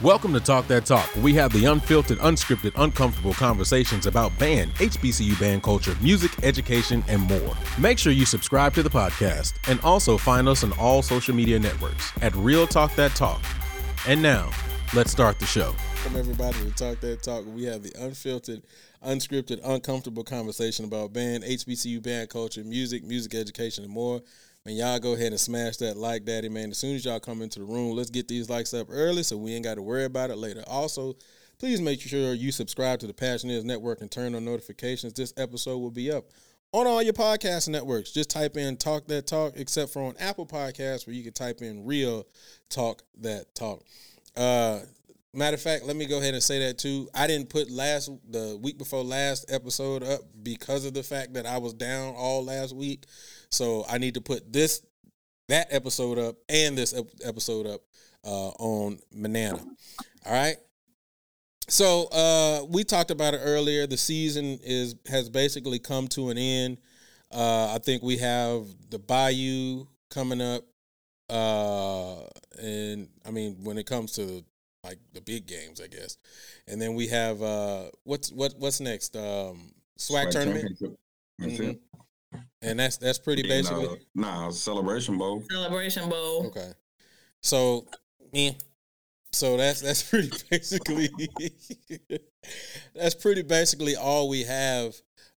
Welcome to Talk That Talk. We have the unfiltered, unscripted, uncomfortable conversations about band, HBCU band culture, music, education, and more. Make sure you subscribe to the podcast and also find us on all social media networks at Real Talk That Talk. And now, let's start the show. Welcome everybody to Talk That Talk. We have the unfiltered, unscripted, uncomfortable conversation about band, HBCU band culture, music, music education, and more. Man, y'all go ahead and smash that like daddy, man. As soon as y'all come into the room, let's get these likes up early so we ain't got to worry about it later. Also, please make sure you subscribe to the Passion Is Network and turn on notifications. This episode will be up on all your podcast networks. Just type in Talk That Talk, except for on Apple Podcasts where you can type in Real Talk That Talk. Uh, matter of fact, let me go ahead and say that too. I didn't put last the week before last episode up because of the fact that I was down all last week. So I need to put this that episode up and this ep- episode up uh, on Manana. All right. So uh, we talked about it earlier. The season is has basically come to an end. Uh, I think we have the Bayou coming up, uh, and I mean when it comes to like the big games, I guess. And then we have uh, what's what what's next? Um, SWAC, tournament. That's Mhm. it. And that's that's pretty And, basically uh, nah, celebration bowl. Celebration Bowl. okay. So, yeah. So that's that's pretty basically that's pretty basically all we have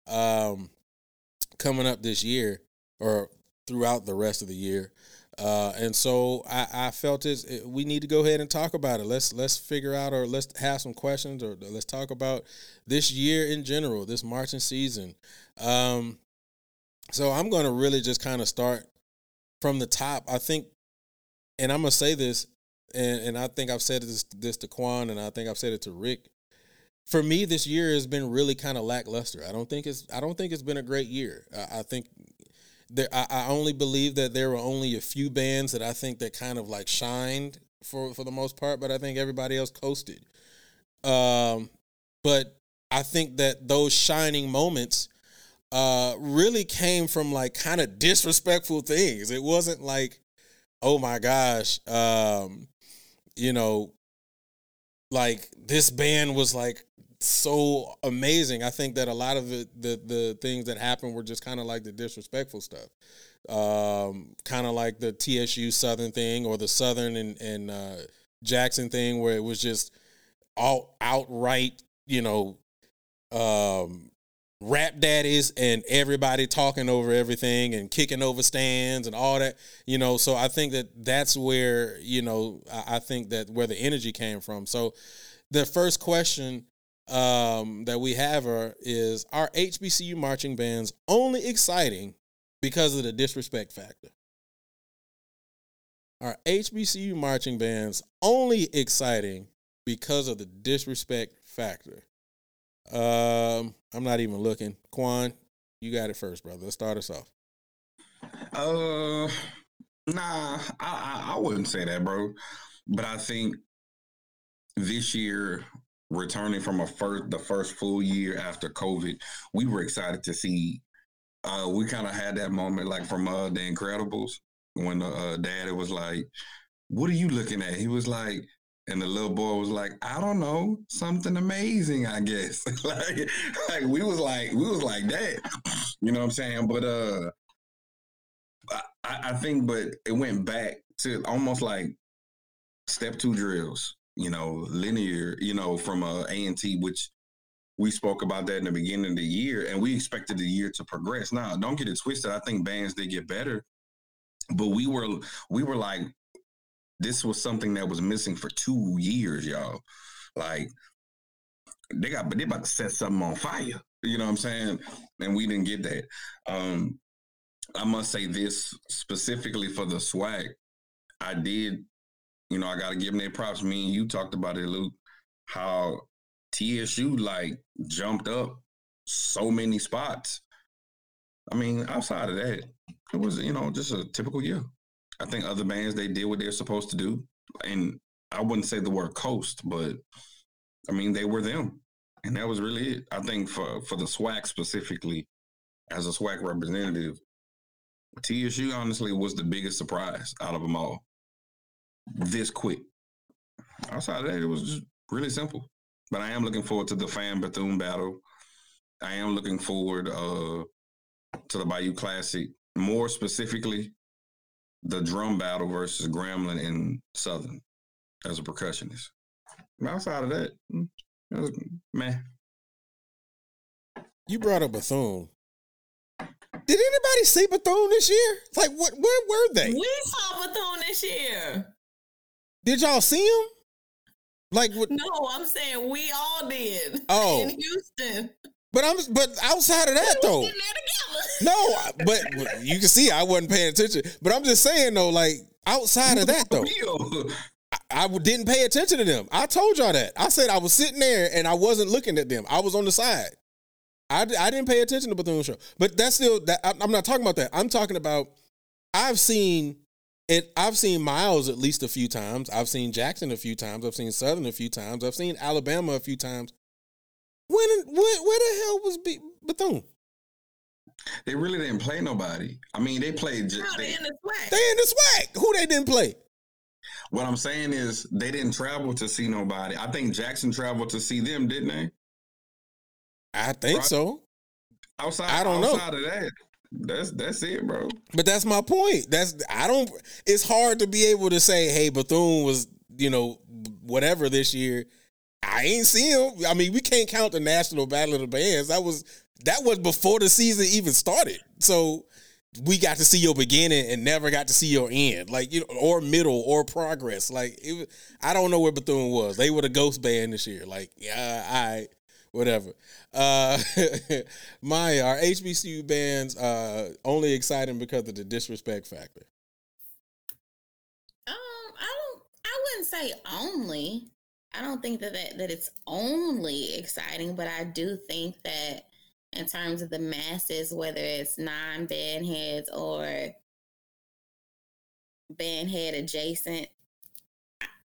um, coming up this year or throughout the rest of the year. Uh, and so I, I felt it, it- we need to go ahead and talk about it. Let's let's figure out or let's have some questions or let's talk about this year in general, this marching season. Um, so I'm going to really just kind of start from the top. I think, and I'm gonna say this, and and I think I've said this this to Quan, and I think I've said it to Rick. For me, this year has been really kind of lackluster. I don't think it's I don't think it's been a great year. I, I think there I, I only believe that there were only a few bands that I think that kind of like shined for for the most part, but I think everybody else coasted. Um, but I think that those shining moments uh really came from like kind of disrespectful things. It wasn't like, oh my gosh, um, you know, like this band was like so amazing. I think that a lot of the the, the things that happened were just kind of like the disrespectful stuff. Um, kind of like the TSU Southern thing or the Southern and, and uh, Jackson thing where it was just all outright, you know, um, rap daddies and everybody talking over everything and kicking over stands and all that you know so i think that that's where you know i, think that where the energy came from. So the first question um, that we have are, is are hbcu marching bands only exciting because of the disrespect factor? Are hbcu marching bands only exciting because of the disrespect factor um, I'm not even looking. Quan, you got it first, brother. Let's start us off. Uh, nah, I, I I wouldn't say that, bro. But I think this year, returning from a first the first full year after COVID, we were excited to see. Uh, we kind of had that moment like from uh, the Incredibles when the uh, daddy was like, "What are you looking at?" He was like. And the little boy was like, I don't know, something amazing, I guess. like, like we was like, we was like that. You know what I'm saying? But uh I, I think, but it went back to almost like step two drills, you know, linear, you know, from uh, A and T, which we spoke about that in the beginning of the year, and we expected the year to progress. Now, don't get it twisted. I think bands they get better, but we were we were like, this was something that was missing for two years, y'all. Like they got, but they about to set something on fire. You know what I'm saying? And we didn't get that. Um, I must say this specifically for the SWAC. I did, you know, I got to give them their props. Me and you talked about it, Luke, how TSU like jumped up so many spots. I mean, outside of that, it was, you know, just a typical year. I think other bands, they did what they're supposed to do. And I wouldn't say the word coast, but I mean, they were them. And that was really it. I think for, for the SWAC specifically, as a SWAC representative, TSU honestly was the biggest surprise out of them all. This quick. outside of that, it was just really simple. But I am looking forward to the FAMU Bethune battle. I am looking forward uh, to the Bayou Classic. More specifically, the drum battle versus Grambling and Southern as a percussionist. outside of that, mm, it was man. You brought up Bethune. Did anybody see Bethune this year? Like, what? Where were they? We saw Bethune this year. Did y'all see him? Like, what? No, I'm saying we all did. Oh, in Houston. But I'm but outside of that though. No, but you can see I wasn't paying attention. But I'm just saying though, like outside of that though, I, I didn't pay attention to them. I told y'all that. I said I was sitting there and I wasn't looking at them. I was on the side. I, I didn't pay attention to Bethune show. But that's still that I'm not talking about that. I'm talking about I've seen it. I've seen Miles at least a few times. I've seen Jackson a few times. I've seen Southern a few times. I've seen Alabama a few times. When where, where the hell was B- Bethune? They really didn't play nobody. I mean, they played. J- they, they in the SWAC. They in the SWAC. Who they didn't play? What I'm saying is they didn't travel to see nobody. I think Jackson traveled to see them, didn't they? I think right? so. Outside, I don't outside know. of that, that's that's it, bro. But that's my point. That's I don't. It's hard to be able to say, "Hey, Bethune was you know whatever this year." I ain't see him. I mean, we can't count the national battle of the bands. That was that was before the season even started. So we got to see your beginning and never got to see your end, like you know, or middle or progress. Like it, was, I don't know where Bethune was. They were the ghost band this year. Like yeah, I whatever. Uh, my our HBCU bands uh only exciting because of the disrespect factor. Um, I don't. I wouldn't say only. I don't think that, that that it's only exciting, but I do think that in terms of the masses, whether it's non band heads or band head adjacent,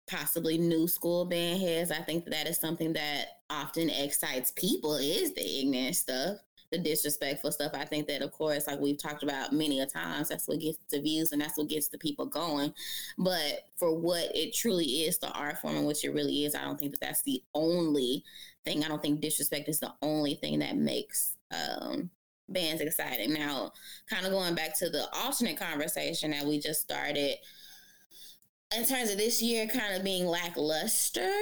possibly new school band heads, I think that, is something that often excites people is the ignorant stuff the disrespectful stuff. I think that, of course, like we've talked about many a times, that's what gets the views and that's what gets the people going. But for what it truly is, the art form and which it really is, I don't think that that's the only thing. I don't think disrespect is the only thing that makes um, bands exciting. Now, kind of going back to the alternate conversation that we just started. In terms of this year kind of being lackluster,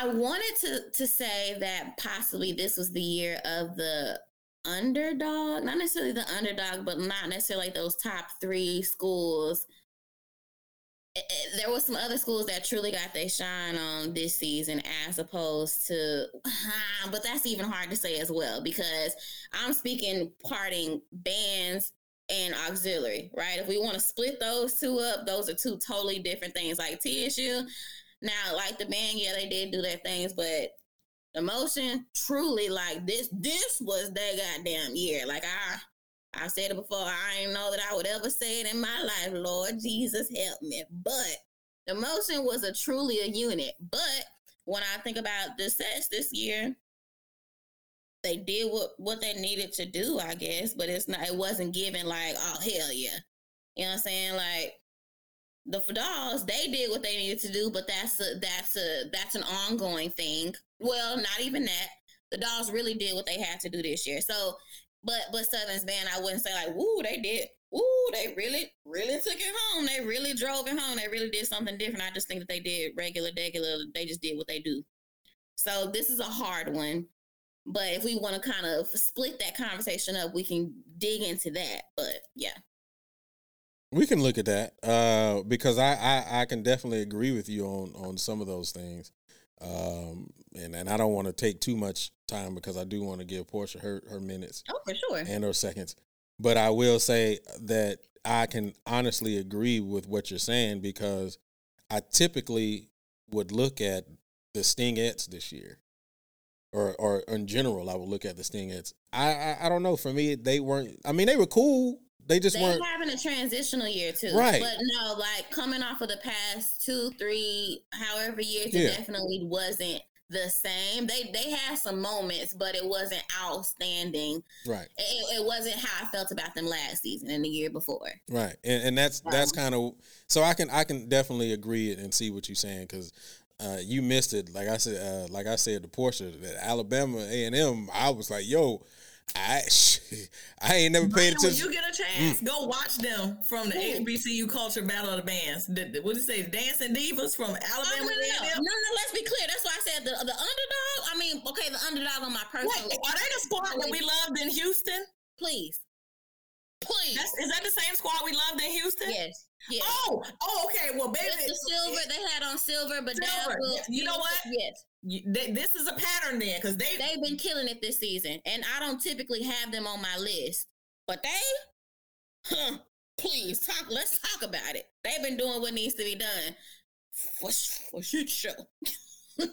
I wanted to to say that possibly this was the year of the underdog, not necessarily the underdog, but not necessarily like those top three schools. Eh, eh, there was some other schools that truly got their shine on this season, as opposed to, but that's even hard to say as well because I'm speaking parting bands and auxiliary, right? If we want to split those two up, those are two totally different things. Like TSU, now, like the band, yeah, they did do their things, but emotion truly like this this was their goddamn year. Like I I said it before, I didn't know that I would ever say it in my life. Lord Jesus help me. But emotion was a truly a unit. But when I think about the sets this year, they did what what they needed to do, I guess, but it's not it wasn't given like, oh hell yeah. You know what I'm saying? Like the Fadals, they did what they needed to do, but that's a that's a that's an ongoing thing. Well, not even that. The Dolls really did what they had to do this year. So, but but Southern's band, I wouldn't say like, woo, they did. Ooh, they really, really took it home. They really drove it home. They really did something different. I just think that they did regular, regular. They just did what they do. So this is a hard one. But if we want to kind of split that conversation up, we can dig into that. But yeah. We can look at that uh, because I, I, I can definitely agree with you on on some of those things, um, and and I don't want to take too much time because I do want to give Porsha her her minutes. Oh, for sure, and her seconds. But I will say that I can honestly agree with what you're saying because I typically would look at the Stingettes this year, or or in general, I would look at the Stingettes. I, I I don't know. For me, they weren't. I mean, they were cool they just they weren't having a transitional year too, right? But no, like coming off of the past two, three, however years, yeah. it definitely wasn't the same. They they had some moments, but it wasn't outstanding. Right. It, it wasn't how I felt about them last season and the year before. Right. And, and that's that's kind of so I can I can definitely agree and see what you're saying because uh, you missed it. Like I said, uh, like I said the Porsha, Alabama A and M. I was like, yo, I I ain't never paid attention. When you get a chance, mm. go watch them from the HBCU Culture Battle of the Bands. The, the, what did you say? Dancing Divas from Alabama. No, no, no, no, no, Let's be clear. That's why I said the the underdog. I mean, okay, the underdog on my personal. Wait, are they the squad that we loved in Houston? Please, please. That's, is that the same squad we loved in Houston? Yes. Yes. Oh, oh, okay. Well, baby, the silver they had on silver, but silver. Now, you know what? Yes this is a pattern then because they they've been killing it this season, and I don't typically have them on my list, but they, huh, please talk. Let's talk about it. They've been doing what needs to be done for for shit show.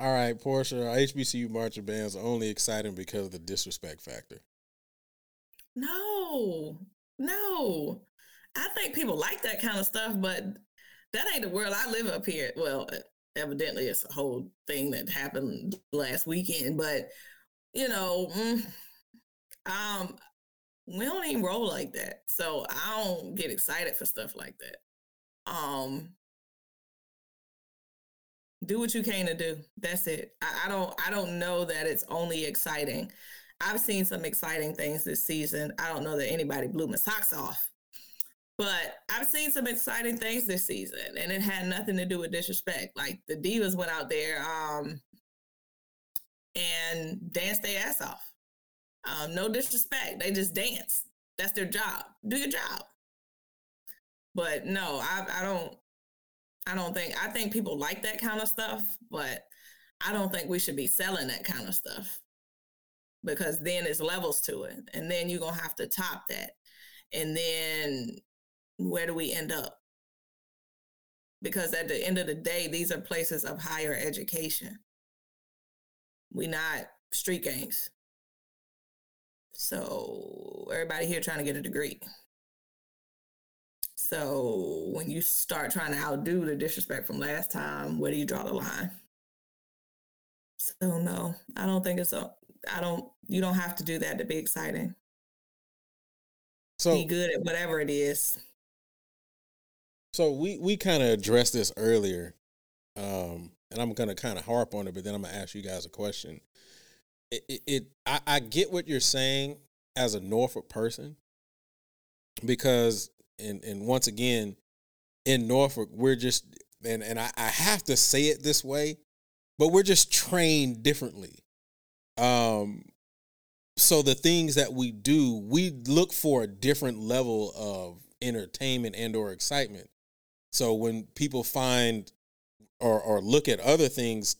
All right, Porsha, HBCU marching bands are only exciting because of the disrespect factor. No, no. I think people like that kind of stuff, but that ain't the world I live up here. Well, evidently it's a whole thing that happened last weekend, but you know, mm, um, we don't even roll like that. So I don't get excited for stuff like that. Um, do what you came to do. That's it. I, I don't. I don't know that it's only exciting. I've seen some exciting things this season. I don't know that anybody blew my socks off. But I've seen some exciting things this season, and it had nothing to do with disrespect. Like the divas went out there um, and danced their ass off. Um, no disrespect, they just dance. That's their job. Do your job. But no, I, I don't. I don't think. I think people like that kind of stuff, but I don't think we should be selling that kind of stuff because then it's levels to it, and then you're gonna have to top that and then where do we end up? Because at the end of the day, these are places of higher education. We not street gangs. So everybody here trying to get a degree. So when you start trying to outdo the disrespect from last time, where do you draw the line? So no, I don't think it's a I don't you don't have to do that to be exciting. So be good at whatever it is. So we we kind of addressed this earlier, um, and I'm gonna kind of harp on it, but then I'm gonna ask you guys a question. It, it, it I, I get what you're saying as a Norfolk person, because and and once again, in Norfolk, we're just and and I, I have to say it this way, but we're just trained differently. Um, so the things that we do, we look for a different level of entertainment and or excitement. So when people find or or look at other things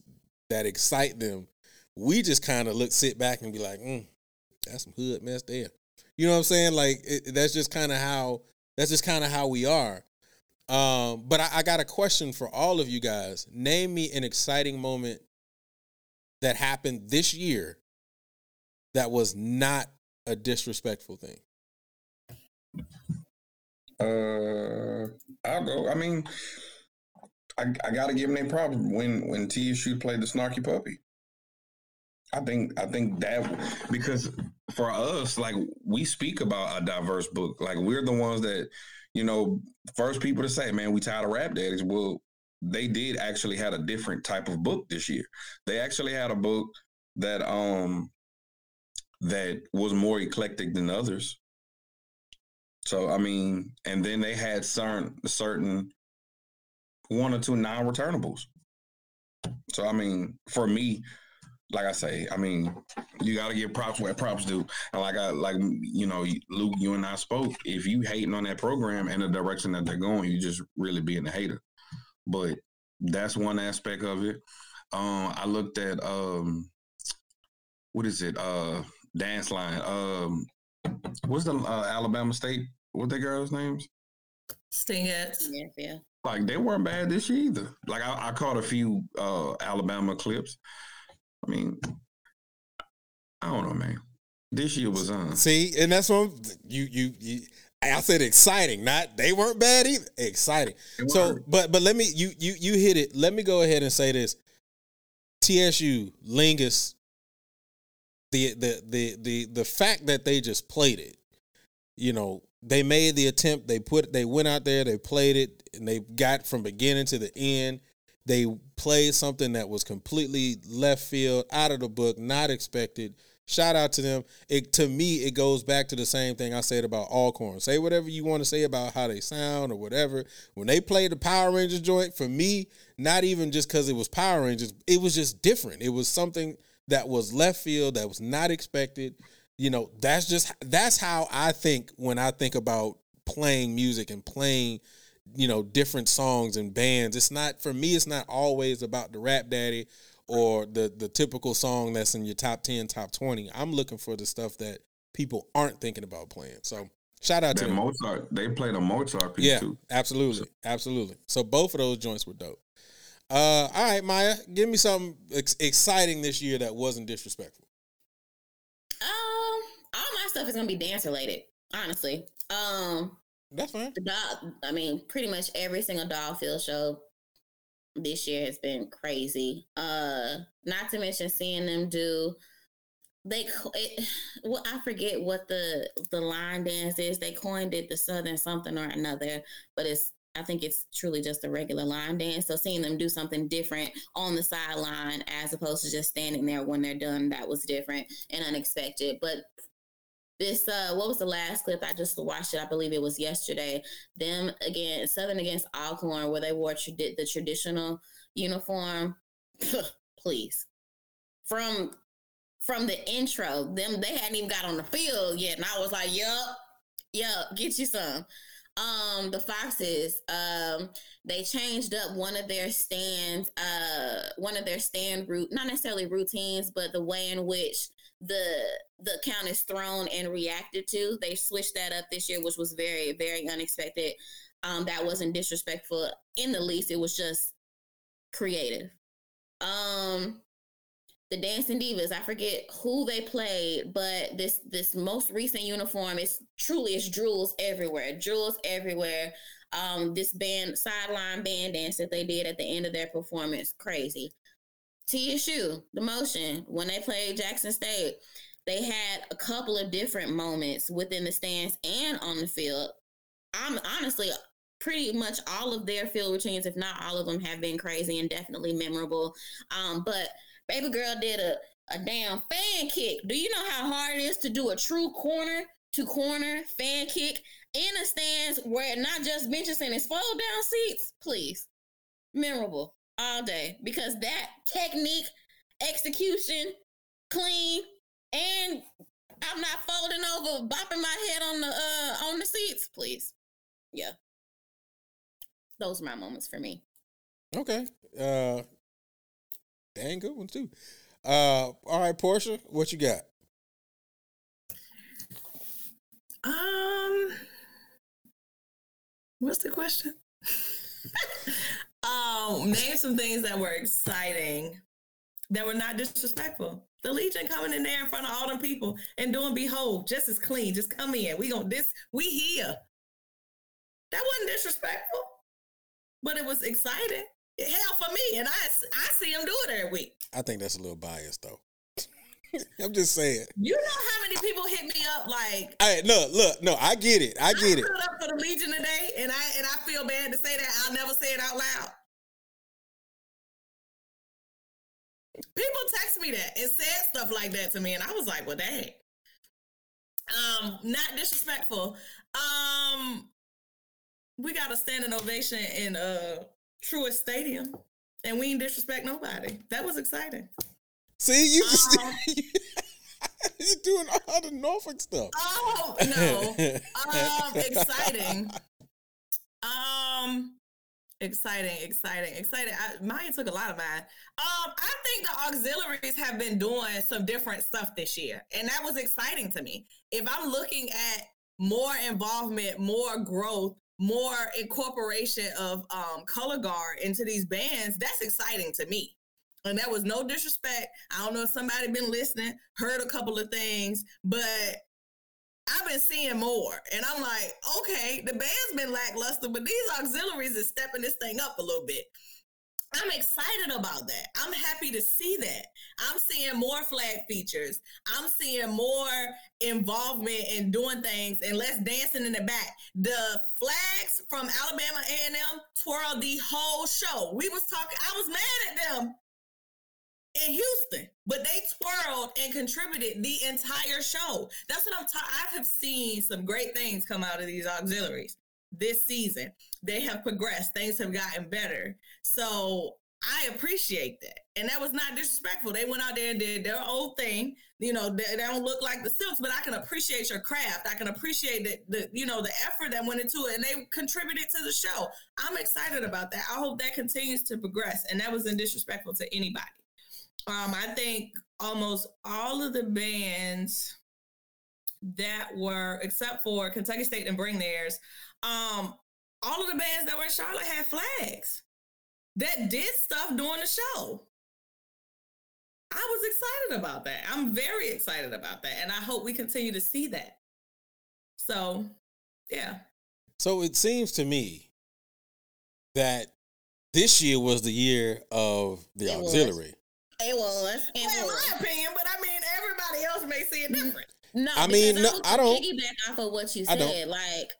that excite them, we just kind of look, sit back, and be like, mm, "That's some hood mess there." You know what I'm saying? Like it, that's just kind of how that's just kind of how we are. Um, but I, I got a question for all of you guys. Name me an exciting moment that happened this year that was not a disrespectful thing. Uh, I'll go. I mean, I, I got to give them their props when when TSU played the snarky puppy. I think I think that because for us, like we speak about a diverse book. Like we're the ones that, you know, first people to say, "Man, we tired of rap daddies." Well, they did actually had a different type of book this year. They actually had a book that um that was more eclectic than others. So I mean, and then they had certain certain one or two non-returnables. So I mean, for me, like I say, I mean, you got to give props where props do. And like I like you know, Luke, you and I spoke. If you hating on that program and the direction that they're going, you just really being a hater. But that's one aspect of it. Um, I looked at um, what is it? Uh, dance line. Um, what's the uh, Alabama State what the girls' names? Stingettes. Yeah, Like they weren't bad this year either. Like I, I caught a few uh, Alabama clips. I mean, I don't know, man. This year was on. See, and that's what you you you. I said exciting, not they weren't bad either. Exciting. So, but but let me you you you hit it. Let me go ahead and say this. TSU Lingus. The the the the the fact that they just played it, you know, they made the attempt. They put they went out there, they played it, and they got from beginning to the end. They played something that was completely left field, out of the book, not expected. Shout out to them. It to me, it goes back to the same thing I said about Alcorn. Say whatever you want to say about how they sound or whatever. When they played the Power Rangers joint, for me, not even just because it was Power Rangers, it was just different. It was something that was left field, that was not expected. You know, that's just that's how I think when I think about playing music and playing you know different songs and bands it's not for me it's not always about the rap daddy or the the typical song that's in your top 10 top 20 i'm looking for the stuff that people aren't thinking about playing so shout out that to them. Mozart. They played a Mozart piece yeah too. absolutely absolutely so both of those joints were dope uh all right maya give me something ex- exciting this year that wasn't disrespectful stuff is gonna be dance related. Honestly, um, that's fine the. I mean, pretty much every single doll field show this year has been crazy. Uh, not to mention seeing them do. They it, well, I forget what the the line dance is. They coined it the Southern something or another, but it's I think it's truly just a regular line dance. So seeing them do something different on the sideline as opposed to just standing there when they're done, that was different and unexpected. But this uh what was the last clip? I just watched it. I believe it was yesterday. Them again southern against alcorn where they wore tradi- the traditional uniform. Please. From from the intro them they hadn't even got on the field yet and i was like yup yup get you some um the foxes um they changed up one of their stands uh one of their stand route not necessarily routines but the way in which the the count is thrown and reacted to. They switched that up this year, which was very, very unexpected. Um, that wasn't disrespectful in the least. It was just creative. Um, the Dancing Divas, I forget who they played, but this this most recent uniform is truly it's jewels everywhere. Jewels everywhere. Um, this band sideline band dance that they did at the end of their performance, crazy. TSU, the motion, when they played Jackson State, they had a couple of different moments within the stands and on the field. I'm honestly pretty much all of their field routines, if not all of them, have been crazy and definitely memorable. Um, but Baby Girl did a, a damn fan kick. Do you know how hard it is to do a true corner to corner fan kick in a stands where not just benches and it's fold down seats? Please. Memorable all day because that technique, execution, clean, and I'm not folding over, bopping my head on the uh on the seats, please. Yeah. Those are my moments for me. okay uh dang good one too uh all right porsha what you got Um, what's the question? um, name some things that were exciting, that were not disrespectful. The Legion coming in there in front of all them people and doing behold just as clean. Just come in. We gonna this. We here. That wasn't disrespectful, but it was exciting. Hell for me, and I I see them do it every week. i think that's a little biased though i'm just saying You know how many people hit me up like Hey, look, look, no, I get it. I get it. stood up for the Legion today, and I and I feel bad to say that. I'll never say it out loud. People text me that and said stuff like that to me, and I was like, "Well, dang." Um, not disrespectful. Um, we got a standing ovation in uh Truist Stadium, and we ain't disrespect nobody. That was exciting. See, you just Um, you're doing all the Norfolk stuff. Oh no. um, exciting. Um, exciting, exciting, exciting. I, mine took a lot of mine. Um, I think the auxiliaries have been doing some different stuff this year, and that was exciting to me. If I'm looking at more involvement, more growth, more incorporation of um, color guard into these bands, that's exciting to me. And that was no disrespect. I don't know if somebody been listening, heard a couple of things, but I've been seeing more, and I'm like, okay, the band's been lackluster, but these auxiliaries is stepping this thing up a little bit. I'm excited about that. I'm happy to see that. I'm seeing more flag features. I'm seeing more involvement in doing things and less dancing in the back. The flags from Alabama A&M twirled the whole show. We was talking. I was mad at them in Houston, but they twirled and contributed the entire show. That's what I'm talking. I have seen some great things come out of these auxiliaries this season. They have progressed. Things have gotten better. So I appreciate that. And that was not disrespectful. They went out there and did their own thing. You know, they, they don't look like the Silks, but I can appreciate your craft. I can appreciate the, the, you know, the effort that went into it and they contributed to the show. I'm excited about that. I hope that continues to progress. And that wasn't disrespectful to anybody. Um, I think almost all of the bands that were, except for Kentucky State and Bring Theirs, um, all of the bands that were in Charlotte had flags that did stuff during the show. I was excited about that. I'm very excited about that. And I hope we continue to see that. So, yeah. So it seems to me that this year was the year of the It was. auxiliary. It was. It Well, in my opinion, but I mean, everybody else may see it different. No, I mean, no, was I don't- piggyback off of what you I don't. said. Like,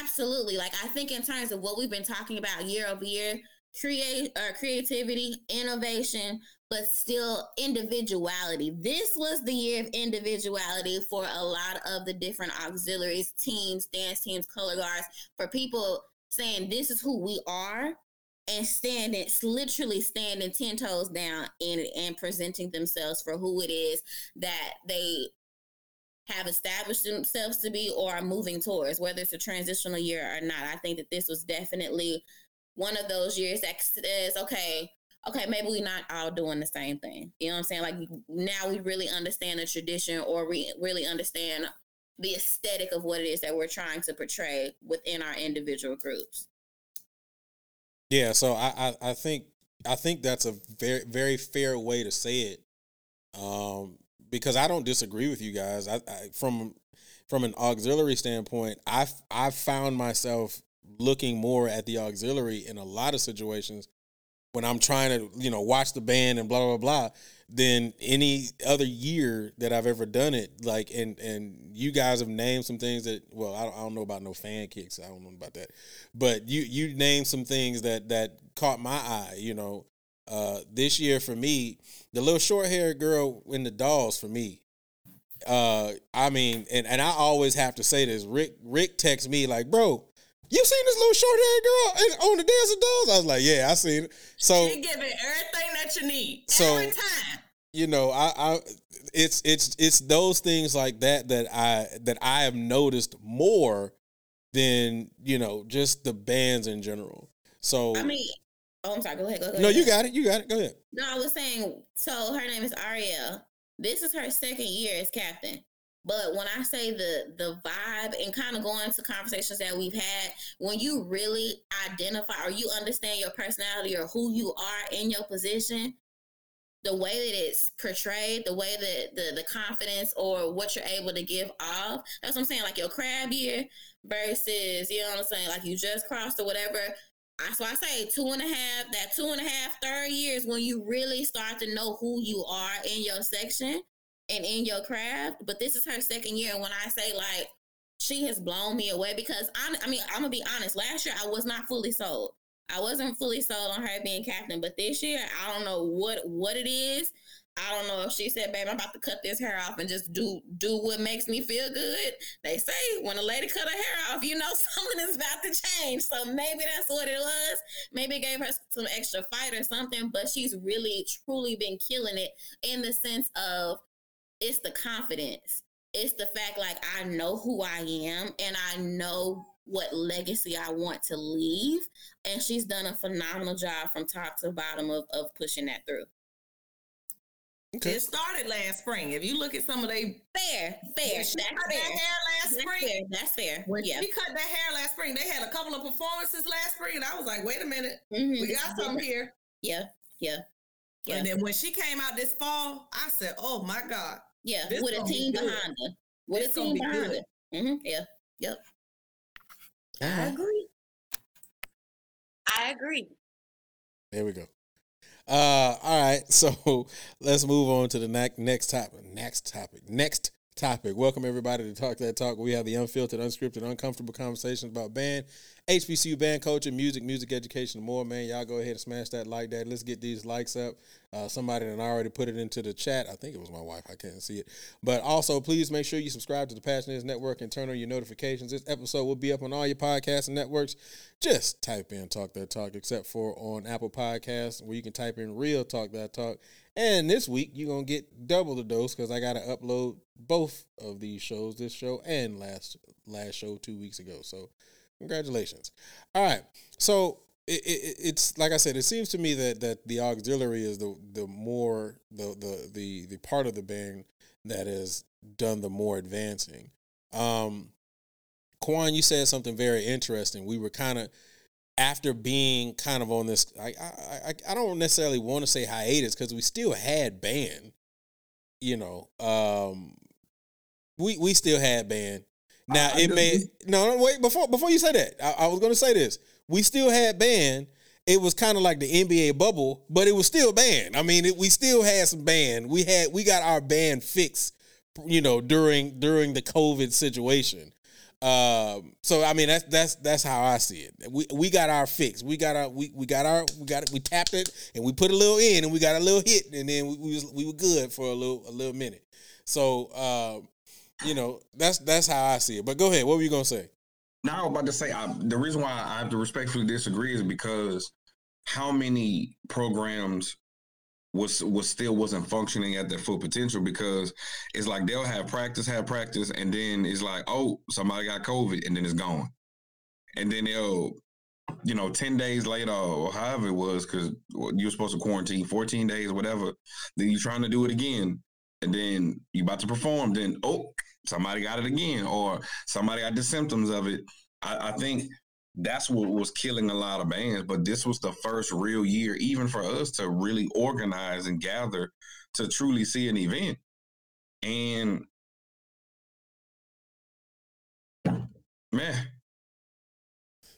absolutely. Like, I think in terms of what we've been talking about year over year, create uh, creativity, innovation, but still individuality. This was the year of individuality for a lot of the different auxiliaries, teams, dance teams, color guards, for people saying this is who we are and standing literally standing 10 toes down and and presenting themselves for who it is that they have established themselves to be or are moving towards whether it's a transitional year or not. I think that this was definitely one of those years that says okay okay maybe we're not all doing the same thing. You know what i'm saying? Like now we really understand the tradition or we really understand the aesthetic of what it is that we're trying to portray within our individual groups. Yeah, so I, I I think I think that's a very very fair way to say it, um, because I don't disagree with you guys. I, I from from an auxiliary standpoint, I've I've found myself looking more at the auxiliary in a lot of situations when I'm trying to you know watch the band and blah blah blah than any other year that I've ever done it. Like and and you guys have named some things that well I don't, I don't know about no fan kicks. I don't know about that, but you you named some things that that caught my eye. You know, uh, this year for me, the little short haired girl in the dolls for me. Uh, I mean, and, and I always have to say this. Rick Rick texts me like, bro, you seen this little short haired girl in, on the Dancing Dolls? I was like, yeah, I seen it. So She giving everything that you need So- every time. you know, I, I it's it's it's those things like that that I that I have noticed more than you know just the bands in general. So i mean oh i'm sorry go ahead go, go no, ahead. you got it, you got it. Go ahead. No, I was saying, so her name is Ariel. This is her second year as captain. But when I say the the vibe and kind of going to conversations that we've had, when you really identify or you understand your personality or who you are in your position, the way that it's portrayed, the way that the the confidence or what you're able to give off, that's what I'm saying. Like your crab year versus, you know what I'm saying, like you just crossed or whatever. So I say two and a half, that two and a half, third year is when you really start to know who you are in your section and in your craft. But this is her second year. And when I say like, she has blown me away because I'm, I mean, I'm gonna be honest. Last year, I was not fully sold. I wasn't fully sold on her being captain. But this year, I don't know what what it is. I don't know if she said, "Babe, I'm about to cut this hair off and just do do what makes me feel good." They say when a lady cut her hair off, you know something is about to change. So maybe that's what it was. Maybe it gave her some extra fight or something. But she's really truly been killing it in the sense of it's the confidence. It's the fact like I know who I am and I know what legacy I want to leave. And she's done a phenomenal job from top to bottom of, of pushing that through. It started last spring. If you look at some of they Fair, fair. she That's cut that fair. hair last That's spring. fair. That's fair. When yeah. she cut that hair last spring, they had a couple of performances last spring, and I was like, wait a minute, Mhm. we got something here. Yeah, yeah, yeah, And then when she came out this fall, I said, oh my God. yeah. this With a gonna be team behind her. With It's a team be behind good. it. hmm Yeah. Yep. All I agree. I agree. There we go. Uh, all right, so let's move on to the next next topic. Next topic. Next topic. Welcome everybody to Talk That Talk. We have the unfiltered, unscripted, uncomfortable conversations about band, HBCU band culture, music, music education, and more. Man, y'all go ahead and smash that like that. Let's get these likes up. Uh, somebody that already put it into the chat. I think it was my wife. I can't see it. But also, please make sure you subscribe to the Passion Is Network and turn on your notifications. This episode will be up on all your podcasts and networks. Just type in Talk That Talk, except for on Apple Podcasts, where you can type in Real Talk That Talk. And this week, you're going to get double the dose because I got to upload both of these shows, this show and last last show two weeks ago. So, congratulations. All right. So, it, it, it's like I said, it seems to me that that the auxiliary is the the more the the the the part of the band that has done the more advancing. Um, Quan, you said something very interesting. We were kind of after being kind of on this. I I I, I don't necessarily want to say hiatus because we still had band. You know, um, we we still had band. Now I- I it may no no wait before before you say that I, I was going to say this. We still had band. It was kind of like the NBA bubble, but it was still band. I mean, it, we still had some band. We had we got our band fixed, you know, during during the COVID situation. Um, so I mean that's that's that's how I see it. We we got our fix. We got our we, we got our we got it. We tapped it and we put a little in and we got a little hit and then we, we was we were good for a little a little minute. So um, you know that's that's how I see it. But go ahead. What were you gonna say? Now, I was about to say I, the reason why I have to respectfully disagree is because how many programs was was still wasn't functioning at their full potential because it's like they'll have practice, have practice, and then it's like, oh, somebody got COVID, and then it's gone, and then they'll, you know, ten days later or however it was, because you're supposed to quarantine fourteen days, whatever. Then you're trying to do it again, and then you're about to perform, then oh, somebody got it again, or somebody got the symptoms of it. I, I think that's what was killing a lot of bands. But this was the first real year, even for us, to really organize and gather to truly see an event. And man,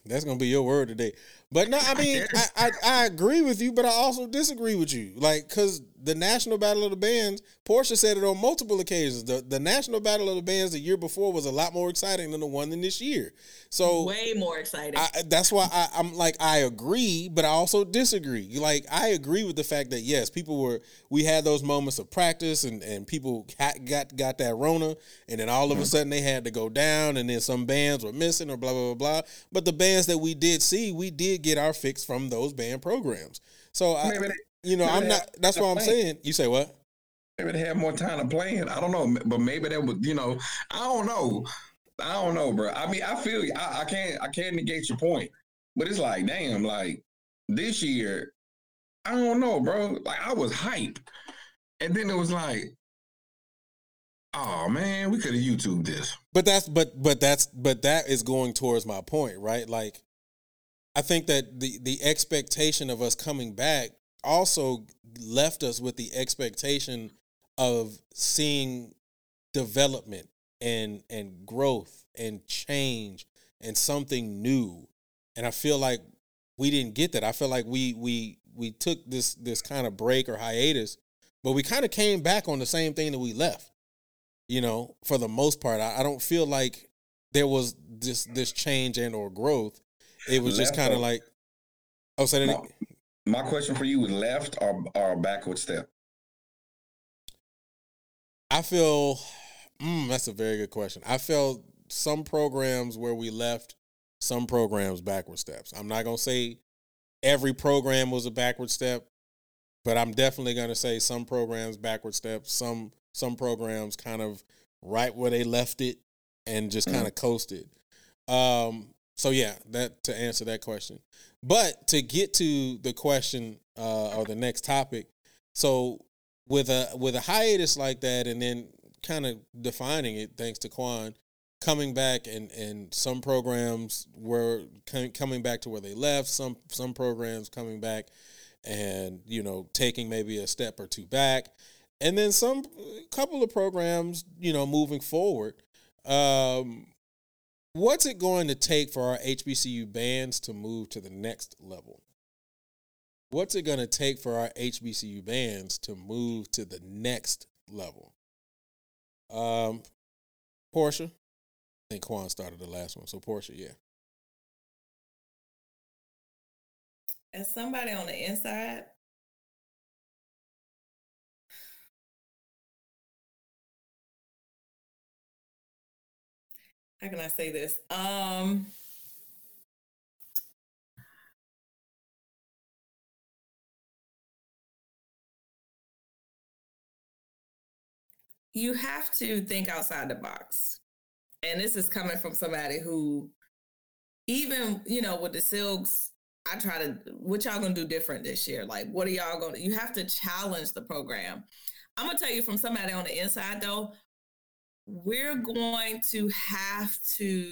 That's gonna be your word today. But no, I mean, I, I I agree with you, but I also disagree with you. Like, cause the National Battle of the Bands, Porsha said it on multiple occasions. The the National Battle of the Bands the year before was a lot more exciting than the one in this year. So Way more exciting. I, that's why I, I'm like I agree, but I also disagree. Like I agree with the fact that yes, people were we had those moments of practice, and and people got got, got that Rona, and then all of a mm-hmm. sudden they had to go down, and then some bands were missing or blah blah blah blah. But the bands that we did see, we did get our fix from those band programs. So I, you know, I'm not. That's what I'm plan. saying. You say what? maybe they had more time to plan. I don't know, but maybe that was, you know, I don't know. I don't know, bro. I mean, I feel you. I, I can't, I can't negate your point, but it's like, damn, like this year, I don't know, bro. Like I was hype, and then it was like, oh man, we could have YouTube this. But that's but but that's but that is going towards my point, right? Like I think that the the expectation of us coming back also left us with the expectation of seeing development and and growth and change and something new. And I feel like we didn't get that. I feel like we we we took this this kind of break or hiatus, but we kind of came back on the same thing that we left you know, for the most part. I, I don't feel like there was this this change and or growth. It was just kind of like, oh, say that. Again. My question for you was left or or backward step. I feel mm, that's a very good question. I feel some programs where we left, some programs backward steps. I'm not gonna say every program was a backward step, but I'm definitely gonna say some programs backward steps, some some programs kind of right where they left it and just kind of coasted. Um, so yeah, that to answer that question. But to get to the question uh, or the next topic, so with a with a hiatus like that, and then kind of defining it, thanks to Quan, coming back and and some programs were coming back to where they left. Some some programs coming back and you know taking maybe a step or two back. and then some couple of programs, you know, moving forward. Um, what's it going to take for our HBCU bands to move to the next level? What's it going to take for our HBCU bands to move to the next level? Um, Porsha, I think Quan started the last one, so Porsha, yeah. As somebody on the inside, how can I say this? Um, you have to think outside the box. And this is coming from somebody who, even, you know, with the Silks, I try to, what y'all gonna do different this year? Like, what are y'all gonna, you have to challenge the program. I'm gonna tell you from somebody on the inside though, we're going to have to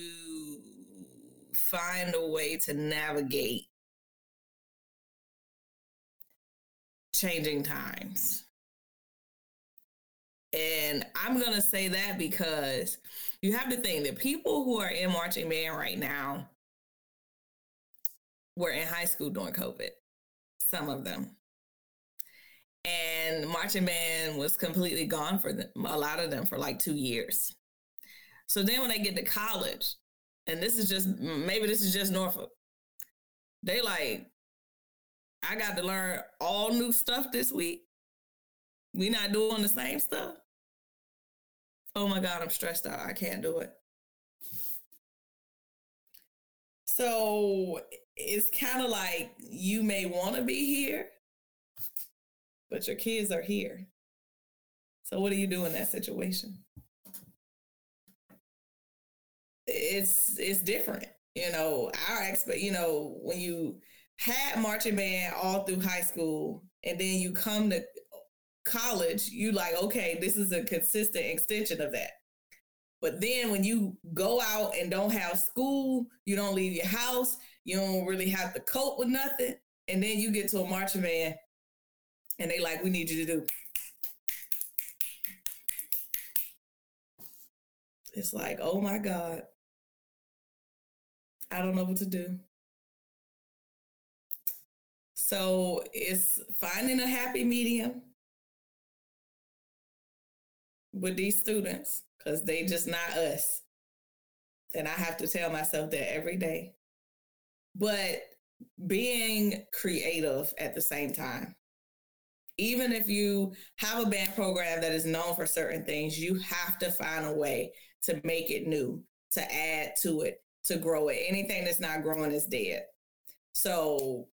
find a way to navigate changing times. And I'm going to say that because you have to think that people who are in marching band right now were in high school during COVID, some of them. And marching band was completely gone for them, a lot of them for like two years. So then when they get to college, and this is just maybe this is just Norfolk, they like, I got to learn all new stuff this week. We not doing the same stuff. Oh my God, I'm stressed out. I can't do it. So it's kind of like you may want to be here, but your kids are here. So what do you do in that situation? It's it's different. You know, our expect, you know, when you had marching band all through high school and then you come to college, you like, okay, this is a consistent extension of that. But then when you go out and don't have school, you don't leave your house, you don't really have to cope with nothing. And then you get to a marching band and they like, we need you to do. It's like, oh my God. I don't know what to do. So it's finding a happy medium with these students because they just not us. And I have to tell myself that every day. But being creative at the same time. Even if you have a band program that is known for certain things, you have to find a way to make it new, to add to it, to grow it. Anything that's not growing is dead. So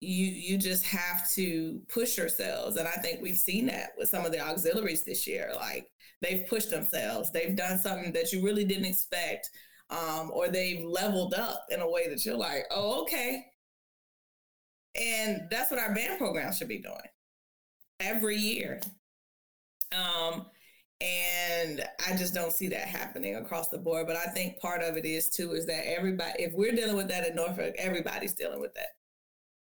you you just have to push yourselves. And i think we've seen that with some of the auxiliaries this year. Like they've pushed themselves. They've done something that you really didn't expect um, or they've leveled up in a way that you're like oh okay. And that's what our band program should be doing every year um, and i just don't see that happening across the board but i think part of it is too is that everybody if we're dealing with that in norfolk everybody's dealing with that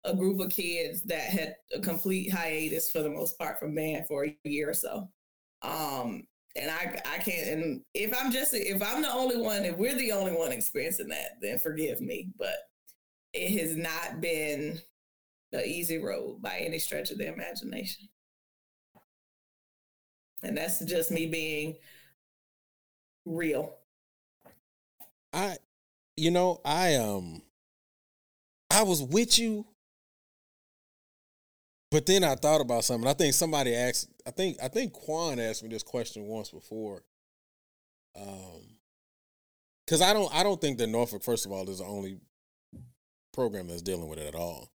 a group of kids that had a complete hiatus for the most part from band for a year or so. Um, and I I can't and if I'm just if I'm the only one, if we're the only one experiencing that, then forgive me. But it has not been the easy road by any stretch of the imagination. And that's just me being real. I you know, I um I was with you but then I thought about something. I think somebody asked. I think I think Kuan asked me this question once before. Um, because I don't I don't think that Norfolk, first of all, is the only program that's dealing with it at all.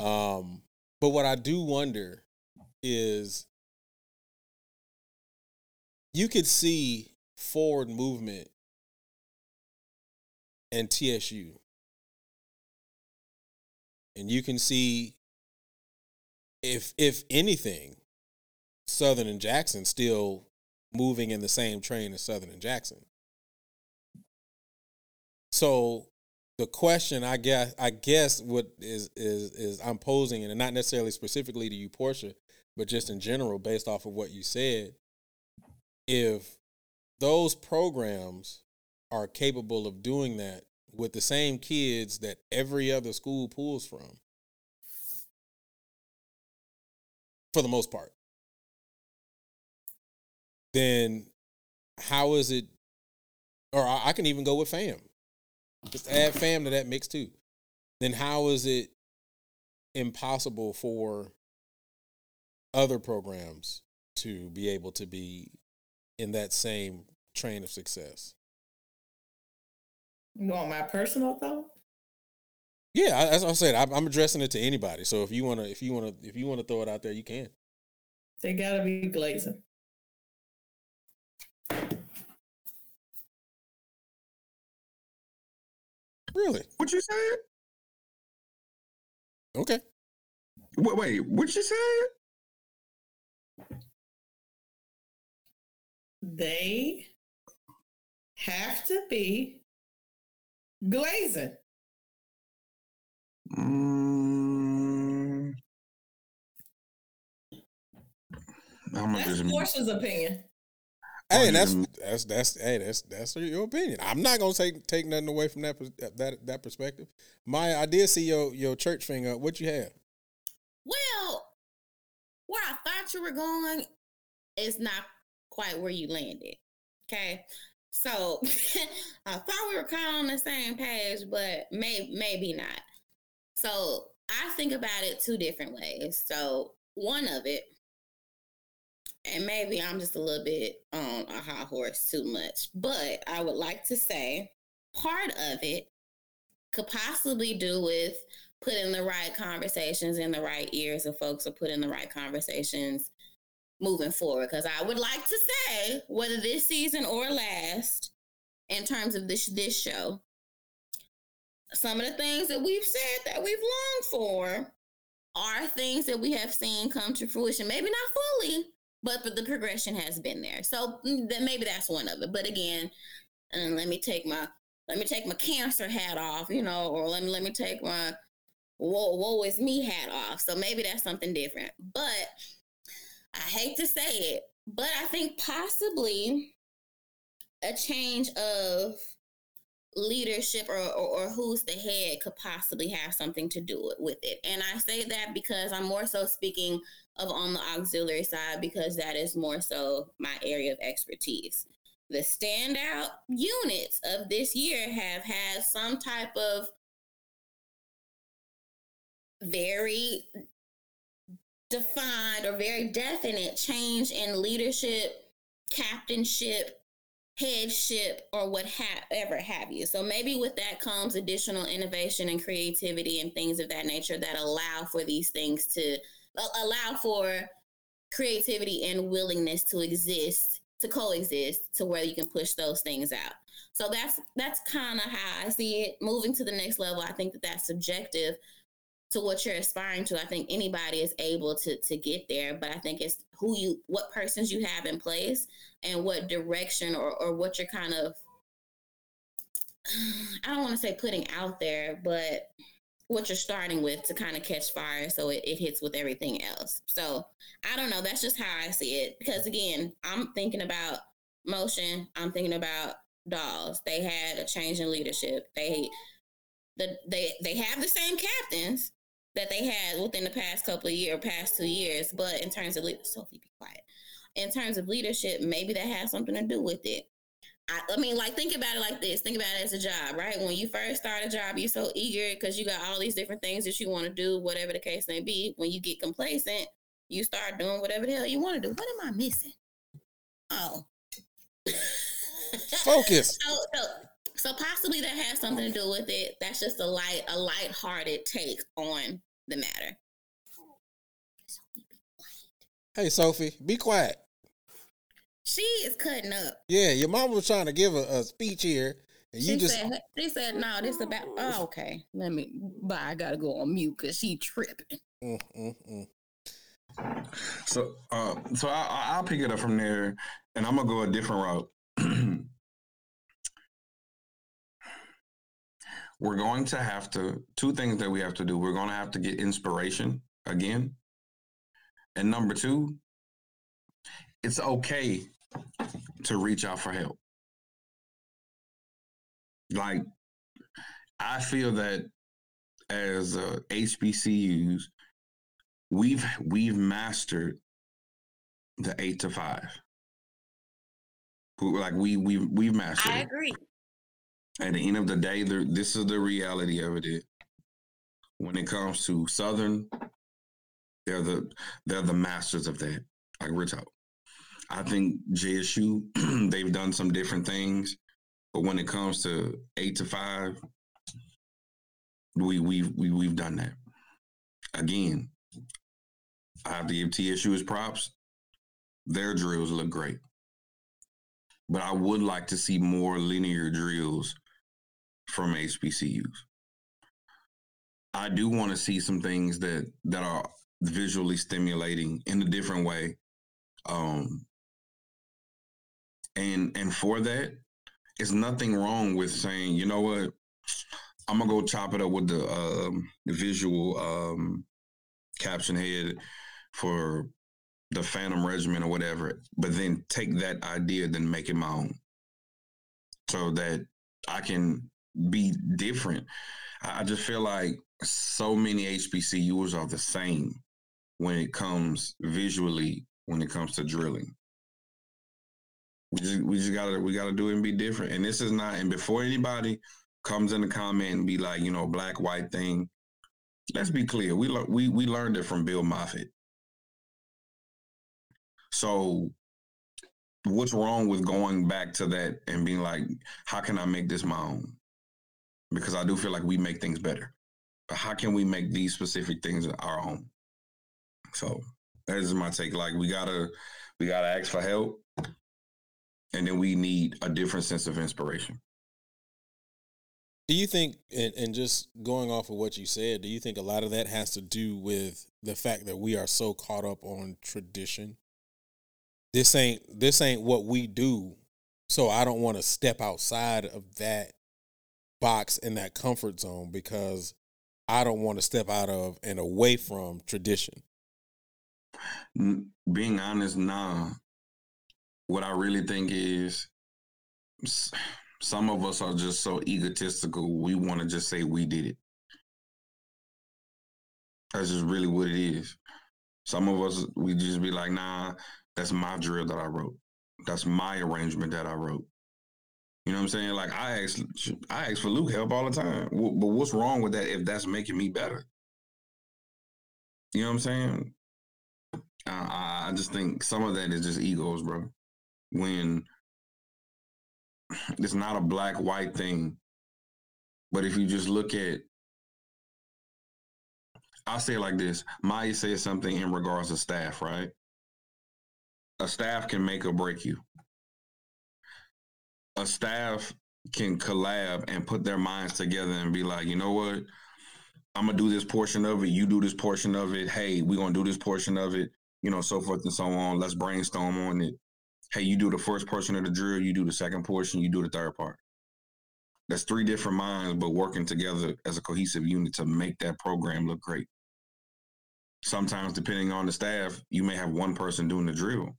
Um, but what I do wonder is you could see forward movement in TSU. And you can see if if anything, Southern and Jackson still moving in the same train as Southern and Jackson. So the question I guess I guess what is is is I'm posing and not necessarily specifically to you, Porsha, but just in general, based off of what you said, if those programs are capable of doing that with the same kids that every other school pulls from, for the most part, then how is it? Or I can even go with fam. Just add fam to that mix too. Then how is it impossible for other programs to be able to be in that same train of success? You want my personal thought? Yeah, I- as I said, I'm, I'm addressing it to anybody. So if you wanna, if you wanna, if you wanna throw it out there, you can. They gotta be glazing. Really? What you said? Okay. Wait, wait, what you said? They have to be glazing. Mm, I'm gonna That's just Porsha's opinion. Hey, that's that's that's hey, that's that's your opinion. I'm not gonna take take nothing away from that that that perspective. My, I did see your your church finger. What you have? Well, where I thought you were going is not quite where you landed. Okay. So I thought we were kind of on the same page, but may, maybe not. So I think about it two different ways. So one of it, and maybe I'm just a little bit on a high horse too much, but I would like to say part of it could possibly do with putting the right conversations in the right ears of folks or putting the right conversations moving forward. Because I would like to say, whether this season or last, in terms of this this show, some of the things that we've said that we've longed for are things that we have seen come to fruition. Maybe not fully, but but the progression has been there. So mm, then maybe that's one of it. But again, and let me take my let me take my cancer hat off, you know, or let me let me take my whoa woe is me hat off. So maybe that's something different. But I hate to say it, but I think possibly a change of leadership or, or, or who's the head could possibly have something to do with it. And I say that because I'm more so speaking of on the auxiliary side because that is more so my area of expertise. The standout units of this year have had some type of very defined or very definite change in leadership, captainship, headship, or whatever have you. So maybe with that comes additional innovation and creativity and things of that nature that allow for these things to allow for creativity and willingness to exist, to coexist, to where you can push those things out. So that's that's kind of how I see it. Moving to the next level, I think that that's subjective to what you're aspiring to. I think anybody is able to to get there, but I think it's who you what persons you have in place and what direction or or what you're kind of I don't want to say putting out there, but what you're starting with to kind of catch fire so it, it hits with everything else. So I don't know. That's just how I see it. Because again, I'm thinking about motion, I'm thinking about dolls. They had a change in leadership. They the they they have the same captains, that they had within the past couple of years, past two years. But in terms of le- Sophie, be quiet. In terms of leadership, maybe that has something to do with it. I, I mean, like think about it like this. Think about it as a job, right? When you first start a job, you're so eager because you got all these different things that you want to do, whatever the case may be. When you get complacent, you start doing whatever the hell you want to do. What am I missing? Oh. Focus. So, so, so possibly that has something to do with it. That's just a light, a light-hearted take on the matter. Hey, Sophie, be quiet. She is cutting up. Yeah, your mom was trying to give a, a speech here, and you she just said, she said, no, this about, oh, okay. Let me, bye. I got to go on mute because she tripping. Mm, mm, mm. So, uh, so I, I- I'll pick it up from there, and I'm gonna go a different route. We're going to have to two things that we have to do. We're going to have to get inspiration again, And number two, it's okay to reach out for help. Like, I feel that as uh, HBCUs, we've we've mastered the eight to five. Like we we we've mastered I it. At the end of the day, the, this is the reality of it. When it comes to Southern, they're the they're the masters of that. Like we're talking. I think JSU, they've done some different things, but when it comes to eight to five, we we've we, we've done that. Again, I have to give TSU his props. Their drills look great. But I would like to see more linear drills from HBCUs. I do want to see some things that that are visually stimulating in a different way. Um and and for that, it's nothing wrong with saying, you know what, I'm gonna go chop it up with the um the visual um caption head for the Phantom Regiment or whatever, but then take that idea, then make it my own. So that I can be different. I just feel like so many HBCUs are the same when it comes visually, when it comes to drilling. We just we just gotta we gotta do it and be different. And this is not and before anybody comes in the comment and be like, you know, black white thing. Let's be clear. We lear- we we learned it from Bill Moffit. So what's wrong with going back to that and being like, how can I make this my own? Because I do feel like we make things better. But how can we make these specific things our own? So that is my take. Like we gotta we gotta ask for help. And then we need a different sense of inspiration. Do you think, and, and just going off of what you said, do you think a lot of that has to do with the fact that we are so caught up on tradition? This ain't this ain't what we do, so I don't want to step outside of that box in that comfort zone because I don't want to step out of and away from tradition. Being honest, nah. What I really think is some of us are just so egotistical. We want to just say we did it. That's just really what it is. Some of us, we just be like, nah, that's my drill that I wrote. That's my arrangement that I wrote. You know what I'm saying? Like I ask, I ask for Luke help all the time. Wh- But what's wrong with that if that's making me better? You know what I'm saying? I I just think some of that is just egos, bro. When it's not a black white thing, but if you just look at, I'll say it like this: Maya said something in regards to staff, right? A staff can make or break you. A staff can collab and put their minds together and be like, you know what? I'm gonna do this portion of it. You do this portion of it. Hey, we're gonna do this portion of it. You know, so forth and so on. Let's brainstorm on it. Hey, you do the first portion of the drill. You do the second portion. You do the third part. That's three different minds, but working together as a cohesive unit to make that program look great. Sometimes, depending on the staff, you may have one person doing the drill,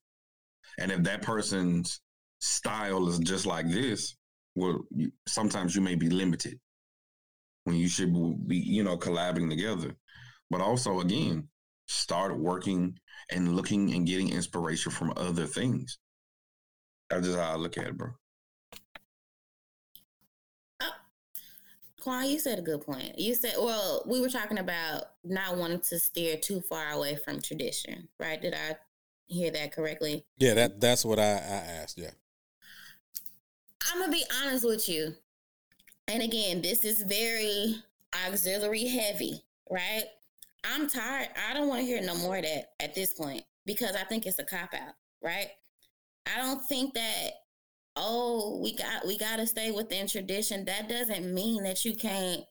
and if that person's style is just like this, well, you, sometimes you may be limited when you should be, you know, collabing together. But also, again, start working and looking and getting inspiration from other things. That's just how I look at it, bro. Uh, Kuan, you said a good point. You said, well, we were talking about not wanting to steer too far away from tradition, right? Did I hear that correctly? Yeah, that that's what I, I asked. Yeah. I'm gonna be honest with you. And again, this is very auxiliary heavy, right? I'm tired. I don't want to hear no more of that at this point because I think it's a cop out, right? I don't think that oh, we got we got to stay within tradition. That doesn't mean that you can't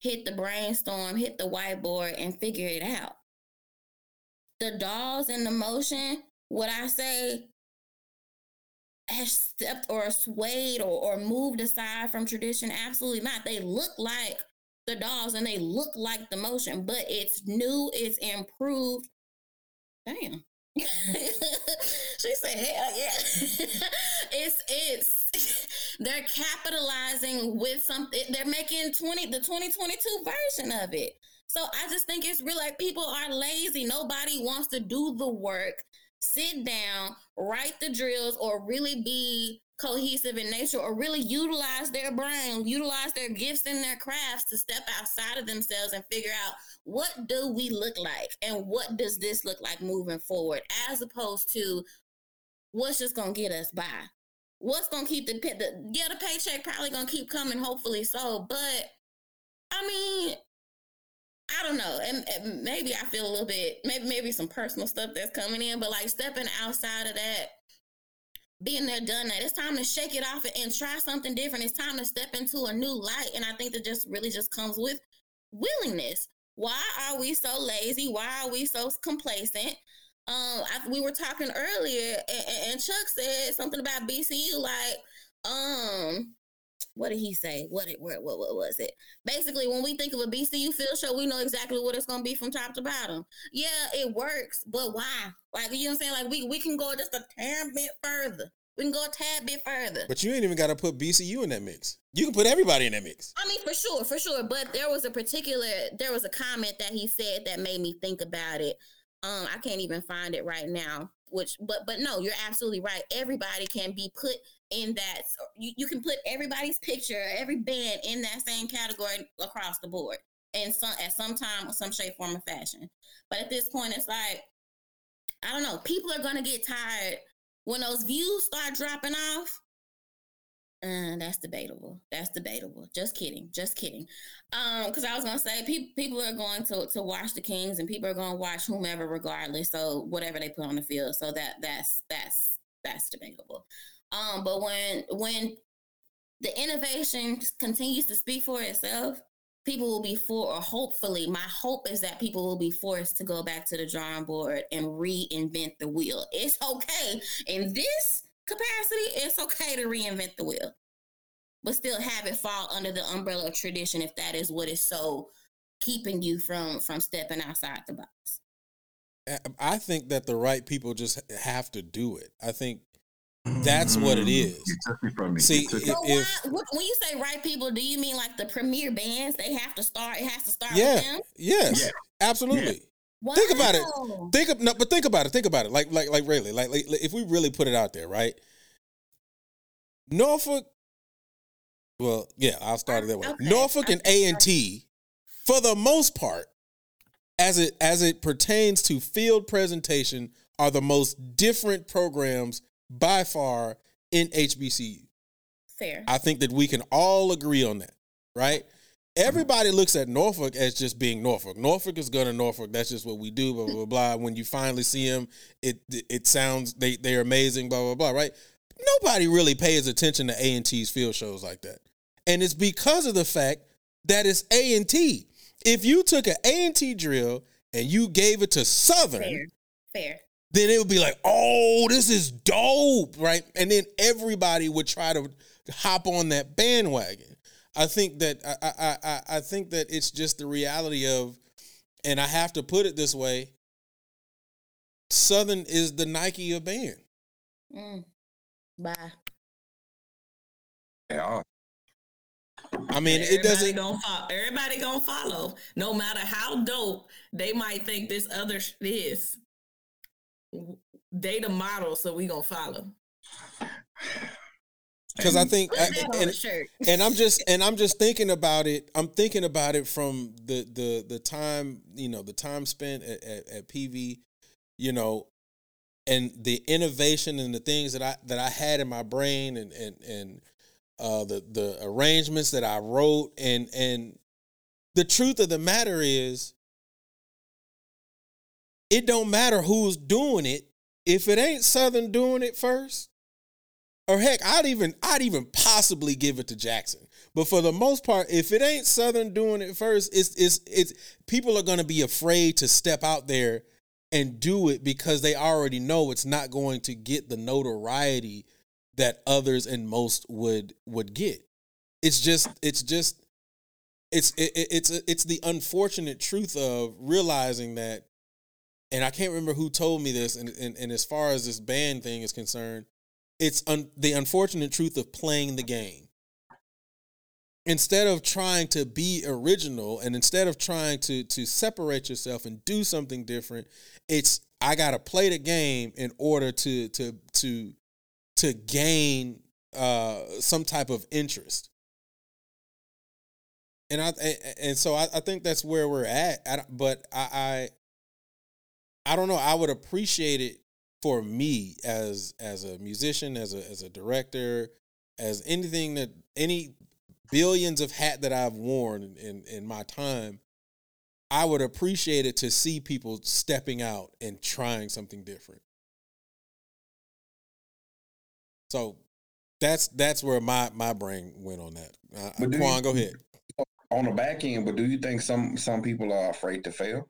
hit the brainstorm, hit the whiteboard and figure it out. The dolls in the motion, would I say stepped or swayed or, or moved aside from tradition? Absolutely not. They look like the dolls and they look like the motion, but it's new, it's improved. Damn. she said, "Hell yeah!" it's it's they're capitalizing with something. They're making twenty the twenty twenty two version of it. So I just think it's real. Like people are lazy. Nobody wants to do the work, sit down, write the drills, or really be cohesive in nature or really utilize their brain, utilize their gifts and their crafts to step outside of themselves and figure out what do we look like and what does this look like moving forward as opposed to what's just going to get us by. What's going to keep the, the yeah, the paycheck probably going to keep coming hopefully so, but I mean, I don't know. And, and, maybe I feel a little bit, maybe maybe some personal stuff that's coming in, but like stepping outside of that being there, done that. It's time to shake it off and try something different. It's time to step into a new light. And I think that just really just comes with willingness. Why are we so lazy? Why are we so complacent? Um, I, we were talking earlier, and, and Chuck said something about BCU, like, um, what did he say? What it what, what what was it? Basically, when we think of a BCU field show, we know exactly what it's gonna be from top to bottom. Yeah, it works, but why? Like you know what I'm saying? Like we we can go just a tad bit further. We can go a tad bit further. But you ain't even got to put BCU in that mix. You can put everybody in that mix. I mean, for sure, for sure. But there was a particular, there was a comment that he said that made me think about it. Um, I can't even find it right now. Which, but but no, you're absolutely right. Everybody can be put in that you, you can put everybody's picture, every band in that same category across the board and some at some time or some shape, form, or fashion. But at this point, it's like, I don't know, people are gonna get tired when those views start dropping off. Uh, that's debatable. That's debatable. Just kidding. Just kidding. Um, because I was gonna say people people are going to to watch the Kings and people are gonna watch whomever regardless. So whatever they put on the field. So that that's that's that's debatable. Um, but when when the innovation continues to speak for itself, people will be for or hopefully my hope is that people will be forced to go back to the drawing board and reinvent the wheel. It's okay in this capacity, it's okay to reinvent the wheel. But still have it fall under the umbrella of tradition if that is what is so keeping you from from stepping outside the box. I think that the right people just have to do it. I think that's what it mm-hmm. is. See, if, if, why, when you say right people, do you mean like the premier bands? They have to start. It has to start. With them? Yeah. Yes. Yeah. Absolutely. Yeah. Wow. Think about it. Think of no, but think about it. Think about it. Like like like really, like, like if we really put it out there, right? Norfolk. Well, yeah, I'll start it that way. Okay. Norfolk and A and T, for the most part, as it as it pertains to field presentation, are the most different programs by far in HBCU. Fair. I think that we can all agree on that, right? Mm-hmm. Everybody looks at Norfolk as just being Norfolk. Norfolk is going to Norfolk. That's just what we do. Blah blah blah. When you finally see them, it it sounds they they're amazing. Blah blah blah. Right? Nobody really pays attention to A and T's field shows like that, and it's because of the fact that it's A and T. If you took an A and T drill and you gave it to Southern, fair, fair then it would be like, oh, this is dope, right? And then everybody would try to hop on that bandwagon. I think that I, I I I think that it's just the reality of, and I have to put it this way. Southern is the Nike of band. Mm. Bye. Yeah. I mean, everybody it doesn't. Gonna follow, everybody gonna follow, no matter how dope they might think this other is they the model, so we gonna follow. Because I think, I, and, and I'm just and I'm just thinking about it. I'm thinking about it from the the the time you know the time spent at, at, at PV, you know, and the innovation and the things that I that I had in my brain and and and uh, the the arrangements that I wrote and and the truth of the matter is it don't matter who's doing it if it ain't Southern doing it first. Or heck, I'd even I'd even possibly give it to Jackson. But for the most part, if it ain't Southern doing it first, it's it's it's people are gonna be afraid to step out there and do it because they already know it's not going to get the notoriety that others and most would would get. It's just it's just it's it, it's it's the unfortunate truth of realizing that and I can't remember who told me this. And and, and as far as this band thing is concerned, it's un, the unfortunate truth of playing the game. Instead of trying to be original and instead of trying to to separate yourself and do something different, it's I gotta play the game in order to to to to gain uh, some type of interest. And I and so I, I think that's where we're at. I, but I, I don't know. I would appreciate it for me as as a musician, as a as a director, as anything that any billions of hat that I've worn in in my time. I would appreciate it to see people stepping out and trying something different. So that's that's where my my brain went on that. Uh, Kuan, you- go ahead. On the back end, but do you think some some people are afraid to fail?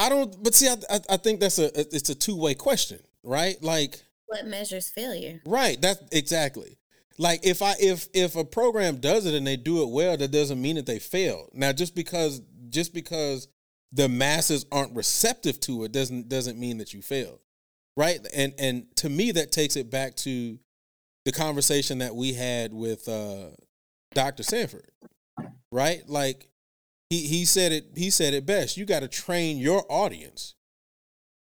I don't, but see, I I, I think that's a it's a two way question, right? Like, What measures failure? right? That exactly. Like if I if if a program does it and they do it well, that doesn't mean that they failed. Now, just because just because the masses aren't receptive to it doesn't doesn't mean that you failed, right? And and to me, that takes it back to the conversation that we had with uh, Dr. Sanford, right? Like he he said it he said it best. You got to train your audience.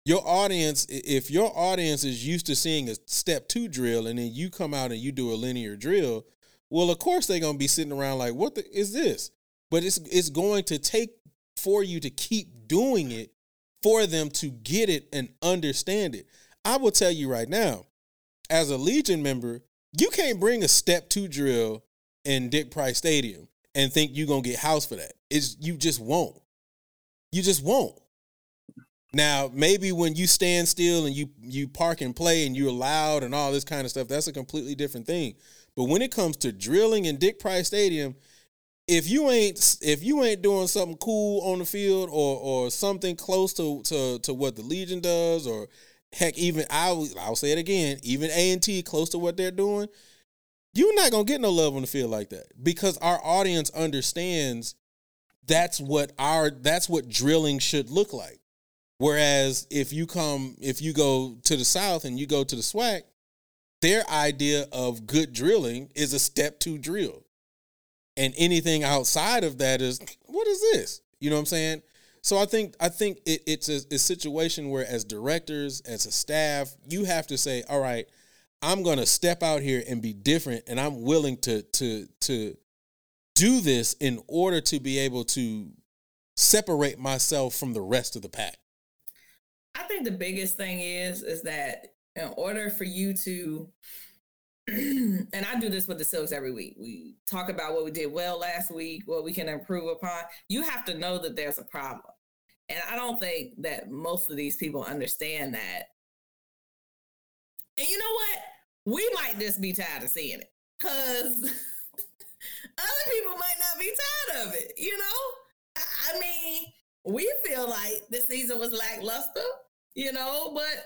Your audience, if your audience is used to seeing a step two drill, and then you come out and you do a linear drill, well, of course they're gonna be sitting around like, "What the, is this?" But it's it's going to take for you to keep doing it for them to get it and understand it. I will tell you right now, as a Legion member, you can't bring a step two drill in Dick Price Stadium and think you're gonna get house for that. It's you just won't. You just won't. Now, maybe when you stand still and you you park and play and you're loud and all this kind of stuff, that's a completely different thing. But when it comes to drilling in Dick Price Stadium, if you ain't if you ain't doing something cool on the field or or something close to to to what the Legion does or heck even I'll I'll say it again, even A&T close to what they're doing, you're not to get no love on the field like that because our audience understands that's what our that's what drilling should look like. Whereas if you come if you go to the south and you go to the SWAC, their idea of good drilling is a step 2 drill. And anything outside of that is what is this? You know what i'm saying? So i think i think it, it's a, a situation where as directors as a staff you have to say all right i'm going to step out here and be different and i'm willing to to to do this in order to be able to separate myself from the rest of the pack I think the biggest thing is is that in order for you to and I do this with the Silks every week. We talk about what we did well last week, what we can improve upon. You have to know that there's a problem. And I don't think that most of these people understand that. And you know what? We might just be tired of seeing it. Cause other people might not be tired of it, you know? I, I mean, we feel like the season was lackluster, you know, but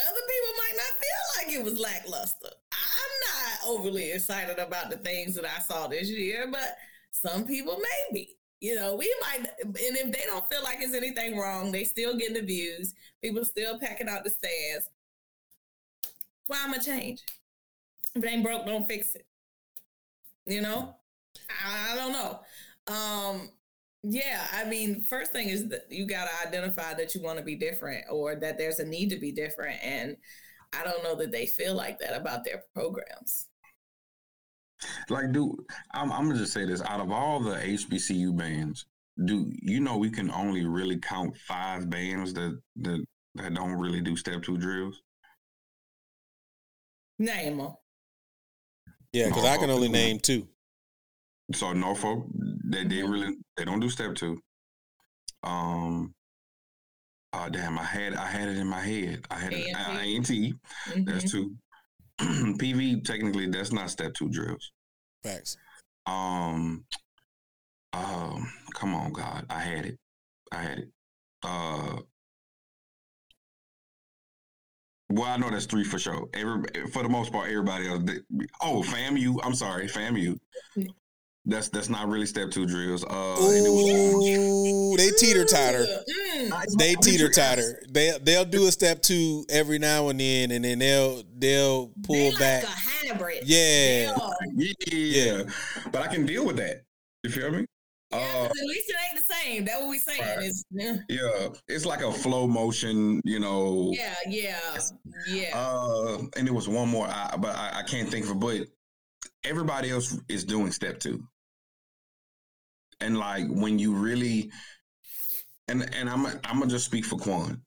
other people might not feel like it was lackluster. I'm not overly excited about the things that I saw this year, but some people may be. You know, we might, and if they don't feel like there's anything wrong, they still getting the views. People still packing out the stands. Why am I change? If it ain't broke, don't fix it. You know, I, I don't know. Um, yeah, I mean, first thing is that you got to identify that you want to be different or that there's a need to be different. And I don't know that they feel like that about their programs. Like, dude, I'm, I'm gonna just say this: out of all the HBCU bands, do you know we can only really count five bands that that that don't really do step two drills? Name them. yeah because i can only name two So Norfolk, they they really they don't do step two. Um. Oh damn! I had I had it in my head. I had it A&T? A and T. Mhm. That's two. PV technically that's not step two drills. facts Um. Um. Come on, God! I had it. I had it. Uh. Well, I know that's three for sure. Every for the most part, everybody else. They, oh, FAMU. I'm sorry, FAMU. That's that's not really step two drills. Uh, and it was- Ooh, they teeter totter. Mm. They teeter totter. They they'll do a step two every now and then, and then they'll they'll pull They like back. a hybrid. Yeah. Yeah. Yeah, but I can deal with that. You feel me? Yeah, Uh, at least it ain't the same. That's what we saying. Right. Is yeah, yeah, it's like a flow motion, you know. yeah, yeah, yeah. Uh, and it was one more, I, but I, I can't think of. it. But everybody else is doing step two, and like when you really, and and I'm I'm gonna just speak for Kuan.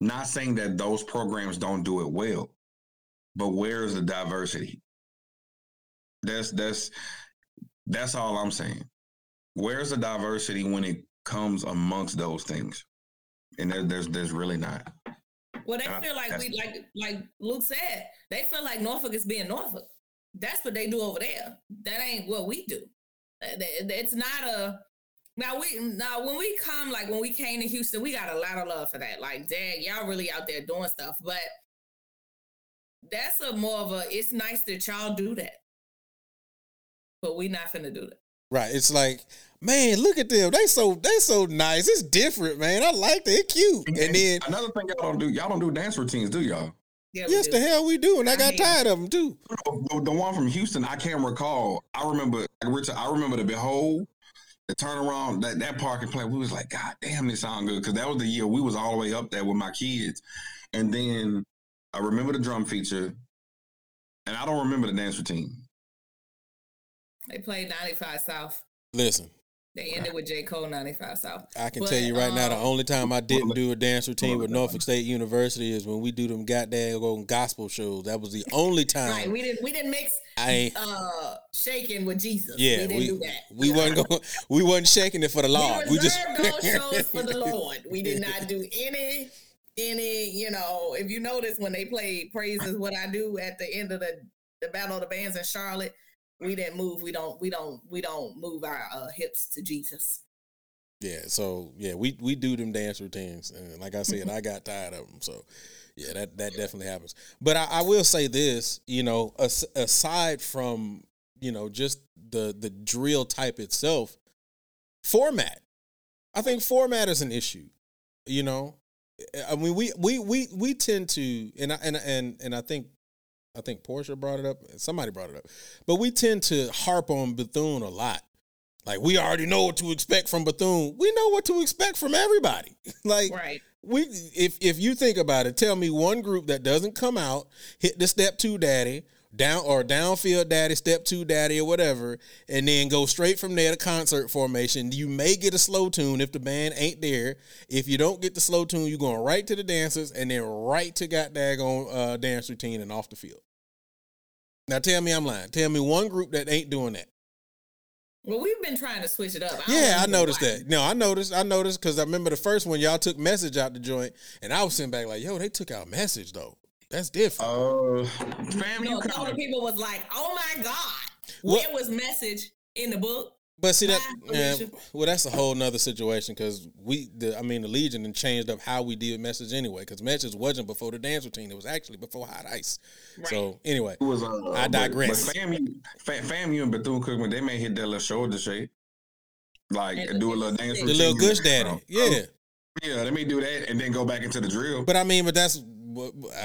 Not saying that those programs don't do it well, but where is the diversity? That's that's that's all I'm saying. Where's the diversity when it comes amongst those things? And there, there's there's really not. well, they feel like we like like Luke said. They feel like Norfolk is being Norfolk. That's what they do over there. That ain't what we do. Uh, It's not a now we now when we come like when we came to Houston, we got a lot of love for that. Like, dang, y'all really out there doing stuff, but that's a more of a. It's nice that y'all do that, but we not finna do that. Right. It's like, man, look at them. They so they so nice. It's different, man. I like that. It's cute. And then another thing y'all don't do, y'all don't do dance routines, do y'all? Yeah, yes, do. the hell we do. And I I got hate tired of them too. The, the one from Houston, I can't recall. I remember, Richard, I remember the Behold, the turnaround, that that parking play. We was like, God damn, this sound good because that was the year we was all the way up there with my kids. And then I remember the drum feature, and I don't remember the dance routine. They played 95 South. Listen, They ended with J. Cole 95 South. I can But, tell you right now, the um, only time I didn't do a dance routine with Norfolk State University is when we do them goddamn going gospel shows. That was the only Right. time We didn't we didn't mix I uh shaking with Jesus. Yeah, we didn't we do that. we wasn't going. We wasn't shaking it for the Lord. We We just reserved those shows for the Lord. We did not do any any, you know, if you notice when they played Praise is what I do at the end of the the Battle of the Bands in Charlotte, we didn't move. We don't we don't we don't move our uh, hips to Jesus. Yeah, so yeah, we we do them dance routines, and like I said, I got tired of them. So yeah, that that definitely happens. But I, I will say this, you know, as, aside from you know just the the drill type itself, format, I think format is an issue. You know, I mean, we we we we tend to, and I, and and and I think. I think Porsha brought it up. Somebody brought it up, but we tend to harp on Bethune a lot. Like we already know what to expect from Bethune. We know what to expect from everybody. like Right. we if if you think about it, tell me one group that doesn't come out, hit the step two daddy, down or downfield daddy, step two daddy, or whatever, and then go straight from there to concert formation. You may get a slow tune if the band ain't there. If you don't get the slow tune, you're going right to the dancers and then right to got daggone uh, dance routine and off the field. Now tell me I'm lying. Tell me one group that ain't doing that. Well, we've been trying to switch it up. don't Yeah, I noticed why. that. No, I noticed. I noticed because I remember the first one y'all took message out the joint, and I was sitting back like, "Yo, they took out message though. That's different." Uh, fam, No, you some kind of people was like, "Oh my god, What- where was message in the book?" but see that, yeah, well, that's a whole nother situation because we, the, I mean, the Legion and changed up how we did message anyway. Because message wasn't before the dance routine; it was actually before hot ice. So anyway, It was, uh, I but- digress. But, FAMU, Fa- FAMU and Bethune Cookman, they may hit that little shoulder shake, like And do a little dance. the little routine. Gush Daddy, Oh, yeah. yeah, they may do that and then go back into the drill. But I mean, but that's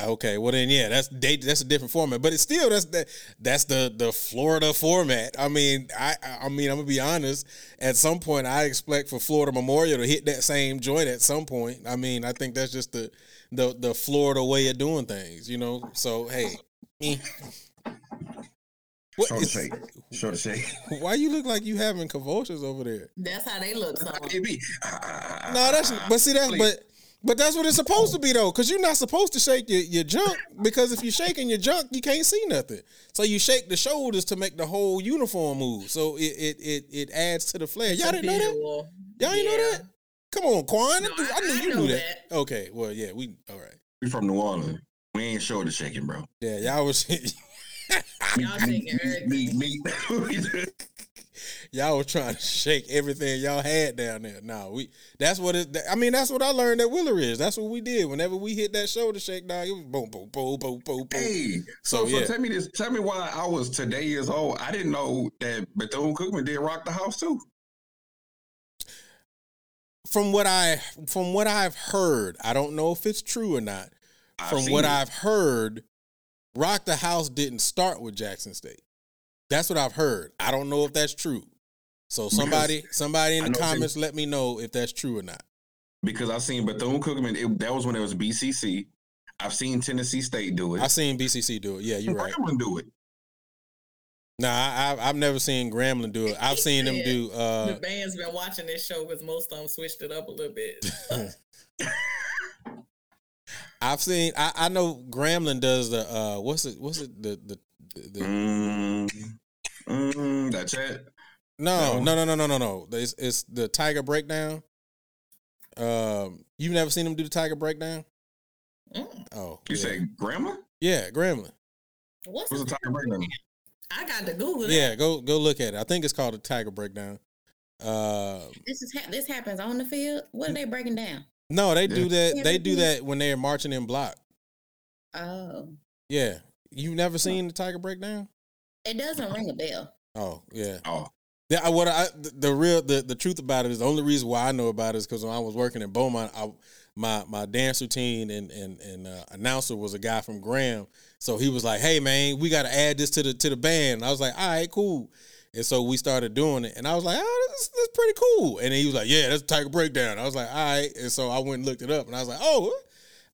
okay. Well, then, yeah, that's they, that's a different format. But it's still that's the that's the the Florida format. I mean, I I mean, I'm gonna be honest. At some point, I expect for Florida Memorial to hit that same joint at some point. I mean, I think that's just the the the Florida way of doing things. You know. So hey. eh. What Shoulder is- shake, shoulder shake. why you look like you having convulsions over there? That's how they look. Some of. Maybe. No, that's but see that's but but that's what it's supposed to be though, because you're not supposed to shake your, your junk because if you're shaking your junk, you can't see nothing. So you shake the shoulders to make the whole uniform move. So it it it, it adds to the flair. Y'all didn't know that? Y'all didn't know that? Come on, Kuan. No, I, I- knew I you know knew that. Okay, well yeah, we all right. We from New Orleans. We ain't shoulder shaking, bro. Yeah, y'all was Y'all shaking everything. Y'all was trying to shake everything y'all had down there. No, we that's what it. I mean, that's what I learned at Willer is. That's what we did. Whenever we hit that shoulder shake, dog, it was boom, boom, boom, boom, boom, boom. Hey, so, So, so yeah. tell me this. Tell me why I was today years old. I didn't know that Bethune Cookman did rock the house too. From what I from what I've heard, I don't know if it's true or not. I've From what it. I've heard, Rock the House didn't start with Jackson State. That's what I've heard. I don't know if that's true. So somebody somebody in the know they- comments let me know if that's true or not. because I've seen Bethune Cookman. It, that was when it was BCC. I've seen Tennessee State do it. I've seen BCC do it. Yeah, you're right. Grambling do it. Nah, I, I, I've never seen Grambling do it. I've seen them do. Uh, the band's been watching this show because most of them switched it up a little bit. I've seen. I, I know Grambling does the. Uh, what's it? What's it? The the, the, the Mm, mm, that's it. no, No. no, no, no, no, no, no. It's, it's the Tiger Breakdown. Um, you've never seen him do the Tiger Breakdown? Mm. Oh, You yeah. say grandma? yeah, Grambling. What's What's the the tiger breakdown? I got to Google that. Yeah, go go look at it. I think it's called the Tiger Breakdown. Uh, This is ha- this happens on the field. What are they breaking down? no, they do that. Yeah, They they do do. that when they're marching in block. Oh, Yeah, you've never seen the Tiger Breakdown? It doesn't ring a bell. Oh, yeah. Oh, Yeah, I- what I the, the real the, the truth about it is the only reason why I know about it is because when I was working in Beaumont, I, my my dance routine and and and uh, announcer was a guy from Graham, so he was like, "Hey man, we got to add this to the to the band." And I was like, "All right, cool." And so we started doing it, and I was like, "Oh, this, this is pretty cool." And then he was like, "Yeah, that's Tiger Breakdown." I was like, "All right," and so I went and looked it up, and I was like, "Oh."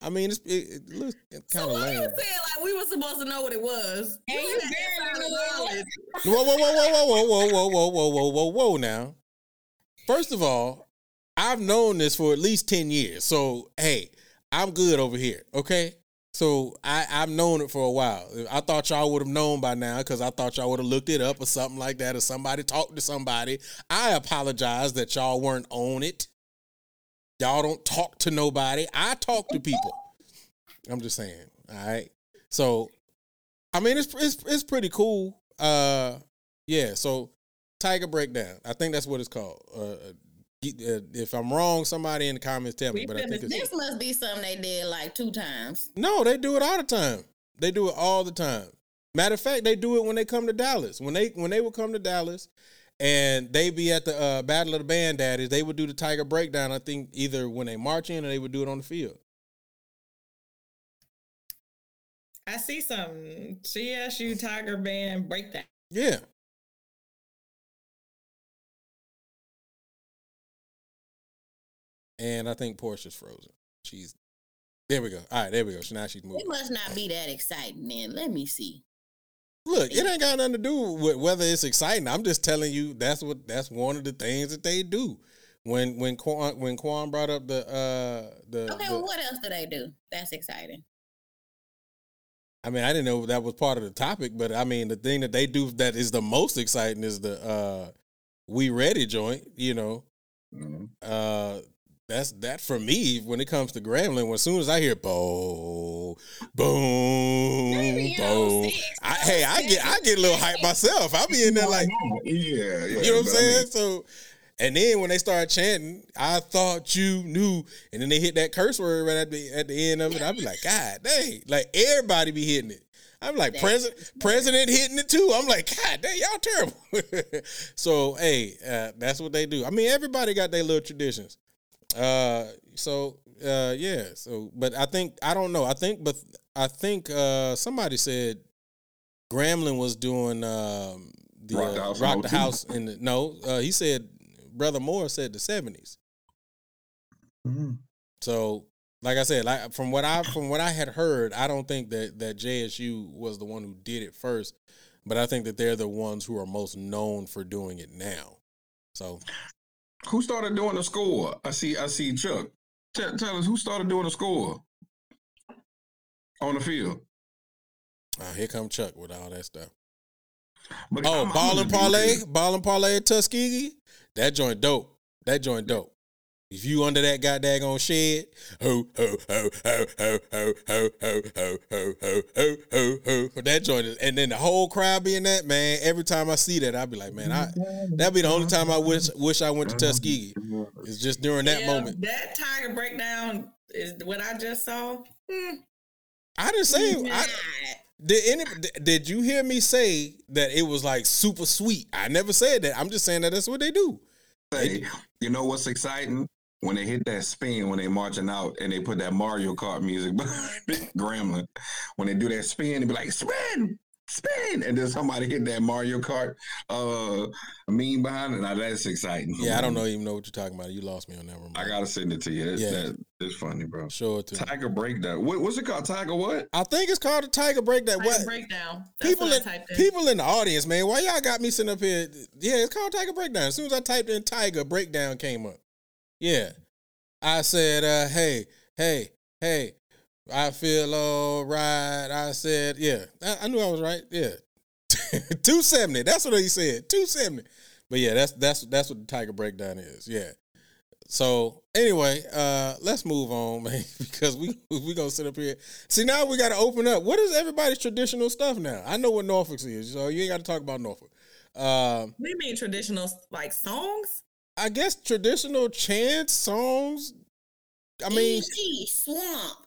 I mean, it's, it, it looks So kind of why you lame. saying like we were supposed to know what it was? And You you barely knew it. knowledge. Whoa, whoa, whoa, whoa, whoa, whoa, whoa, whoa, whoa, whoa, whoa, whoa, whoa, now. First of all, I've known this for at least 10 years. So, hey, I'm good over here. Okay. So I, I've known it for a while. I thought y'all would have known by now because I thought y'all would have looked it up or something like that, or somebody talked to somebody. I apologize that y'all weren't on it. Y'all don't talk to nobody. I talk to people. I'm just saying. All right. So, I mean, it's it's it's pretty cool. Uh, yeah. So, Tiger Breakdown. I think that's what it's called. Uh, uh, if I'm wrong, somebody in the comments tell me. But I think This must be something they did like two times. no. They do it all the time. They do it all the time. Matter of fact, they do it when they come to Dallas. When they when they would come to Dallas, and they be at the uh, Battle of the Band Daddies, they would do the Tiger Breakdown. I think either when they march in or they would do it on the field. I see some CSU Tiger Band breakdown. Yeah. And I think Porsha's frozen. She's there. We go. All right, there we go. So now she's moving. It must not be that exciting. Then let me see. Look, it ain't got nothing to do with whether it's exciting. I'm just telling you that's what that's one of the things that they do. When when Kuan when Kuan brought up the uh the, Okay, the- well, what else do they do? That's exciting. I mean I didn't know that was part of the topic, but I mean the thing that they do that is the most exciting is the uh we ready joint. You know, Mhm. uh that's that for me when it comes to Grambling. When as soon as I hear boom, boom, Maybe you don't boom, I, hey, I get I get a little hype myself. I be in there like, yeah, yeah. you know what I'm saying? so, and then when they start chanting, I thought you knew, and then they hit that curse word right at the at the end of it. I'd be like, God dang, like everybody be hitting it. I'm like, president, president hitting it too. I'm like, God dang, y'all terrible. so, hey, uh, that's what they do. I mean, everybody got their little traditions. Uh, so uh, yeah. So, but I think I don't know. I think, but I think uh, somebody said Grambling was doing um, the Rock the uh, House in rock the house in the no. Uh, he said Brother Moore said the seventies. Mhm. So, like I said, like from what I from what I had heard, I don't think that that JSU was the one who did it first, but I think that they're the ones who are most known for doing it now. So, Who started doing the score? I see. I see. Chuck. Tell, tell us who started doing the score on the field. uh, here come Chuck with all that stuff. But Oh, I'm- I'm ball and parlay, ball and parlay at Tuskegee. That joint dope. That joint dope. If you under that goddamn on shed, ho ho ho ho ho ho ho ho ho ho ho ho ho ho. That joint is, and then the whole crowd being that man. Every time I see that, I'll be like, man, I that'd be the only time I wish wish I went to Tuskegee. It's just during that Yeah, moment. That Tiger breakdown is what I just saw. Hmm. I didn't say. I, did any? Did you hear me say that it was like super sweet? I never said that. I'm just saying that that's what they do. Hey, you know what's exciting? When they hit that spin, when they marching out and they put that Mario Kart music behind Grambling. When they do that spin, they be like, spin, spin. And then somebody hit that Mario Kart uh meme behind it. Now that's exciting. Yeah, I don't know even know what you're talking about. You lost me on that one. I gotta send it to you. It's, Yeah. that, it's funny, bro. show it to. me. Tiger Breakdown. What, what's it called? Tiger what? I think it's called a Tiger Breakdown. Tiger What? breakdown. That's people what in typed in. people in the audience, man. Why y'all got me sitting up here? Yeah, it's called Tiger Breakdown. As soon as I typed in Tiger Breakdown came up. Yeah. I said, uh, hey, hey, hey, I feel all right. I said, yeah. I, I knew I was right. Yeah. 270. That's what he said. 270. But yeah, that's that's that's what the Tiger Breakdown is. Yeah. So anyway, uh, let's move on, man, because we we gonna sit up here. See, now we got to open up. What is everybody's traditional stuff now? I know what Norfolk's is, so you ain't got to talk about Norfolk. Um, do mean traditional like songs? I guess traditional chants, songs. I mean, E.T. Swamp.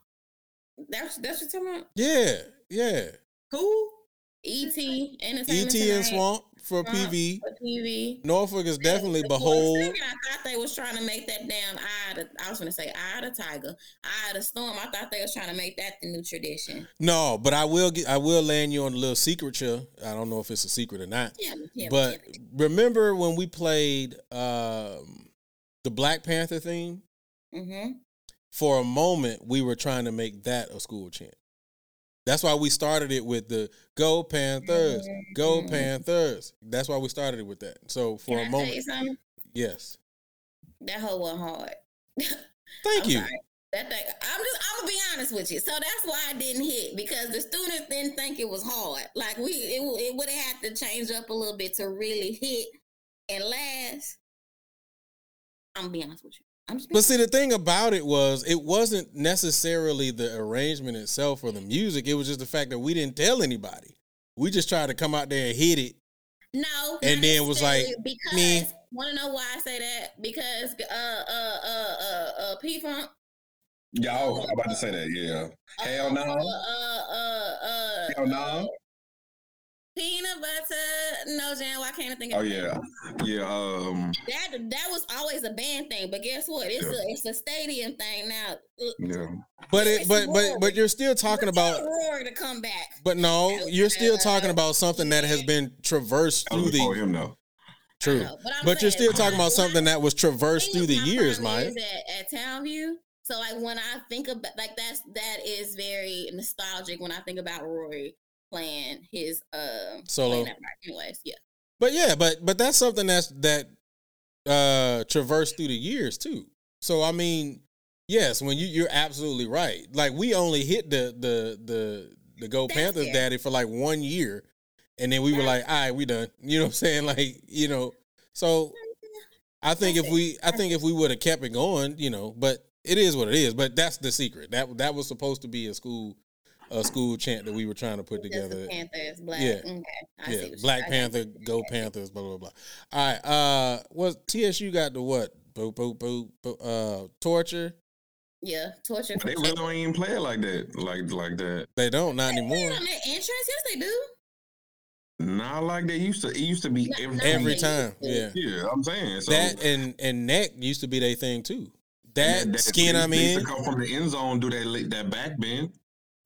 That's that's what you're talking about. yeah, yeah. Who? E.T. Entertainment E.T. and Swamp for Swamp PV. for TV. Norfolk is definitely For a behold. second, I thought they was trying to make that damn eye. Of the, I was going to say eye of the tiger, eye of the storm. I thought they was trying to make that the new tradition. No, but I will get. I will land you on a little secret here. I don't know if it's a secret or not. Yeah, yeah, But remember when we played um, the Black Panther theme? mm-hmm. For a moment, we were trying to make that a school chant. That's why we started it with the "Go Panthers, Go Mhm. Panthers." That's why we started it with that. So for Can a I moment, yes. That whole one hard. Thank I'm you. sorry. That thing, I'm just, I'm gonna be honest with you. So that's why I didn't hit because the students didn't think it was hard. Like we, it, it would have had to change up a little bit to really hit and last. I'm gonna be honest with you. I'm just. But see, the thing about it was, it wasn't necessarily the arrangement itself or the music. It was just the fact that we didn't tell anybody. We just tried to come out there and hit it. No, And then was like, necessarily, because me. want to know why I say that? Because uh uh uh uh uh P Funk. Yeah, I was about to say that. Yeah. Hell no. Uh uh uh uh. Hell no. Peanut butter, no jam. Why can't I think? Of oh Of yeah. Yeah. Um. That that was always a band thing, but guess what? It's a it's a stadium thing now. Uh, Yeah. But it, but but but you're still talking about. Roar to come back. But no, you're still Uh, talking about something that has been traversed through the him though. true. know, but But you're still talking about something that was traversed through the years, family Maya. At, at Townview. So like when I think about like that's that is very nostalgic when I think about Rory playing his uh Solo. playing that part. Anyways, yeah. But yeah, but but that's something that's that uh traversed through the years too. So I mean, yes, when you you're absolutely right. Like we only hit the the the the Go That's Panthers daddy for like one year, and then we were like, all right, we done. You know what I'm saying? Like you know, so I think That's if we I think if we would have kept it going, you know, but it is what it is. But that's the secret. That that was supposed to be a school a school chant that we were trying to put Just together. the Panthers, black. Yeah. Okay. I Yeah, what Black Panther, you. go Panthers, blah blah blah. All right, uh, what TSU got the what? Boop boop boop. boop uh, torture. Yeah, torture. They really don't even play it like that. Like like that. They don't not They anymore. it on their entrance. Yes, they do. Not like they used to. It used to be Not- every not time. Every time, yeah. Yeah, I'm saying. So That and and neck used to be their thing too. That, and skin I'm they used in, to come from the end zone, do that that back bend.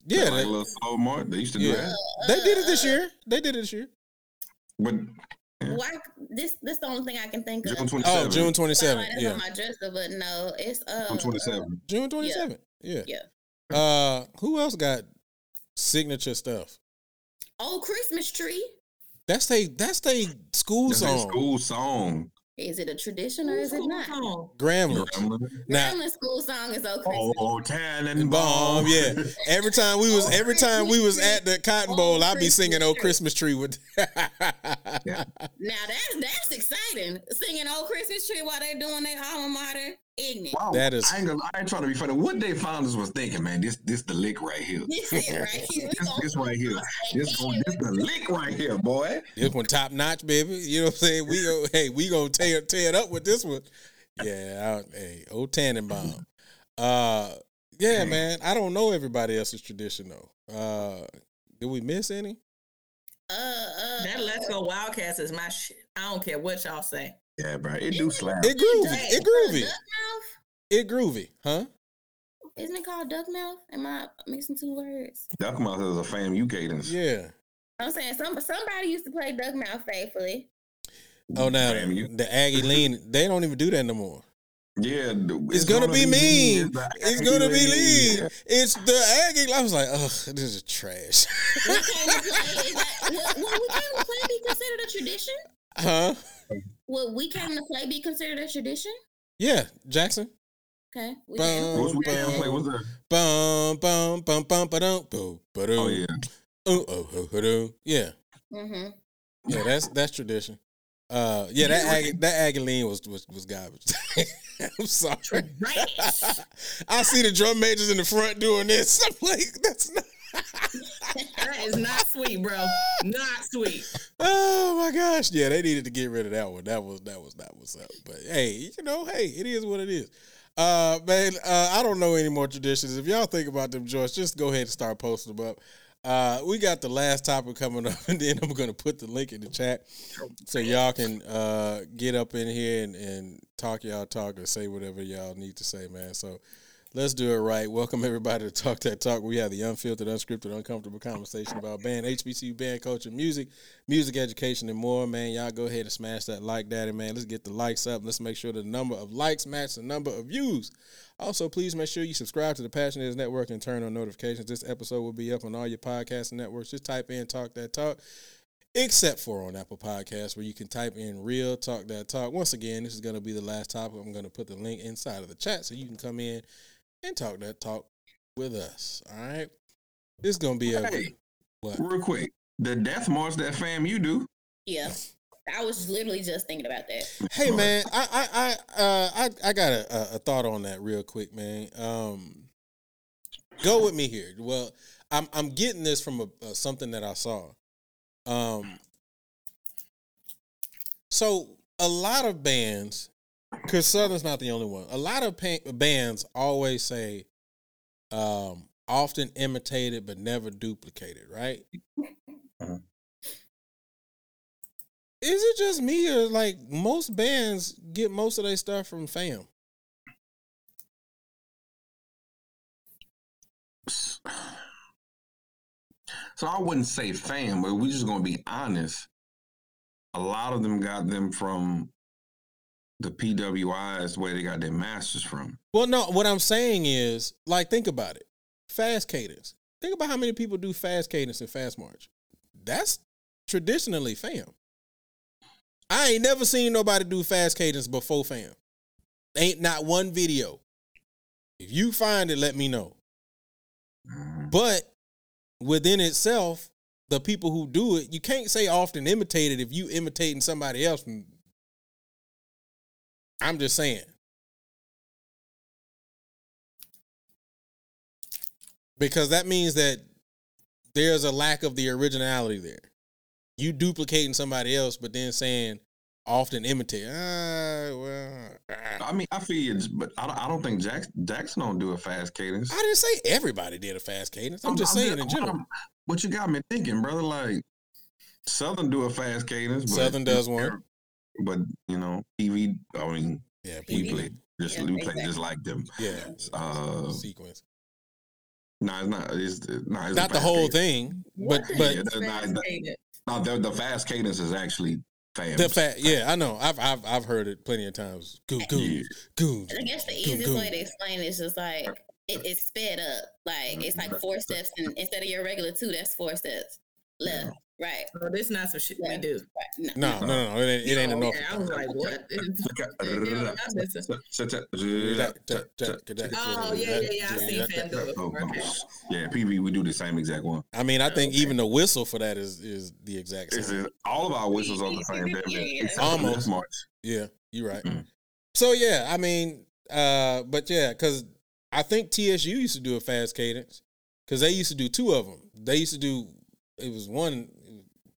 Yeah, like a they, little slow march. They used to do that. they did it Uh, this year. They did it this year. But Why? This this the only thing I can think of. June twenty Oh, seventh. June twenty Sorry, seventh. that's Yeah, on my dresser, but no, it's uh, June twenty seventh. June twenty seventh. Yeah. Yeah. Uh, who else got signature stuff? old Christmas tree. That's they. That's they school That's song. school song. Is it a tradition or is it not? Grambling's. Now, Grambling school song is okay. Christmas. Oh, Tannenbaum. Bomb, yeah. Every time we was, Oh, every time we was at the Cotton Oh, Bowl, I'd be singing oh, "Old. Christmas Tree" with. Yeah. Now that's that's exciting. Singing old Christmas tree while they're doing their alma mater. Ignorant. Wow, That is- I ain't, gonna, I ain't trying to be funny. What they founders was thinking, man, this this the lick right here. This is right here. This, gonna- this right here. This, going, this the lick right here, boy. This one top notch, baby. You know what I'm saying? We go, hey, we gonna tear tear it up with this one. Yeah, I, hey, old Tannenbaum. Uh, yeah, man. I don't know everybody else's tradition though. Uh, did we miss any? Uh, uh, That Let's Go Wildcats is my shit. I don't care what y'all say. Yeah, bro. It do slap. It groovy. It groovy. Duck mouth? It groovy, huh? Isn't it called duck mouth? Am I mixing two words? Duck Mouth is a FAMU cadence. Yeah. I'm saying some somebody used to play duck mouth faithfully. Oh, now you. the Aggie lean. They don't even do that no more. Yeah, the- It's, gonna, be mean. the It's Aggie gonna be lean. lean. It's the Aggie. I was like, ugh, this is trash. We came to play, is that, what, what we came to play be considered a tradition? huh? What we came to play be considered a tradition? Yeah, Jackson. Okay. We Bum, came- What's we can't play? What's that? Bum bum bum bum ba dum boom ba dum. Oh yeah. Oh oh oh oh, dum. Yeah, Mhm. yeah. That's that's tradition. Uh, yeah. That Aggie, that Aggie lean was was was garbage. I'm sorry. I see the drum majors in the front doing this. I'm like, that's not. That is not sweet, bro. Not sweet. Oh my gosh. Yeah, they needed to get rid of that one. That was that was that was up. But hey, you know, hey, it is what it is. Uh man, uh, I don't know any more traditions. If y'all think about them joints, just go ahead and start posting them up. Uh, we got the last topic coming up, and then I'm gonna put the link in the chat so y'all can uh, get up in here and, and talk y'all talk or say whatever y'all need to say, man. So let's do it right. Welcome everybody to Talk That Talk. We have the unfiltered, unscripted, uncomfortable conversation about band, HBCU band culture, music, music education, and more. Man, y'all go ahead and smash that like daddy, man. Let's get the likes up. Let's make sure the number of likes match the number of views. Also, please make sure you subscribe to the Passion Is Network and turn on notifications. This episode will be up on all your podcast networks. Just type in Talk That Talk except for on Apple Podcasts, where you can type in real talk that talk. Once again, this is going to be the last topic. I'm going to put the link inside of the chat so you can come in and talk that talk with us. All right. This is going to be a Hey. what? Real quick, the death march that FAMU do. Yeah. I was literally just thinking about that. Hey man, I I I uh, I, I got a, a, a thought on that real quick, man. Um, go with me here. Well, I'm I'm getting this from a, uh, something that I saw. Um, so a lot of bands, because Southern's not the only one. A lot of pa- bands always say, um, often imitated but never duplicated, right? Mhm. Is it just me or like most bands get most of their stuff from fam? So I wouldn't say fam, but we're just gonna be honest. A lot of them got them from the PWIs where they got their masters from. Well, no, what I'm saying is, like, think about it. Fast cadence. Think about how many people do fast cadence and fast march. That's traditionally fam. I ain't never seen nobody do fast cadence before fam. Ain't not one video. If you find it, let me know. Mhm. But within itself, the people who do it, you can't say often imitated if you imitating somebody else. From, I'm just saying. Because that means that there's a lack of the originality there. You duplicating somebody else, but then saying often imitate. Ah, well, ah. I mean, I feel you, but I don't, I don't think Jackson, Jackson don't do a fast cadence. I didn't say everybody did a fast cadence. I'm just saying in general. What you got me thinking, brother? Like Southern do a fast cadence. But, Southern does one. But you know, TV. I mean, Yeah, we people. play just Yeah, we play exactly. just like them. Yeah, Uh, sequence. no, it's not. It's no, it's Not the whole cadence. thing, but What but Yeah, not- fast that- cadence? No, the, the fast cadence is actually fast. the fact. Yeah, I know. I've I've I've heard it plenty of times. Goo Yeah. goons, goons. I guess the easiest goo. way to explain it is just like it, it's sped up. Like it's like four steps, and instead of your regular two, that's four steps. Left, right, Oh, this is not some shit we do. right. No. No, no, no, no. It ain't, it ain't Oh, enough. okay. I was like, what? Oh, yeah, yeah, yeah. I've seen fam do it Oh. Okay. Yeah, PV, we do the same exact one. I mean, I think Okay. even the whistle for that is is the exact It's same. just- all of our whistles are the same. damn near, Yeah. except Almost. march. Yeah, you're right. Mm. So yeah, I mean, Uh, but yeah, because I think TSU used to do a fast cadence because they used to do two of them. They used to do it was one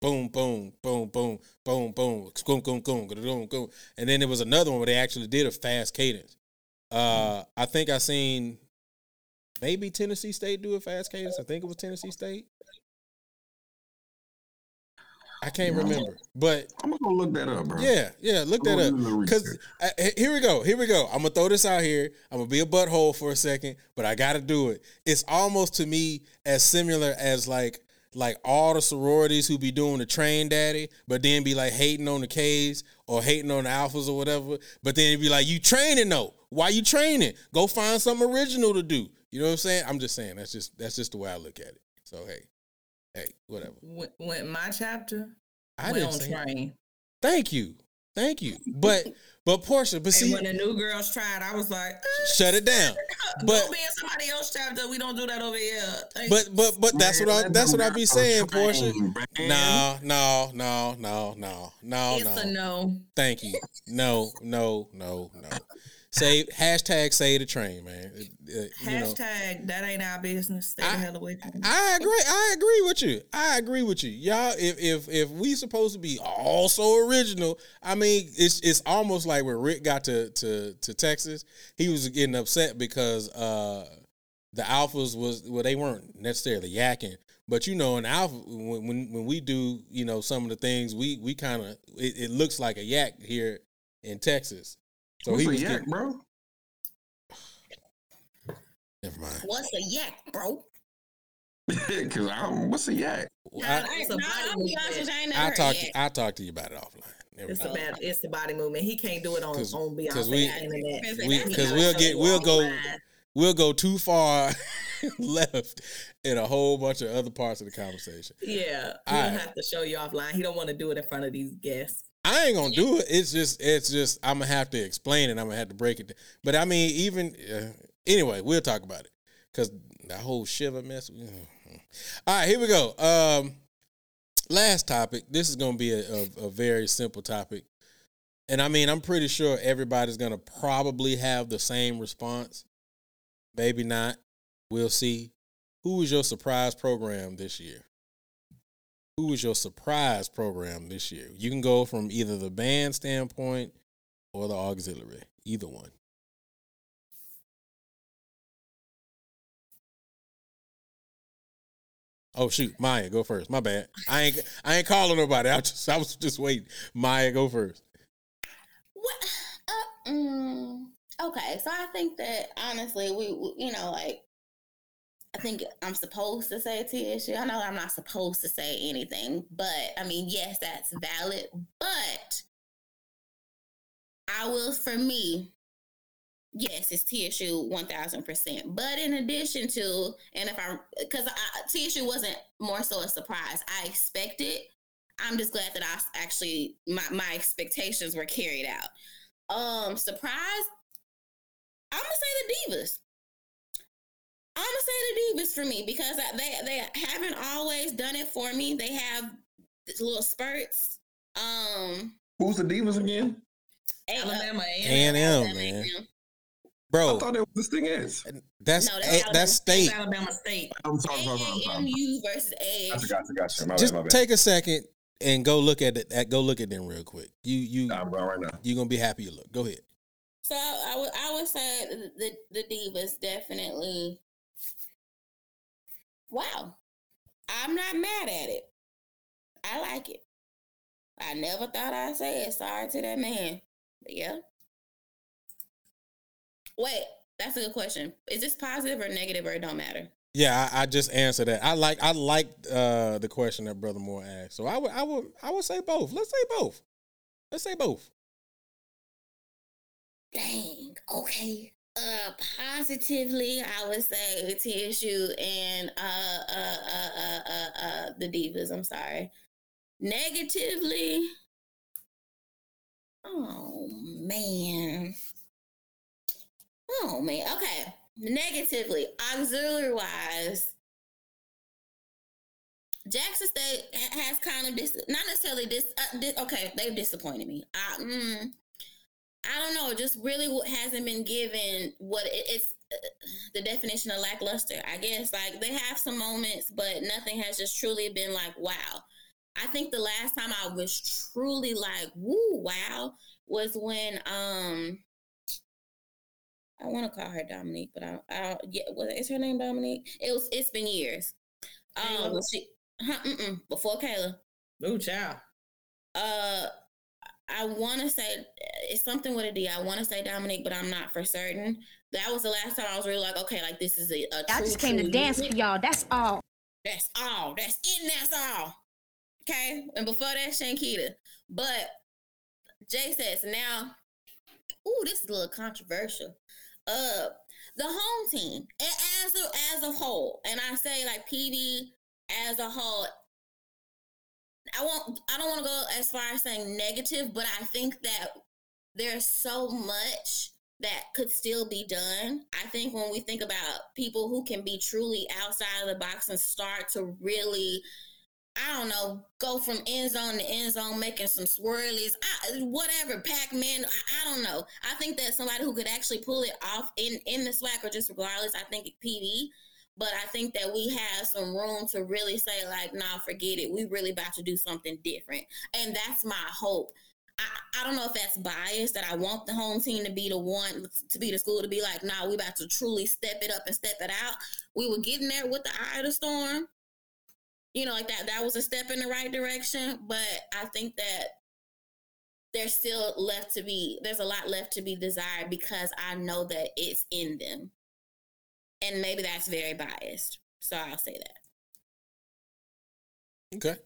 boom boom boom boom boom boom boom boom boom boom boom, and then there was another one where they actually did a fast cadence. Uh, I think I seen maybe Tennessee State do a fast cadence. I think it was Tennessee State. I can't Yeah. remember, but I'm gonna go look that up, bro. yeah, yeah, look that up. do a little Because research. here we go, here we go. I'm gonna throw this out here. I'm gonna be a butthole for a second, but I gotta do it. It's almost to me as similar as like like all the sororities who be doing the train daddy, but then be like hating on the K's or hating on the alphas or whatever. But then it'd be like, you training though. Why you training? Go find something original to do. You know what I'm saying? I'm just saying that's just that's just the way I look at it. So hey, hey, whatever. Went, my chapter. I went didn't on train. Thank you, thank you. But but Porsha, but And see, when the new girls tried, I was like, eh, shut it down. Go But be in somebody else's chapter. We don't do that over here. Thank but but but that's what I that's what I be saying, Porsha. man. No, no, no, no, no, no, it's a no. no. Thank you. No, no, no, no. Say hashtag say the train, man. Uh, you know, Hashtag that ain't our business. Stay the I- hell away from. I agree. I agree with you. I agree with you, y'all. If if if we supposed to be all so original, I mean, it's it's almost like when Rick got to to to Texas, he was getting upset because uh the alphas was well, they weren't necessarily yakking, but you know, in alpha when when, when we do you know some of the things we we kind of it, it looks like a yak here in Texas. So What's he a was yak, getting, bro? never mind. What's a yak, bro? Cause I'm what's a yak? I, It's no, I'm be honest with you, I ain't never I'll talk. To, I'll talk to you about it offline. Never It's mind. a. It's the body movement. He can't do it on 'Cause- on 'cause Beyonce we- internet. we- He 'cause we'll get- we'll go- offline. we'll go too far left in a whole bunch of other parts of the conversation. Yeah, All he'll right. have to show you offline. He don't want to do it in front of these guests. I ain't gonna do it. It's just, it's just, I'm gonna have to explain it. I'm gonna have to break it. But I mean, even uh, anyway, we'll talk about it because that whole shiver mess. All right, here we go. Um, last topic. This is gonna be a, a, a very simple topic, and I mean, I'm pretty sure everybody's gonna probably have the same response. Maybe not. We'll see. Who was your surprise program this year? Who was your surprise program this year? You can go from either the band standpoint or the auxiliary, either one. Oh shoot, Maya, go first. My bad. I ain't I ain't calling nobody. I just I was just waiting. Maya, go first. What? Uh, mm, okay, so I think that honestly, we, we, you know, like, I think I'm supposed to say TSU. I know I'm not supposed to say anything, but I mean, yes, that's valid. But I will, for me, yes, it's TSU 1000%. But in addition to, and if I, because TSU wasn't more so a surprise, I expected. I'm just glad that I actually my, my expectations were carried out. Um, surprise. I'm gonna say the divas. I'm gonna say the divas for me because they they haven't always done it for me. They have little spurts. Um, Who's the divas again? A- Alabama A and and M, Alabama man, A&M. I bro. thought that was the thing is. That's No, that's Alabama that's State. state. Alabama State. I'm sorry, sorry, sorry, sorry. AAMU versus AH. Gotcha, gotcha, gotcha. My Just bad, my bad. take a second and go look at it. At, go look at them real quick. You you I'm going right now. you gonna be happy you look. Go ahead. So I would I would say the, the the divas definitely. Wow, I'm not mad at it. I like it. I never thought I'd say it. Sorry to that man, but yeah. Wait, that's a good question. Is this positive or negative, or it don't matter? Yeah, I, I just answered that. I like I like uh the question that Brother Moore asked. So I would I would I would say both. Let's say both. Let's say both. Dang. Okay. Uh, positively, I would say TSU and uh, uh, uh, uh, uh, uh, the Divas. I'm sorry. Negatively, oh man. Oh man. Okay. Negatively, auxiliary wise, Jackson State has kind of dis- not necessarily dis-, uh, dis- okay, they've disappointed me. I, mm, I don't know, just really hasn't been given what it, it's the definition of lackluster. I guess like they have some moments, but nothing has just truly been like wow. I think the last time I was truly like woo wow was when um I want to call her Dominique, but I, I yeah, what is her name Dominique? It was. It's been years. Um, she huh, before Kayla. Oh, child. Uh, I want to say it's something with a D. I want to say Dominic, but I'm not for certain. That was the last time I was really like, okay, like this is a. a I just came to dance for y'all. That's all. That's all. That's it. That's all. Okay, and before that, Shankita. But Jay says now. Ooh, this is a little controversial. Uh, the home team as a, as a whole, and I say like PD as a whole, I won't. I don't want to go as far as saying negative, but I think that there's so much that could still be done. I think when we think about people who can be truly outside of the box and start to really, I don't know, go from end zone to end zone, making some swirlies, I, whatever, Pac Man, I, I, don't know. I think that somebody who could actually pull it off in in the SWAC or just regardless, I think PD but I think that we have some room to really say, like, nah, forget it. We really about to do something different. And that's my hope. I, I don't know if that's biased that I want the home team to be the one to be the school to be like, nah, we about to truly step it up and step it out. We were getting there with the eye of the storm. You know, like that that was a step in the right direction. But I think that there's still left to be there's a lot left to be desired because I know that it's in them and maybe that's very biased. So I'll say that. Okay.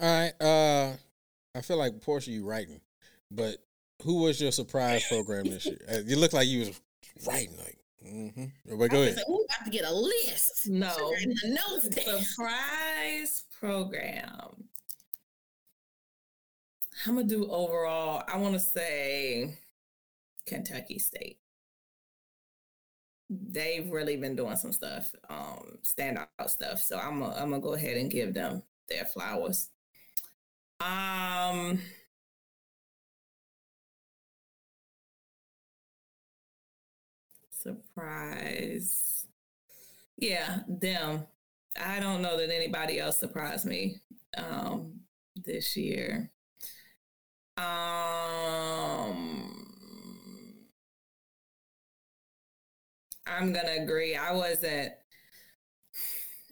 All right. Uh I feel like Porsha you writing, but who was your surprise program this year? You look like you was writing like mm-hmm. But go ahead. Like, we got to get a list. No. Surprise program. I'm gonna do overall. I want to say Kentucky State they've really been doing some stuff, um, standout stuff. So I'm gonna I'm gonna go ahead and give them their flowers. Um surprise. Yeah, them. I don't know that anybody else surprised me um this year. Um I'm gonna agree. I wasn't,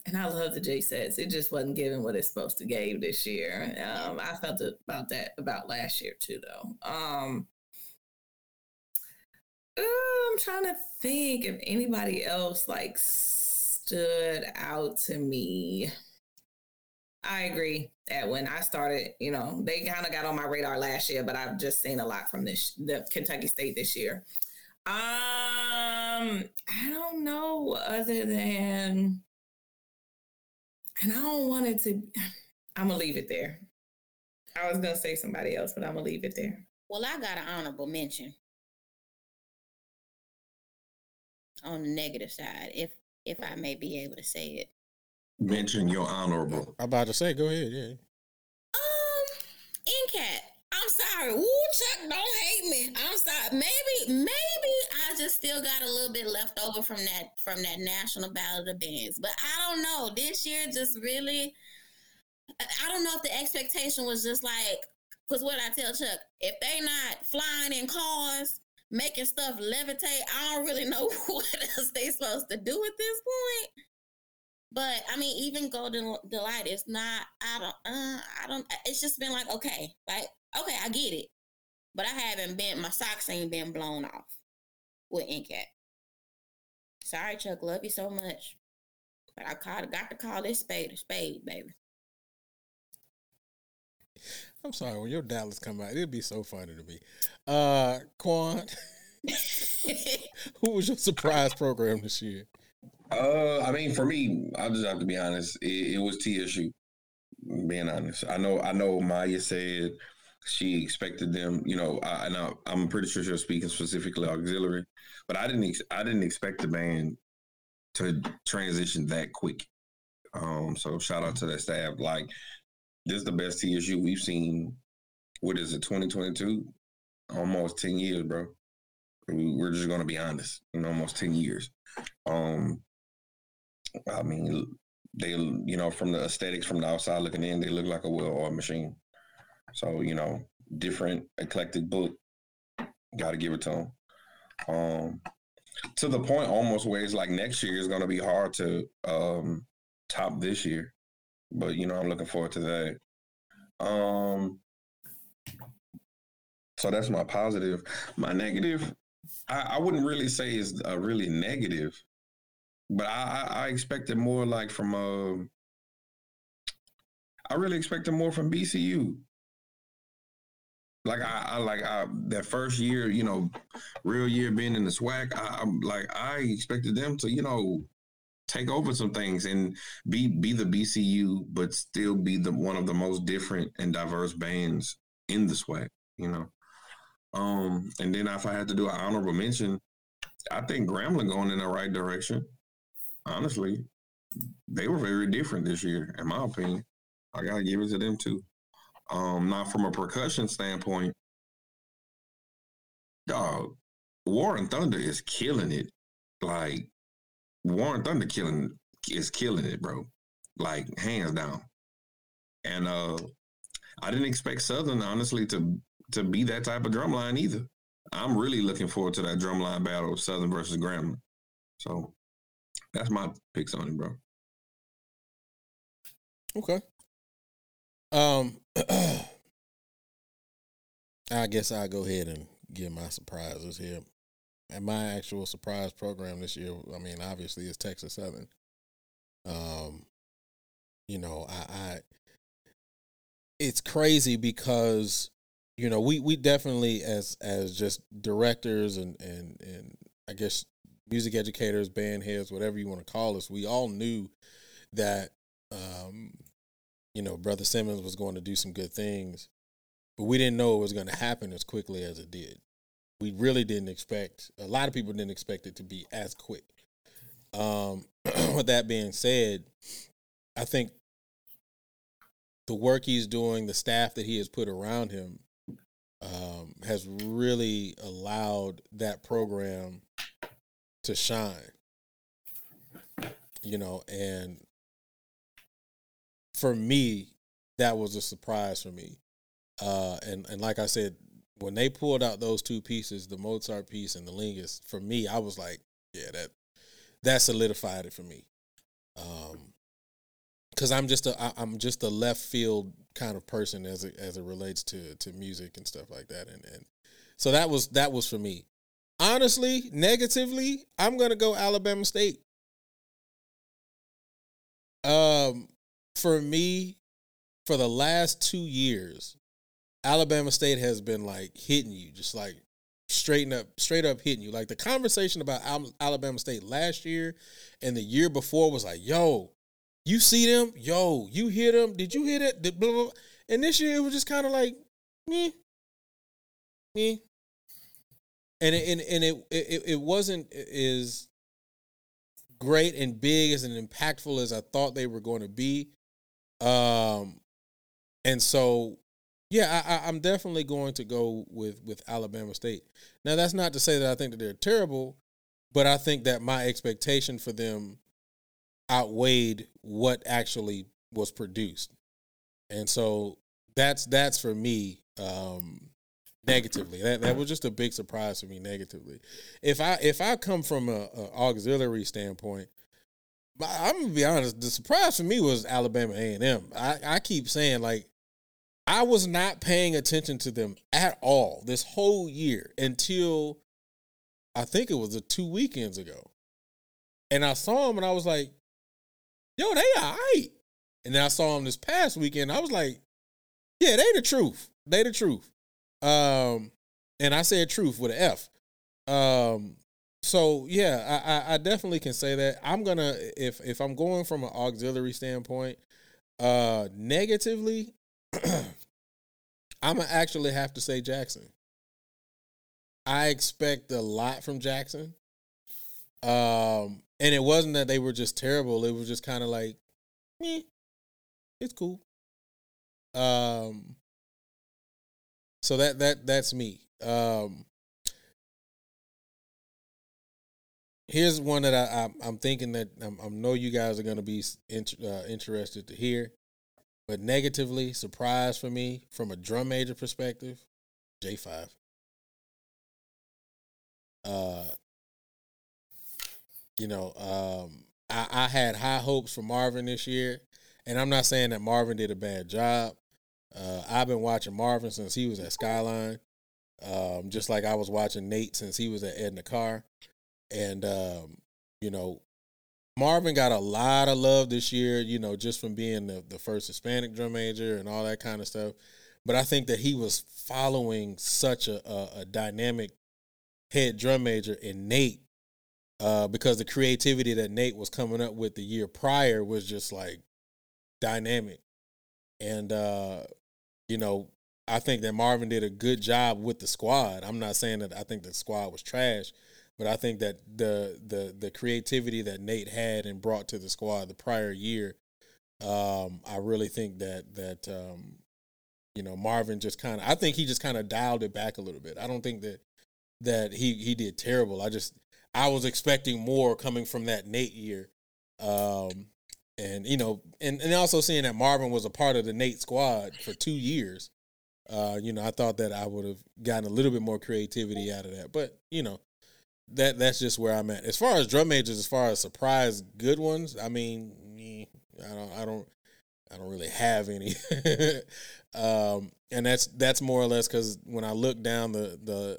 and I love the J-Settes. It just wasn't giving what it's supposed to give this year. Um, I felt about that about last year too, though. Um, I'm trying to think if anybody else like stood out to me. I agree that when I started, you know, they kind of got on my radar last year, but I've just seen a lot from this the Kentucky State this year. Um, I don't know other than, and I don't want it to, I'm gonna leave it there. I was gonna say somebody else, but I'm gonna leave it there. Well, I got an honorable mention on the negative side, if if I may be able to say it. Mention your honorable. I'm about to say, go ahead, yeah. Um, NCAT. I'm sorry. Woo, Chuck, don't hate me. I'm sorry. Maybe, maybe I just still got a little bit left over from that from that national ballot of bands. But I don't know. This year just really I don't know if the expectation was just like because what I tell Chuck, if they not flying in cars, making stuff levitate, I don't really know what else they supposed to do at this point. But I mean, even Golden Delight is not. I don't. Uh, I don't. It's just been like okay, like okay, I get it. But I haven't been, my socks ain't been blown off with NCAT. Sorry, Chuck. Love you so much. But I called, got to call this spade a spade, baby. I'm sorry, when your Dallas come out, it'd be so funny to me. Uh Kuan, who was your surprise program this year? Uh, I mean, for me, I just have to be honest. It, it was TSU. Being honest, I know. I know. Maya said she expected them, you know, I, and I, am pretty sure she was speaking specifically auxiliary, but I didn't, ex- I didn't expect the band to transition that quick. Um, so shout out to that staff. Like, this is the best TSU we've seen. What is it, 2022? almost ten years, bro. We- We're just gonna be honest, know, almost ten years. Um, I mean, they, you know, from the aesthetics from the outside looking in, they look like a well-oiled machine. So, you know, different eclectic book. Got to give it to them. Um, to the point almost where it's like next year is going to be hard to um top this year, but you know, I'm looking forward to that. Um, so that's my positive. My negative, I, I wouldn't really say is a really negative, but I, I, I expected more like from uh, I really expected more from BCU. Like I, I like I, that first year, you know, real year being in the SWAC, I, I'm like I expected them to, you know, take over some things and be be the BCU, but still be the one of the most different and diverse bands in the SWAC, you know. Um, and then if I had to do an honorable mention, I think Grambling going in the right direction. Honestly, they were very different this year, in my opinion. I gotta give it to them too. Um, not from a percussion standpoint, dog. Warren Thunder is killing it. Like Warren Thunder killing is killing it, bro. Like hands down. And uh I didn't expect Southern honestly to to be that type of drum line either. I'm really looking forward to that drum line battle, Southern versus Grambling. So that's my picks on it, bro. Okay. Um, I guess I'll go ahead and get my surprises here. And my actual surprise program this year, I mean, obviously, is Texas Southern. Um, you know, I, I it's crazy because you know we we definitely as as just directors and and and I guess music educators, band heads, whatever you want to call us, we all knew that um, you know Brother Simmons was going to do some good things, but we didn't know it was going to happen as quickly as it did. We really didn't expect. A lot of people didn't expect it to be as quick. Um, with that being said, I think the work he's doing, the staff that he has put around him, um, has really allowed that program to shine. You know, and for me, that was a surprise for me. Uh, and and like I said, when they pulled out those two pieces, the Mozart piece and the Lingus, for me, I was like, yeah, that that solidified it for me. Um, because I'm just a I- I'm just a left field kind of person as it as it relates to to music and stuff like that, and and so that was that was for me. Honestly, negatively, I'm gonna go Alabama State. Um, for me, for the last two years, Alabama State has been like hitting you, just like straighten up, straight up hitting you. Like the conversation about Alabama State last year and the year before was like, "Yo, you see them? Yo, you hear them? Did you hear that?" Blah, blah, blah. And this year it was just kind of like, me, me, and it, and and it, it it wasn't as great and big as and impactful as I thought they were going to be. Um, and so yeah, I, I, I'm definitely going to go with with Alabama State. Now, that's not to say that I think that they're terrible, but I think that my expectation for them outweighed what actually was produced, and so that's that's for me um, negatively. That that was just a big surprise for me negatively. If I if I come from a, a auxiliary standpoint. I'm gonna be honest. The surprise for me was Alabama A and M. I, I keep saying like I was not paying attention to them at all this whole year until I think it was the two weekends ago. And I saw them and I was like, yo, they all right. And then I saw them this past weekend. I was like, yeah, they the truth. They the truth. Um, and I said truth with an F. Um, so yeah, I, I, definitely can say that. I'm gonna if if I'm going from an auxiliary standpoint, uh negatively, I'm gonna actually have to say Jackson. I expect a lot from Jackson. Um, and it wasn't that they were just terrible. It was just kind of like, eh, it's cool. Um, so that that that's me. Um, here's one that I, I I'm thinking that I'm, I know you guys are going to be int- uh, interested to hear, but negatively surprised for me from a drum major perspective, J five. Uh, you know, um, I, I had high hopes for Marvin this year, and I'm not saying that Marvin did a bad job. Uh, I've been watching Marvin since he was at Skyline, um, just like I was watching Nate since he was at Edna Carr. And, um, you know, Marvin got a lot of love this year, you know, just from being the, the first Hispanic drum major and all that kind of stuff. But I think that he was following such a, a, a dynamic head drum major in Nate uh, because the creativity that Nate was coming up with the year prior was just like dynamic. And, uh, you know, I think that Marvin did a good job with the squad. I'm not saying that I think the squad was trash, but I think that the the the creativity that Nate had and brought to the squad the prior year, um, I really think that that um, you know Marvin just kind of I think he just kind of dialed it back a little bit. I don't think that that he he did terrible. I just I was expecting more coming from that Nate year. Um, and you know, and, and also seeing that Marvin was a part of the Nate squad for two years, uh, you know, I thought that I would have gotten a little bit more creativity out of that. But you know, that that's just where I'm at. As far as drum majors, as far as surprise good ones, I mean, I don't, I don't, I don't really have any. um, and that's that's more or less because when I look down the the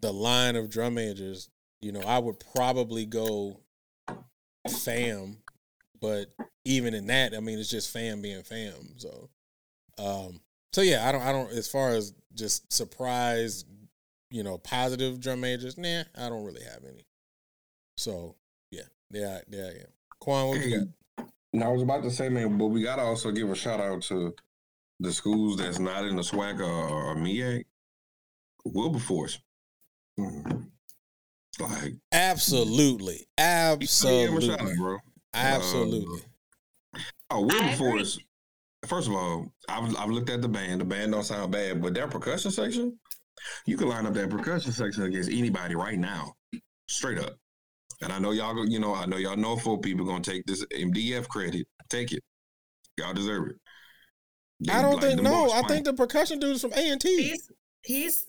the line of drum majors, you know, I would probably go fam, but even in that, I mean, it's just fam being fam. So, um, so yeah, I don't, I don't. As far as just surprise, you know, positive drum majors, nah, I don't really have any. So yeah, yeah, yeah, yeah. Kuan, what you got? No, I was about to say, man, but we gotta also give a shout out to the schools that's not in the SWAC or, or MEAC. Wilberforce. Mhm. Like, Absolutely, give him a shout out, absolutely, bro. absolutely. Oh, I agree. Wilberforce. First of all, I've, I've looked at the band. The band don't sound bad, but their percussion section, you can line up that percussion section against anybody right now, straight up. And I know y'all, go- you know, I know y'all know for people gonna take this MDF credit. Take it, y'all deserve it. They- I don't like, think no. I fine. think the percussion dude is from A and T. He's he's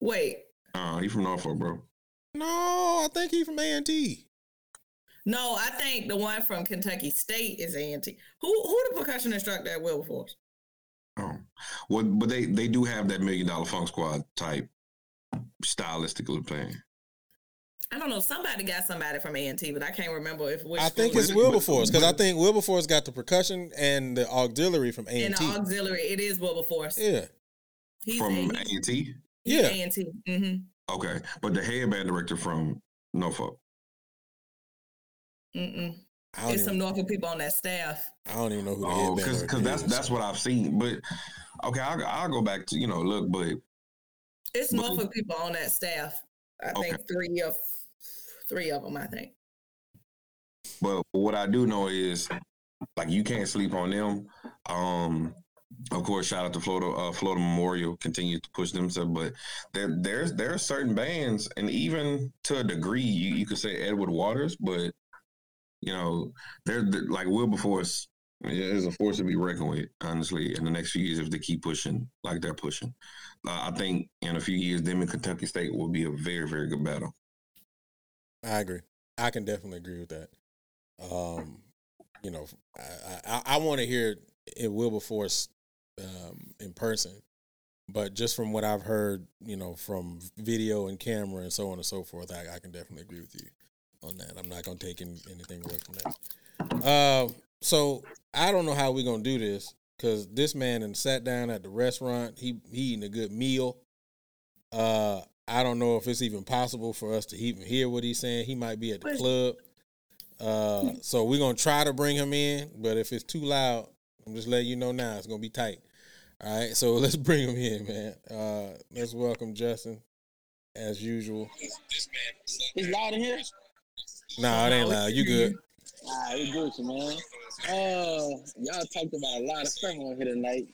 wait. Uh, he from Norfolk, bro. No, I think he from A and T. No, I think the one from Kentucky State is A&T. Who who the percussion instructor at Wilberforce? Oh, well, but they they do have that million dollar funk squad type stylistically playing. I don't know. Somebody got somebody from A&T, but I can't remember if which I think it's it is. Wilberforce because I think Wilberforce got the percussion and the auxiliary from A in and the T. auxiliary. It is Wilberforce. Yeah, He's From A- A and T. Yeah. A&T. hmm Okay, but the headband director from Norfolk. Mm-mm. I don't, It's some even, Norfolk people on that staff. I don't even know who the Oh, headband because that's is. that's what I've seen. But okay, I'll, I'll go back to you know look, but It's But- Norfolk people on that staff. I Okay. think three of three of them. I think. but what I do know is like you can't sleep on them. Um, of course, shout out to Florida uh, Florida Memorial continues to push themselves, but there there's there are certain bands, and even to a degree, you, you could say Edward Waters, but you know they're, they're like Wilberforce is a force to be reckoned with. Honestly, in the next few years, if they keep pushing like they're pushing, uh, I think in a few years, them and Kentucky State will be a very very good battle. I agree. I can definitely agree with that. Um, you know, I I, I want to hear it Wilberforce um, in person, but just from what I've heard, you know, from video and camera and so on and so forth, I, I can definitely agree with you on that. I'm not gonna take any, anything away from that. Uh, so I don't know how we're gonna do this because this man and sat down at the restaurant. He he eating a good meal. Uh, I don't know if it's even possible for us to even hear what he's saying. He might be at the club. Uh, so we're gonna try to bring him in, but if it's too loud, I'm just letting you know now it's gonna be tight. All right, so let's bring him in, man. Uh, let's welcome Justin, as usual. It's loud in here. Nah, it ain't loud. You good? Ah, we good, man. Uh, y'all talked about a lot of stuff on here tonight.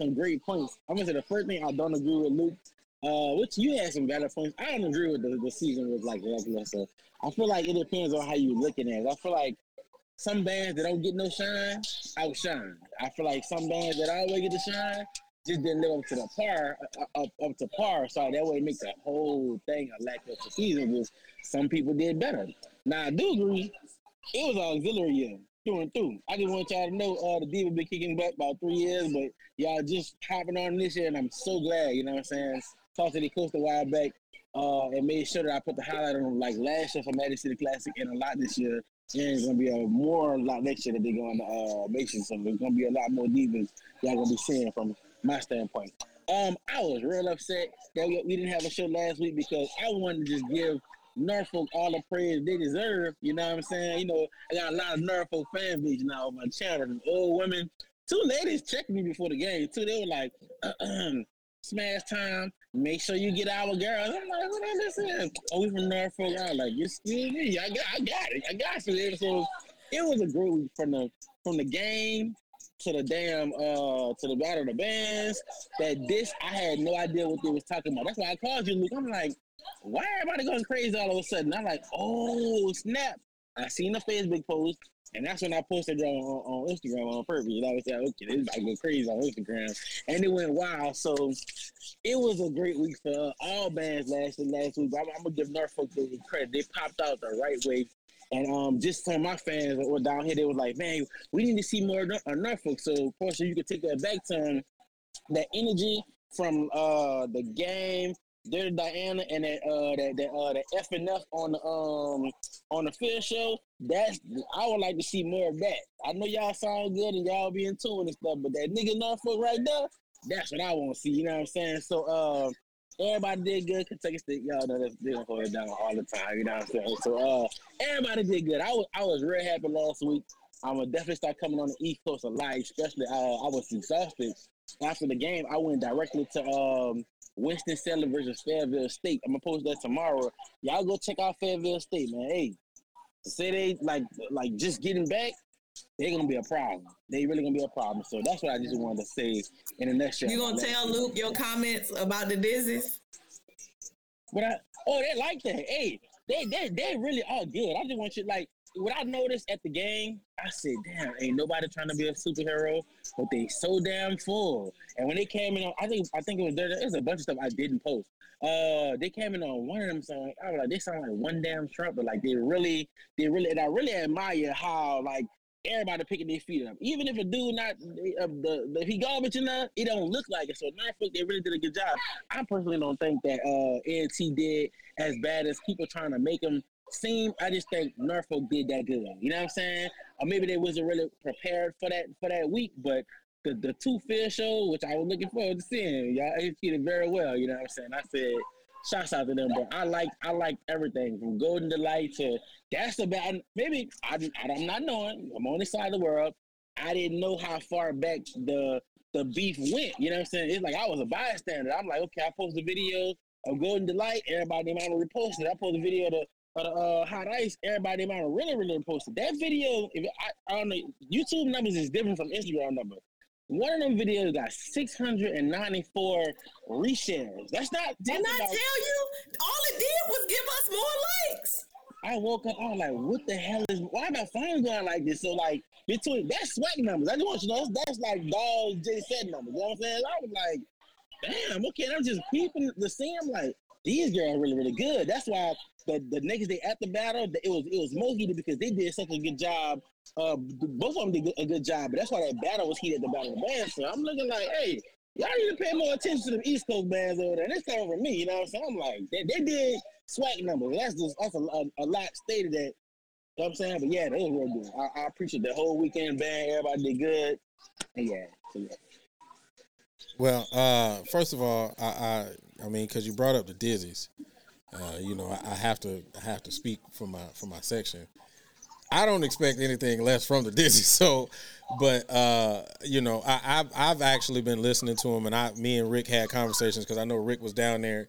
Some great points. I'm gonna say the first thing I don't agree with Luke Uh, which you had some valid points. I don't agree with the, the season was like lackluster. I feel like it depends on how you're looking at it. I feel like some bands that don't get no shine outshine. I feel like some bands that always get the shine just didn't live up to the par uh, up, up to par. So that way it makes the whole thing a lack lackluster season. Because some people did better. Now I do agree, it was auxiliary year through and through. I just want y'all to know uh, the diva been kicking butt about three years, but y'all just hopping on this year, and I'm so glad. You know what I'm saying? Talked to the coast a while back, uh, and made sure that I put the highlight on like last year for Magic City Classic and a lot this year. And it's gonna be a more a lot next year that they're going to uh, Mason. So there's gonna be a lot more divas y'all gonna be seeing from my standpoint. Um, I was real upset that we, we didn't have a show last week because I wanted to just give Norfolk all the praise they deserve. You know what I'm saying? You know, I got a lot of Norfolk fan base now on my channel. Old women, two ladies checked me before the game too. They were like, "Smash time! Make sure you get our girls." I'm like, "What is this?" Oh, we from Norfolk. I was like, "You "Excuse me, I got, I got it, I got you." So it was a group from the from the game to the damn uh to the battle of the bands. That this I had no idea what they was talking about. That's why I called you, Luke. I'm like, why everybody going crazy all of a sudden? I'm like, oh snap! I seen the Facebook post, and that's when I posted it on, on Instagram on purpose. And I was like, okay, this about to go crazy on Instagram, and it went wild. So it was a great week for uh, all bands last last week. I'm, I'm gonna give Norfolk the credit; they popped out the right way. And um, just some of my fans that were down here, they were like, "Man, we need to see more of Norfolk." So, Porsha, you could take that back to that energy from uh the game Dirty Diana and that uh that that uh the F and F on the um on the field show. That's I would like to see more of that. I know y'all sound good and y'all be in tune and stuff, but that nigga Norfolk right there, that's what I want to see. You know what I'm saying? So uh, everybody did good. Kentucky State, y'all know don't hold it down all the time. You know what I'm saying? So uh, everybody did good. I was I was real happy last week. I'm gonna definitely start coming on the East Coast a lot, especially uh, I was exhausted after the game. I went directly to um Winston Salem versus Fayetteville State. I'm gonna post that tomorrow. Y'all go check out Fayetteville State, man. Hey, say they like like just getting back, they're gonna be a problem. They really gonna be a problem. So that's what I just wanted to say in a nutshell. You gonna tell Luke your comments about the business? But I oh they like that. Hey, they they they really are good. I just want you like what I noticed at the game, I said, damn, ain't nobody trying to be a superhero, but they so damn full. And when they came in on, I think I think it was there. There's a bunch of stuff I didn't post. Uh, they came in on one of them songs. I was like, they sound like one damn Trump, but like they really, they really, and I really admire how like everybody picking their feet up. Even if a dude not uh, the, if he garbage enough, it don't look like it. So Norfolk, they really did a good job. I personally don't think that uh NT did as bad as people trying to make him seem. I just think Norfolk did that good. You know what I'm saying? Or maybe they wasn't really prepared for that for that week, but. The, the two field show, which I was looking forward to seeing, y'all executed very well. You know what I'm saying? I said, shouts out to them. But I like I like everything from Golden Delight to that's about maybe I, I'm not knowing. I'm on this side of the world. I didn't know how far back the the beef went. You know what I'm saying? It's like I was a bystander. I'm like, okay, I post a video of Golden Delight. Everybody might have reposted. I post a video of the uh, hot ice. Everybody might have really really posted that video. If I, I don't know, YouTube numbers is different from Instagram numbers. One of them videos got 694 reshares. That's not. Didn't I tell you? All it did was give us more likes. I woke up, I was like, what the hell is why my phone going like this? So like between that's SWAC numbers. I just want you to know that's, that's like dog J-Settes numbers. You know what I'm saying? I was like, damn, okay, I'm just peeping the scene. I'm like, these girls are really, really good. That's why the, the they at the battle, it was it was more heated because they did such a good job. Uh, both of them did a good job, but that's why that battle was heated. The battle of bands. So I'm looking like, hey, y'all need to pay more attention to the East Coast bands over there. It's coming from me, you know what I'm saying? I'm like, they, they did SWAC numbers. That's just that's a, a, a lot stated that. You know what I'm saying? But yeah, they was real good. I, I appreciate the whole weekend band. Everybody did good. And yeah, so yeah. Well, uh, first of all, I, I, I mean, because you brought up the dizzies, uh, you know, I, I have to, I have to speak for my, for my section. I don't expect anything less from the Dizzy. So, but uh, you know, I, have I've actually been listening to him, and I, me and Rick had conversations because I know Rick was down there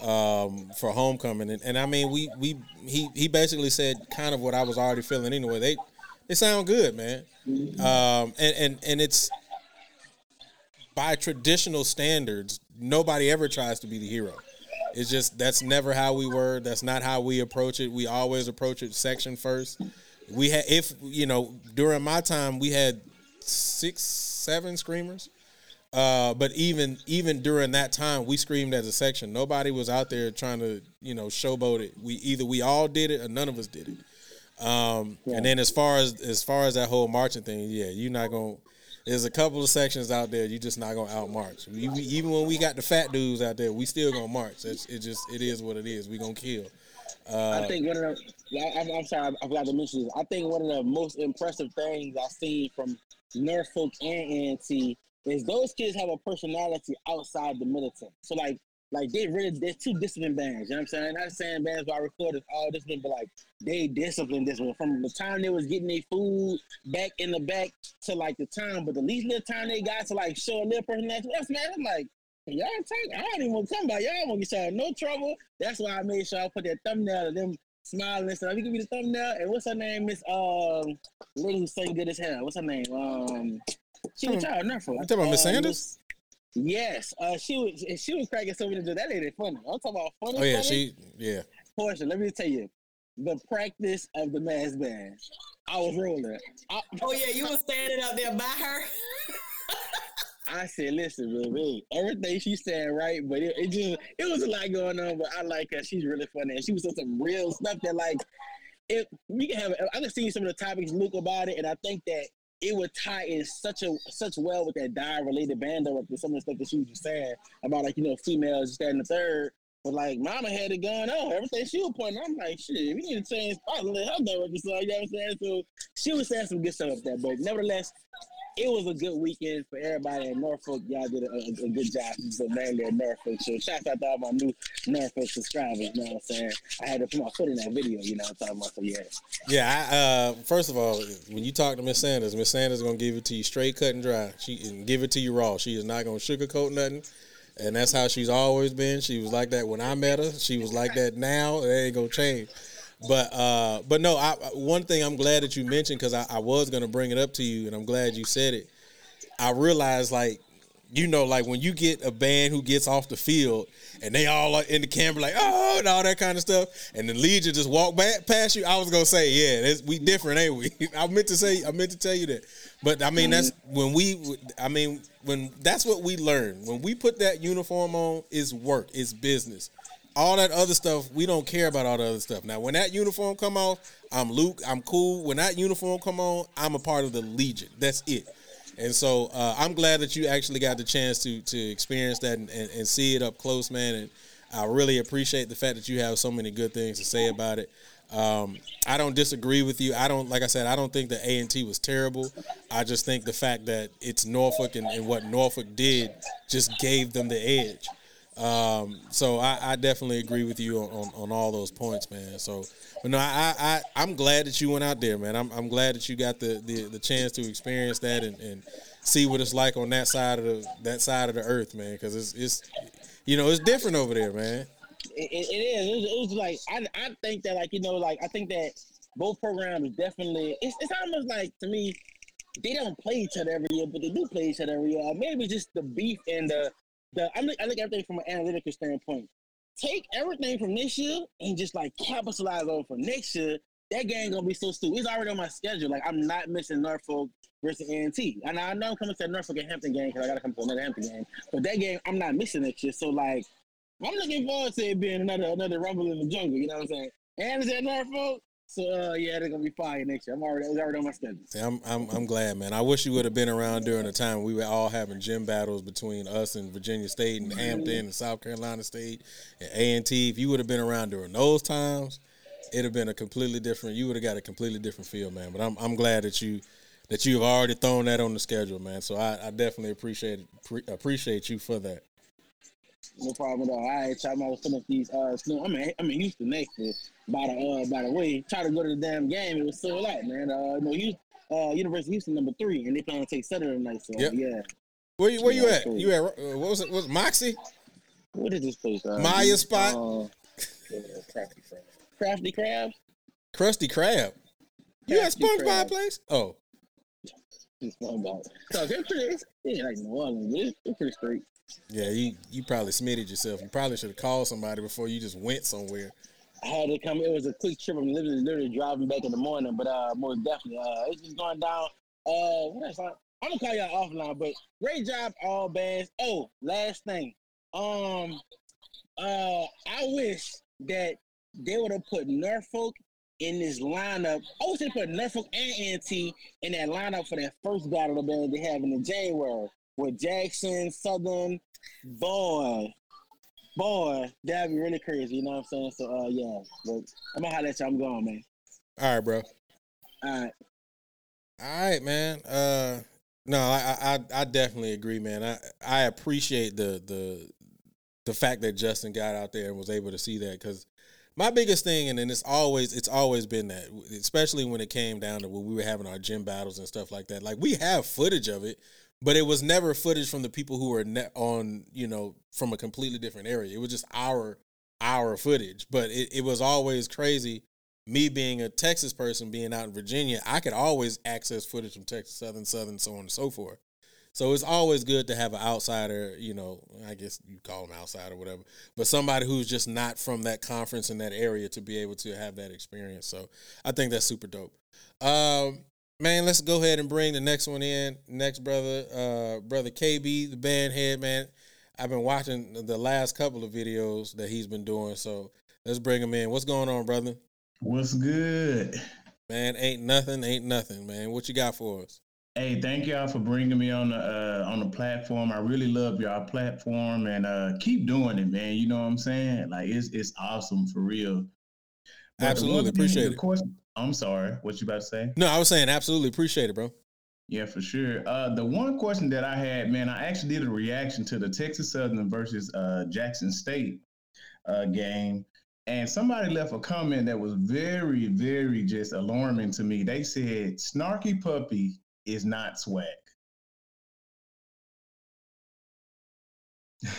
um, for homecoming, and, and I mean, we we he he basically said kind of what I was already feeling anyway. They they sound good, man, um, and and and it's by traditional standards, nobody ever tries to be the hero. It's just that's never how we were. That's not how we approach it. We always approach it section first. We had if you know during my time we had six, seven screamers. Uh, but even even during that time, we screamed as a section. Nobody was out there trying to you know showboat it. We either we all did it or none of us did it. Um, And then as far as as far as that whole marching thing, yeah, you're not gonna. There's a couple of sections out there you're just not gonna outmarch. We, we, even when we got the fat dudes out there, we still gonna march. It's, it just it is what it is. We gonna kill. Uh, I think one of the, yeah, I'm, I'm sorry, I forgot to mention this. I think one of the most impressive things I've seen from Norfolk and ANC is those kids have a personality outside the militant. So like, like they really, they're two disciplined bands. You know what I'm saying? Not saying bands I record is all disciplined, but like they disciplined this one from the time they was getting their food back in the back to like the time, but the least little time they got to like show a little personality. That's what's man, I'm like. Y'all take, I don't even want to come by. Y'all want to get y'all no trouble. That's why I made sure I put that thumbnail of them smiling and stuff. You give me the thumbnail. And what's her name? Miss um lady who sang good as hell. What's her name? Um she was child Norfolk. You talking about Miss Uh, Sanders? Miss- Yes. Uh she was she was cracking so many jokes. That lady funny. I'm talking about funny. oh yeah, funny. she yeah. Porsha, let me tell you. The practice of the mass band. I was rolling. I, Oh yeah, you was standing up there by her. I said, listen, baby, everything she said right, but it, it just it was a lot going on. But I like her; she's really funny, and she was saying some real stuff that like if we can have. I can see some of the topics Luke about it, and I think that it would tie in such a such well with that die related band up with some of the stuff that she was just saying about like you know females that and the third. But like Mama had it going on, everything she was pointing. I'm like, shit, we need to change and let her know what the song. You know what I'm saying? So she was saying some good stuff up there, but nevertheless, it was a good weekend for everybody in Norfolk. Y'all did a, a, a good job. So mainly at Norfolk. So shout out to all my new Norfolk subscribers. You know what I'm saying? I had to put my foot in that video. You know what I'm talking about? So yeah. Yeah, I, uh, first of all, when you talk to Miss Sanders, Miss Sanders gonna give it to you straight, cut and dry. She and give it to you raw. She is not gonna sugarcoat nothing, and that's how she's always been. She was like that when I met her. She was like that now. It ain't gonna change. But uh, but no, I, one thing I'm glad that you mentioned because I, I was gonna bring it up to you, and I'm glad you said it. I realized like you know, like when you get a band who gets off the field and they all are in the camera like, oh, and all that kind of stuff, and the Legion just walk back past you, I was gonna say, yeah, we different, ain't we? I meant to say, I meant to tell you that, but I mean, that's when we, I mean, when that's what we learn when we put that uniform on, It's work, it's business. All that other stuff, we don't care about all the other stuff. Now, when that uniform come off, I'm Luke, I'm cool. When that uniform come on, I'm a part of the Legion. That's it. And so uh, I'm glad that you actually got the chance to to experience that and, and, and see it up close, man. And I really appreciate the fact that you have so many good things to say about it. Um, I don't disagree with you. I don't, like I said, I don't think the A and T was terrible. I just think the fact that it's Norfolk and, and what Norfolk did just gave them the edge. Um, so I, I definitely agree with you on, on, on all those points, man. So, but no, I, I I'm glad that you went out there, man. I'm I'm glad that you got the the, the chance to experience that and, and see what it's like on that side of the that side of the earth, man. Because it's it's you know it's different over there, man. It, it, it is. It was, it was like I, I think that like you know like I think that both programs definitely. It's, it's almost like to me they don't play each other every year, but they do play each other every year. Maybe just the beef and the the. I look I look at everything from an analytical standpoint. Take everything from this year and just like capitalize on for next year. That game gonna be so stupid. It's already on my schedule. Like I'm not missing Norfolk versus A&T. And I know I'm coming to the Norfolk and Hampton game because I gotta come to another Hampton game. But that game I'm not missing next year. So like I'm looking forward to it being another another rumble in the jungle. You know what I'm saying? And it's at Norfolk. So uh, yeah, they're gonna be fire next year. I'm already it's already on my schedule. I'm, I'm I'm glad, man. I wish you would have been around during the time we were all having gym battles between us and Virginia State and Hampton and South Carolina State and A and T. If you would have been around during those times, it'd have been a completely different. You would have got a completely different feel, man. But I'm I'm glad that you that you've already thrown that on the schedule, man. So I, I definitely appreciate pre- appreciate you for that. No problem at all. All right, y'all. I'm gonna finish these. Uh, snow. I'm in I'm in Houston next year. By the uh, by the way, try to go to the damn game. It was so out, man. Uh, no, Houston, uh, University of Houston number three, and they plan to take Saturday night. So Yep. yeah. Where you where you at? You at uh, what was it? Was it Moxie? What is this place? Uh, Maya spot? Uh, crafty crab. Crafty crab. Krusty Krab. You at SpongeBob Krab. place? Oh, Just fun about. So it's pretty. It's, it ain't like New Orleans, but it's, it's pretty straight. Yeah, you you probably smitted yourself. You probably should have called somebody before you just went somewhere. I had to come. It was a quick trip. I'm literally, literally driving back in the morning, but uh, most definitely, uh, it's just going down. Uh, what else? I'm gonna call y'all offline, but great job, all bands. Oh, last thing. Um, uh, I wish that they would have put Norfolk in this lineup. I wish they put Norfolk and NT in that lineup for that first battle of the band they have in the January with Jackson, Southern, boy, boy, that'd be really crazy. You know what I'm saying? So, uh, yeah, but I'm gonna holler at you. I'm going, man. All right, bro. All right. All right, man. Uh, no, I, I I definitely agree, man. I I appreciate the the the fact that Justin got out there and was able to see that because my biggest thing, and then it's always it's always been that, especially when it came down to when we were having our gym battles and stuff like that. Like we have footage of it, but it was never footage from the people who were on you know from a completely different area. It was just our our footage, but it, it was always crazy. Me being a Texas person, being out in Virginia, I could always access footage from Texas, Southern, Southern, so on and so forth. So it's always good to have an outsider, you know, I guess you call them outsider, whatever, but somebody who's just not from that conference in that area to be able to have that experience. So I think that's super dope. Um, man, let's go ahead and bring the next one in. Next brother, uh, brother KB, the band head, man. I've been watching the last couple of videos that he's been doing. So let's bring him in. What's going on, brother? What's good? Man, ain't nothing, ain't nothing, man. What you got for us? Hey, thank y'all for bringing me on the uh, on the platform. I really love y'all platform and uh, keep doing it, man. You know what I'm saying? Like it's it's awesome for real. But absolutely appreciate it. Course, I'm sorry. What you about to say? No, I was saying absolutely appreciate it, bro. Yeah, for sure. Uh, the one question that I had, man, I actually did a reaction to the Texas Southern versus uh, Jackson State uh, game. And somebody left a comment that was very, very just alarming to me. They said, Snarky Puppy is not SWAC.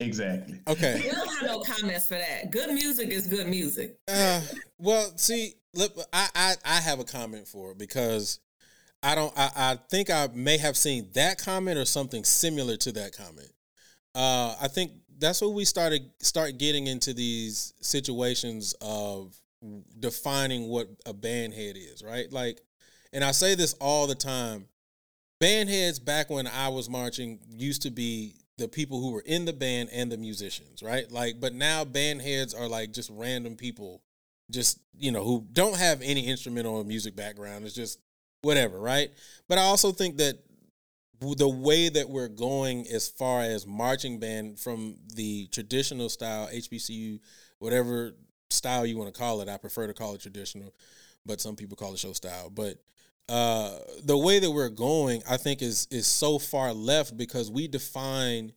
exactly. Okay. We don't have no comments for that. Good music is good music. Uh, well, see, look, I, I I have a comment for it because I don't. I, I think I may have seen that comment or something similar to that comment. Uh, I think that's what we started start getting into these situations of defining what a band head is, right? Like and I say this all the time. Bandheads back when I was marching used to be the people who were in the band and the musicians, right? Like, but now bandheads are like just random people, just you know, who don't have any instrumental or music background. It's just whatever, right? But I also think that the way that we're going as far as marching band from the traditional style HBCU, whatever style you want to call it, I prefer to call it traditional, but some people call it show style. But uh, the way that we're going, I think, is is so far left because we define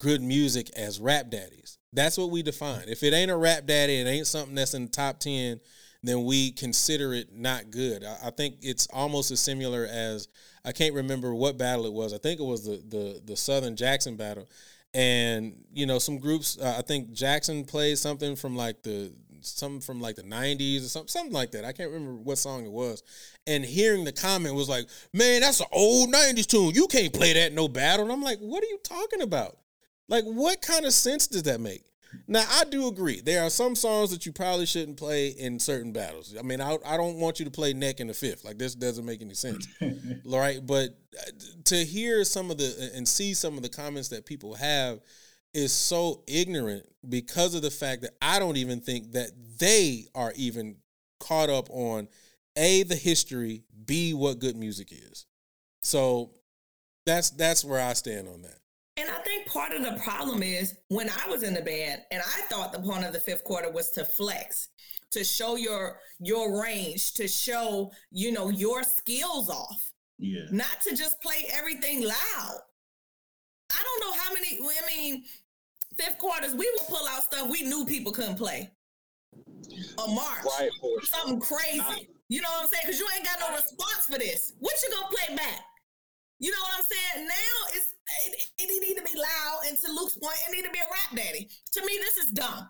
good music as rap daddies. That's what we define. If it ain't a rap daddy, it ain't something that's in the top ten, then we consider it not good. I, I think it's almost as similar as I can't remember what battle it was. I think it was the the the Southern Jackson battle, and you know some groups. Uh, I think Jackson played something from like the something from like the 90s or something, something like that. I can't remember what song it was. And hearing the comment was like, man, that's an old 90s tune. You can't play that no battle. And I'm like, what are you talking about? Like, what kind of sense does that make? Now, I do agree. There are some songs that you probably shouldn't play in certain battles. I mean, I, I don't want you to play neck in the fifth. Like, this doesn't make any sense. right? But uh, to hear some of the and see some of the comments that people have is so ignorant because of the fact that I don't even think that they are even caught up on a the history, b what good music is. So that's that's where I stand on that. And I think part of the problem is when I was in the band and I thought the point of the fifth quarter was to flex, to show your your range, to show, you know, your skills off. Yeah. Not to just play everything loud. I don't know how many I mean, fifth quarters, we would pull out stuff we knew people couldn't play. A march, Right, something crazy. You know what I'm saying? Because you ain't got no response for this. What you gonna play back? You know what I'm saying? Now it's it, it need to be loud, and to Luke's point, it need to be a rap daddy. To me, this is dumb.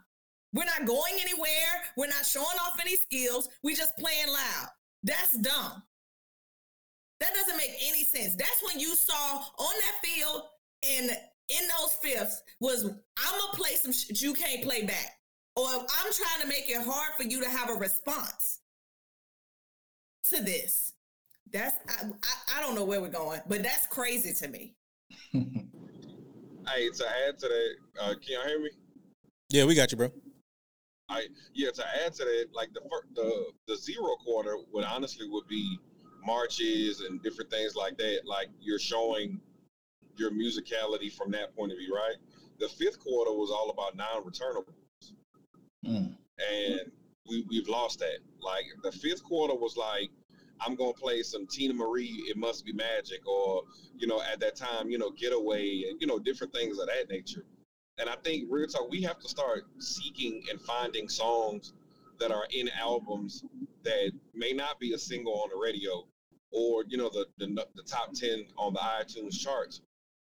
We're not going anywhere. We're not showing off any skills. We just playing loud. That's dumb. That doesn't make any sense. That's when you saw on that field and in those fifths was I'm gonna play some shit you can't play back, or I'm trying to make it hard for you to have a response to this. That's I, I, I don't know where we're going, but that's crazy to me. Hey, to add to that, uh, can y'all hear me? Yeah, we got you, bro. I yeah, to add to that, like the fir- the the zero quarter would honestly would be marches and different things like that. Like you're showing your musicality from that point of view, right? The fifth quarter was all about non-returnables, Mm. and we we've lost that. Like the fifth quarter was like. I'm gonna play some Teena Marie, It Must Be Magic, or you know, at that time, you know, Getaway, and you know, different things of that nature. And I think real talk, we have to start seeking and finding songs that are in albums that may not be a single on the radio, or you know, the the, the top ten on the iTunes charts.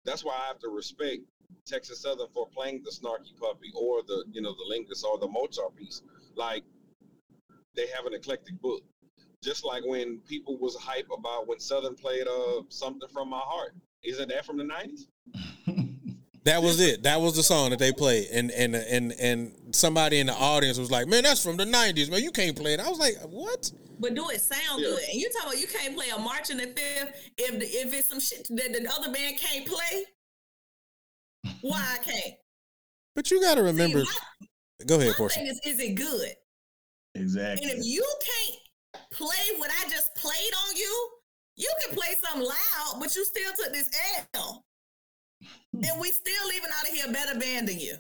That's why I have to respect Texas Southern for playing the Snarky Puppy or the you know the Lingus or the Mozart piece. Like they have an eclectic book. Just like when people was hype about when Southern played uh something from my heart. Isn't that from the nineties? That was it. That was the song that they played, and and and and somebody in the audience was like, "Man, that's from the '90s, man. You can't play it." I was like, "What?" But do it sound Yeah. good? And you talking about you can't play a march in the fifth if if it's some shit that the other band can't play? Why I can't? But you got to remember. See, Go ahead, my Porsha. thing is, is it good? exactly. And if you can't play what I just played on you, you can play something loud, but you still took this L. And we still leaving out of here better band than you.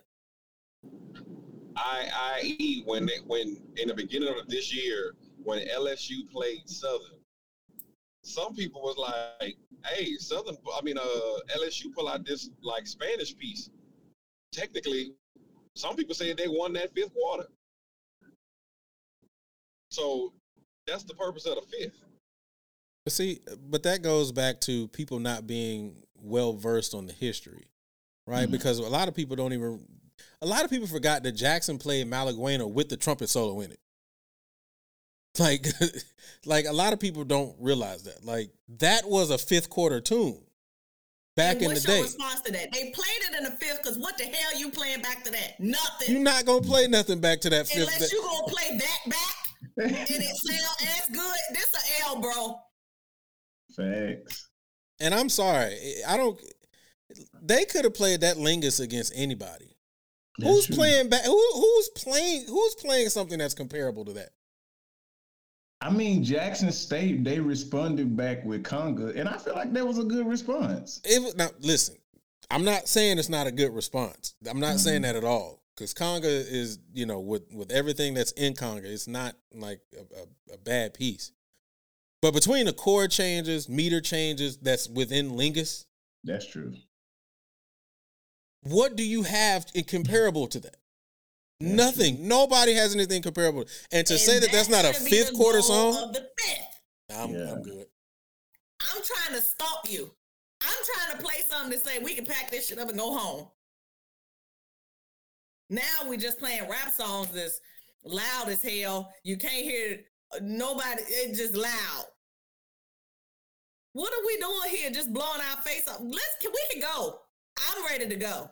I I when they, when in the beginning of this year when LSU played Southern, some people was like, "Hey, Southern, I mean, uh, LSU pull out this like Spanish piece." Technically, some people say they won that fifth quarter. So that's the purpose of the fifth. But see, but that goes back to people not being well versed on the history, right? Mhm. Because a lot of people don't even. A lot of people forgot that Jackson played Malaguena with the trumpet solo in it. Like, like a lot of people don't realize that. Like that was a fifth quarter tune back And in the what's day. your response to that? They played it in the fifth because what the hell you playing back to that? Nothing. You're not gonna play nothing back to that fifth. Unless you gonna play that back and it sound as good. This a L, bro. Facts. And I'm sorry, I don't. They could have played that Lingus against anybody. That's who's true. playing back? Who, who's playing? Who's playing something that's comparable to that? I mean, Jackson State, they responded back with Conga, and I feel like that was a good response. It was now. Listen, I'm not saying it's not a good response. I'm not mm-hmm. saying that at all. Because Conga is, you know, with with everything that's in Conga, it's not like a, a, a bad piece. But between the chord changes, meter changes, that's within Lingus, That's true. what do you have in comparable to that? That's Nothing. Nobody has anything comparable. And to And say that that's not a fifth the quarter song, the fifth. I'm, Yeah. I'm good. I'm trying to stop you. I'm trying to play something to say we can pack this shit up and go home. Now we just playing rap songs that's loud as hell. You can't hear nobody. It's just loud. What are we doing here? Just blowing our face up. Let's can we can go. I'm ready to go.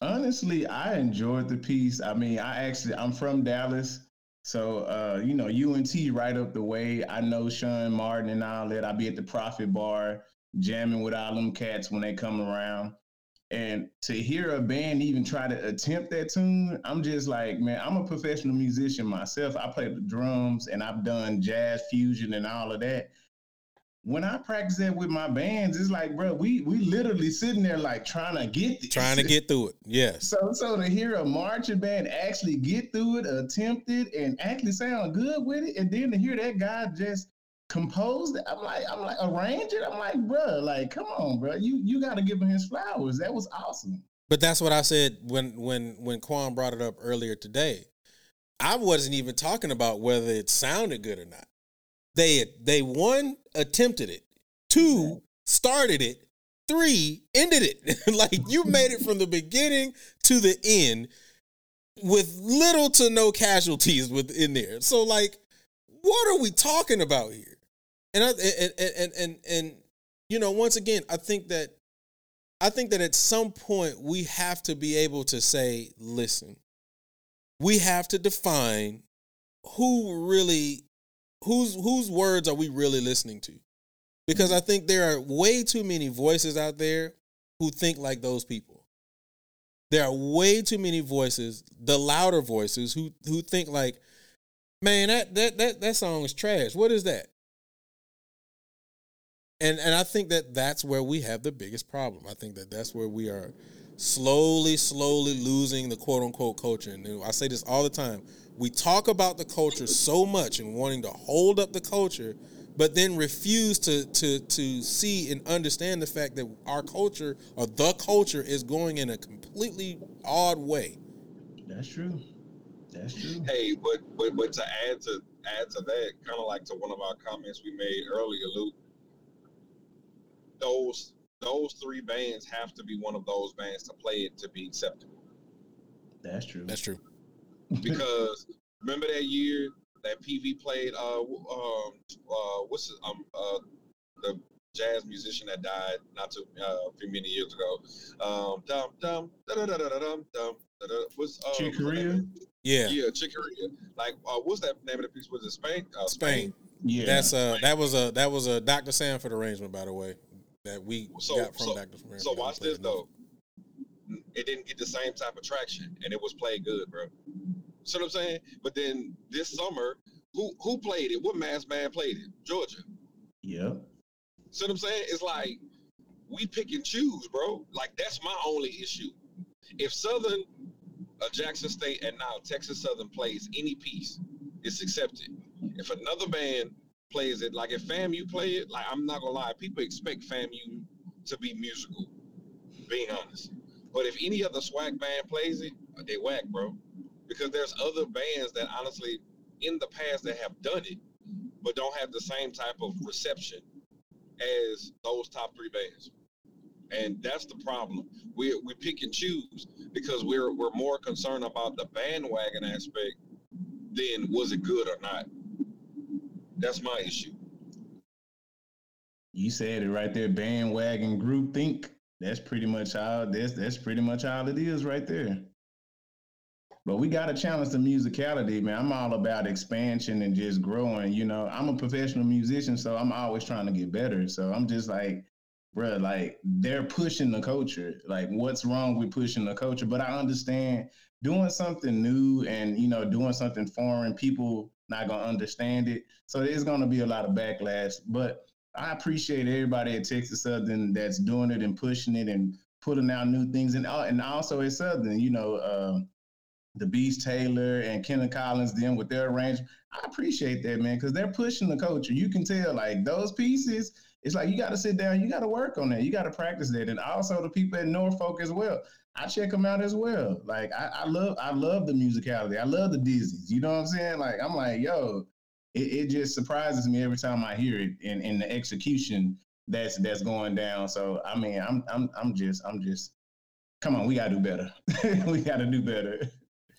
Honestly, I enjoyed the piece. I mean, I actually I'm from Dallas. So uh, you know, UNT right up the way. I know Shaun Martin and all that. I'll be at the Prophet Bar jamming with all them cats when they come around. And to hear a band even try to attempt that tune, I'm just like, man, I'm a professional musician myself. I play the drums and I've done jazz fusion and all of that. When I practice that with my bands, it's like, bro, we we literally sitting there like trying to get this. Trying to get through it. Yes. So, so to hear a marching band actually get through it, attempt it, and actually sound good with it, and then to hear that guy just compose it, I'm like, I'm like, arrange it. I'm like, bro, like, come on, bro, you you got to give him his flowers. That was awesome. But that's what I said when when when Kuan brought it up earlier today. I wasn't even talking about whether it sounded good or not. They they one attempted it, two started it, three ended it. like you made it from the beginning to the end with little to no casualties within there. So like, what are we talking about here? And I and and and and, you know, once again, I think that I think that at some point we have to be able to say, listen, we have to define who really whose whose words are we really listening to? Because I think there are way too many voices out there who think like those people. There are way too many voices, the louder voices who who think like, man, that that that that song is trash. What is that? And and I think that that's where we have the biggest problem. I think that that's where we are slowly, slowly losing the quote unquote culture. And I say this all the time. We talk about the culture so much and wanting to hold up the culture, but then refuse to to to see and understand the fact that our culture or the culture is going in a completely odd way. That's true. That's true. Hey, but but but to add to add to that, kind of like to one of our comments we made earlier, Luke. Those those three bands have to be one of those bands to play it to be acceptable. That's true. That's true. Because remember that year that PV played uh um uh what's the, um uh the jazz musician that died not too uh, a few many years ago. Um dum dum da da da da dum dum da da what's uh Chick Corea? Yeah. Yeah, Chick Corea. Like uh what's that name of the piece? Was it Spain? Uh, Spain. Yeah. That's uh that was a that was a Dr. Sanford arrangement, by the way, that we So got from so, Dr. Sanford. so watch this though. It didn't get the same type of traction, and it was played good, bro. See what I'm saying? But then this summer, who who played it? What mass band played it? Georgia. Yeah. See what I'm saying? It's like we pick and choose, bro. Like that's my only issue. If Southern, uh, Jackson State, and now Texas Southern plays any piece, it's accepted. If another band plays it, like if FAMU play it, like I'm not gonna lie, people expect FAMU to be musical. Being honest, but if any other SWAC band plays it, they whack, bro. Because there's other bands that honestly, in the past, that have done it, but don't have the same type of reception as those top three bands. And that's the problem. We we pick and choose because we're we're more concerned about the bandwagon aspect than was it good or not. That's my issue. You said it right there, bandwagon group think. That's pretty much all that's that's pretty much all it is right there. But we gotta challenge the musicality, man. I'm all about expansion and just growing. You know, I'm a professional musician, so I'm always trying to get better. So I'm just like, bro, like they're pushing the culture. Like, what's wrong with pushing the culture? But I understand doing something new and you know, doing something foreign, people not gonna understand it. So there's gonna be a lot of backlash. But I appreciate everybody at Texas Southern that's doing it and pushing it and putting out new things. And uh, and also at Southern, you know, um, the Beast Taylor and Kenneth Collins, them with their arrangement. I appreciate that, man, because they're pushing the culture. You can tell, like those pieces. It's like you got to sit down, you got to work on that, you got to practice that, and also the people at Norfolk as well. I check them out as well. Like I, I love, I love the musicality. I love the Dizzies. You know what I'm saying? Like I'm like, yo, it, it just surprises me every time I hear it in, in the execution that's that's going down. So I mean, I'm I'm I'm just I'm just come on, we gotta do better. we gotta do better.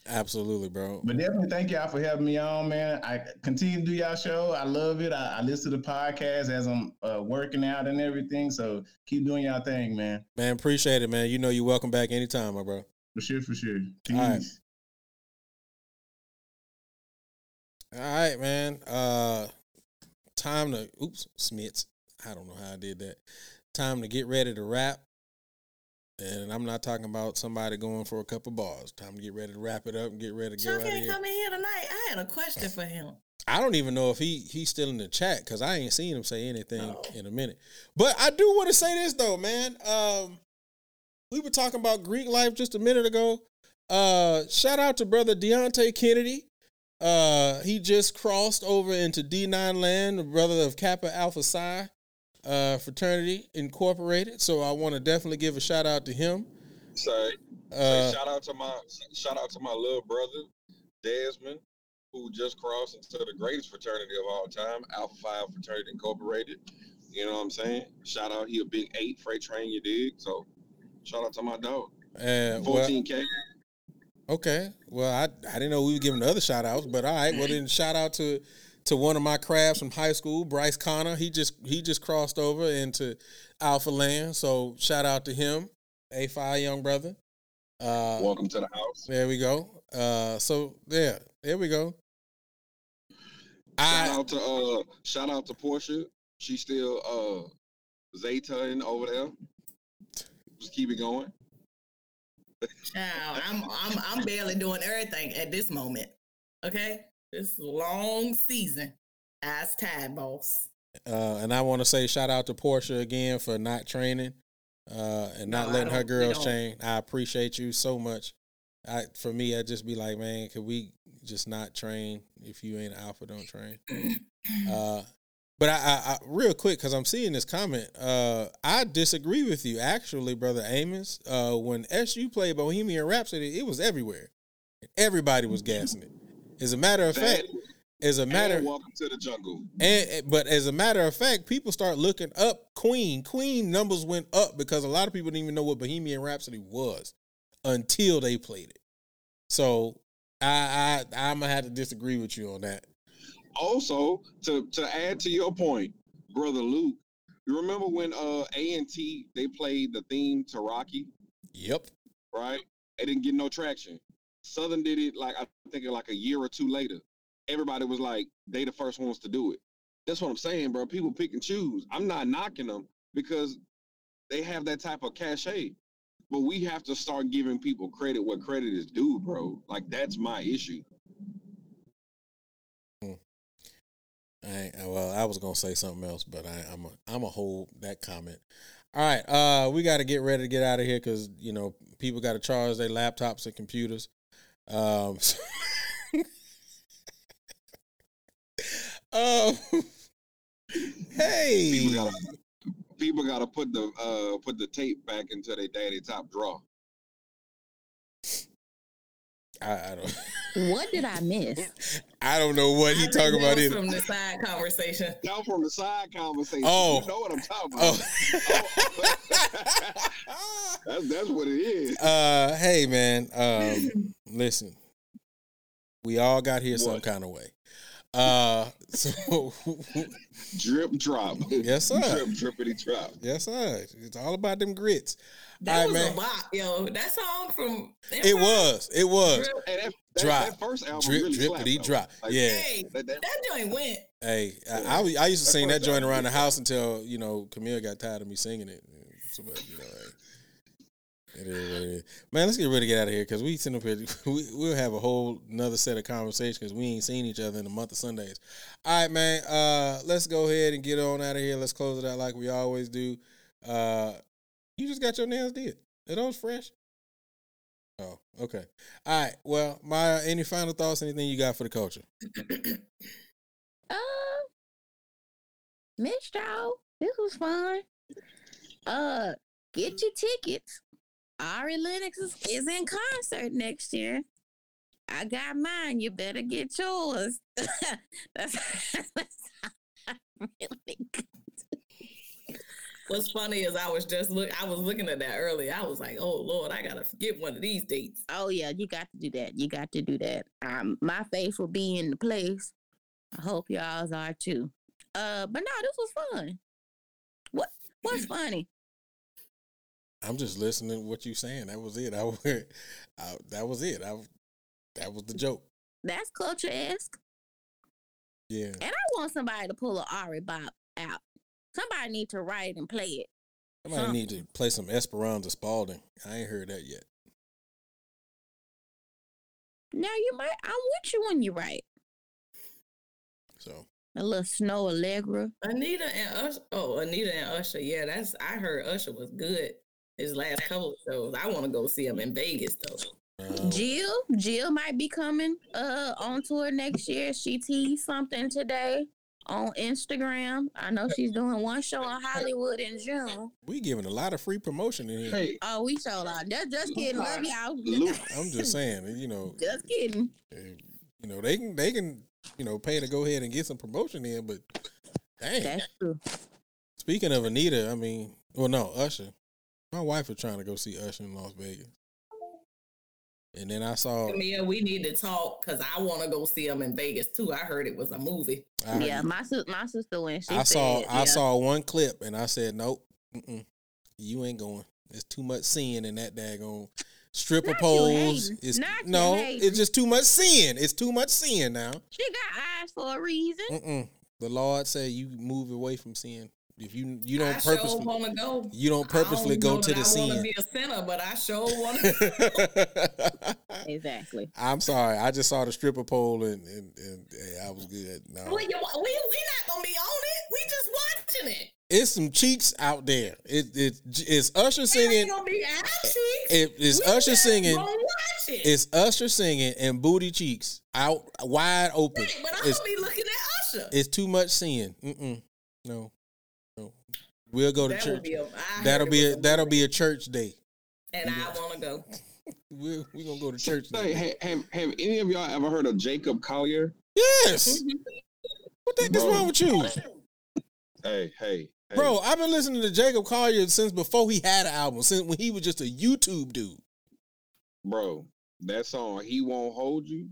Absolutely, bro. But definitely thank y'all for having me on, man. I continue to do y'all show. I love it. I, I listen to the podcast as I'm uh, working out and everything. So keep doing y'all thing, man. Man, appreciate it, man. You know you're welcome back anytime, my bro. For sure, for sure. Peace. All right. All right, man. Uh time to oops, Smits. I don't know how I did that. Time to get ready to wrap. And I'm not talking about somebody going for a couple bars. Time to get ready to wrap it up and get ready to get Chuck out of ain't coming here tonight. I had a question for him. I don't even know if he he's still in the chat because I ain't seen him say anything in a minute. But I do want to say this though, man. Um, we were talking about Greek life just a minute ago. Uh, shout out to brother Deontay Kennedy. Uh, he just crossed over into D9 land, the brother of Kappa Alpha Psi uh, fraternity incorporated. So I want to definitely give a shout out to him. Say, Uh, say shout out to my shout out to my little brother Desmond, who just crossed into the greatest fraternity of all time, Alpha Phi Fraternity Incorporated. You know what I'm saying? Shout out, he a big eight freight train, you dig? So shout out to my dog. Uh, well, 14K. Okay. Well, I I didn't know we were giving the other shout outs, but all right. Well, then shout out to to one of my crabs from high school, Bryce Connor. He just he just crossed over into Alpha Land. So shout out to him, A five young brother. Uh, Welcome to the house. there we go. Uh, so there, there we go. Shout I out to uh shout out to Porsha. She's still uh Zayton over there. Just keep it going. Child, I'm I'm I'm barely doing everything at this moment. Okay, this long season. Ass tired, boss. uh, and I want to say shout out to Porsha again for not training uh, and not No, letting her girls train. I appreciate you so much. I for me, I'd just be like, man, could we just not train? If you ain't alpha, don't train. Uh, but I, I, I real quick because I'm seeing this comment. Uh, I disagree with you, actually, brother Amos. Uh, when SU played Bohemian Rhapsody, it was everywhere. Everybody was gassing it. As a matter of fact, as a matter, and welcome to the jungle. and and- but as a matter of fact, people start looking up Queen. Queen numbers went up because a lot of people didn't even know what Bohemian Rhapsody was until they played it. So I, I I'm gonna have to disagree with you on that. Also, to to add to your point, brother Luke, you remember when uh A and T they played the theme to Rocky, Yep. right? It didn't get no traction. Southern did it like I think like a year or two later. Everybody was like, they the first ones to do it. That's what I'm saying, bro. People pick and choose. I'm not knocking them because they have that type of cachet. But we have to start giving people credit where credit is due, bro. Like that's my issue. I well, I was gonna say something else, but I, I'm a, I'm a hold that comment. All right, uh, we got to get ready to get out of here because you know people got to charge their laptops and computers. Um, um, hey, People gotta people gotta put the uh put the tape back into their daddy top drawer. I, I don't, What did I miss? I don't know what he I talking about either. from the side conversation. Y'all from the side conversation. Oh. You know what I'm talking about. Oh. That's that's what it is. uh, hey man, um, listen, we all got here some kind of way. Uh, so Drip drop. Yes, sir. Drip drippity drop. yes, sir. It's all about them grits. That All right, was man. a bop, yo. That song from It was. It was. Drip. Hey, that, that, Drop. that first album Drip, really slapped, drippity though. drop. Like, Yeah. Hey, That, that, that joint went. Hey, I, I, I used to That sing that joint around the house until you know Camille got tired of me singing it. So, but, you know, hey, it is what it is. Man, let's get ready to get out of here because we sitting up here. We, we'll have a whole another set of conversations because we ain't seen each other in a month of Sundays. All right, man. Uh, let's go ahead and get on out of here. Let's close it out like we always do. Uh, you just got your nails did. Are those fresh? Oh, okay. All right. Well, Maya, any final thoughts? Anything you got for the culture? Uh, missed y'all. This was fun. Uh, get your tickets. Ari Lennox is, is in concert next year. I got mine. You better get yours. that's, that's really good. What's funny is I was just look. I was looking at that earlier. I was like, "Oh Lord, I gotta get one of these dates." Oh yeah, you got to do that. You got to do that. Um, my faith will be in the place. I hope y'all's are too. Uh, but no, this was fun. What what's funny? I'm just listening to what you saying. That was it. I, I that was it. I that was the joke. That's culture esque. Yeah. And I want somebody to pull a Ari Bob out. Somebody need to write and play it. Somebody Huh. need to play some Esperanza Spalding. I ain't heard that yet. Now you might. I'm with you when you write So a little Snoh Aalegra. Anita and Usher. Oh, Anita and Usher. Yeah, that's. I heard Usher was good. His last couple of shows. I want to go see him in Vegas though. Jill, Jill might be coming uh on tour next year. She teased something today on Instagram. I know she's doing one show in Hollywood in June. we giving a lot of free promotion in here. Hey, Oh, we sold out. Just, just kidding. Love y'all. Luke. I'm just saying, you know, Just kidding. you know they can they can you know pay to go ahead and get some promotion in, but dang. That's true. Speaking of Anita, I mean, well, no, Usher. My wife was trying to go see Usher in Las Vegas. And then I saw. Mia, we need to talk because I want to go see him in Vegas too. I heard it was a movie. I, yeah, my my sister went. She I saw said, I saw one clip and I said, nope, mm-mm, you ain't going. There's too much seeing in that daggone stripper Not you poles. It's Not no, it's just too much seeing. It's too much seeing now. She got eyes for a reason. Mm-mm. The Lord said you move away from sin. If you you don't I sure purposefully to go. you don't I purposefully don't go to that the I want to be a sinner, but I sure want to. Exactly. I'm sorry. I just saw the stripper pole and and, and hey, I was good. No. we, we, we not gonna be on it. We just watching it. It's some cheeks out there. It it it's Usher It singing. ain't gonna be ass cheeks. It is We Usher singing. it. It's Usher singing and booty cheeks out wide open. Right, but I'm It's, gonna be looking at Usher. it's too much seeing. Mm-mm. No, no. We'll go to That would church. be a- I heard that'll be a, a that'll be a church day. and I want to go. We're we gonna go to church. Hey, Day. ha- have, have any of y'all ever heard of Jacob Collier? Yes. Mm-hmm. What the heck is wrong with you, Hey, hey, hey. bro? I've been listening to Jacob Collier since before he had an album. Since when he was just a YouTube dude. bro, that song "He Won't Hold You,"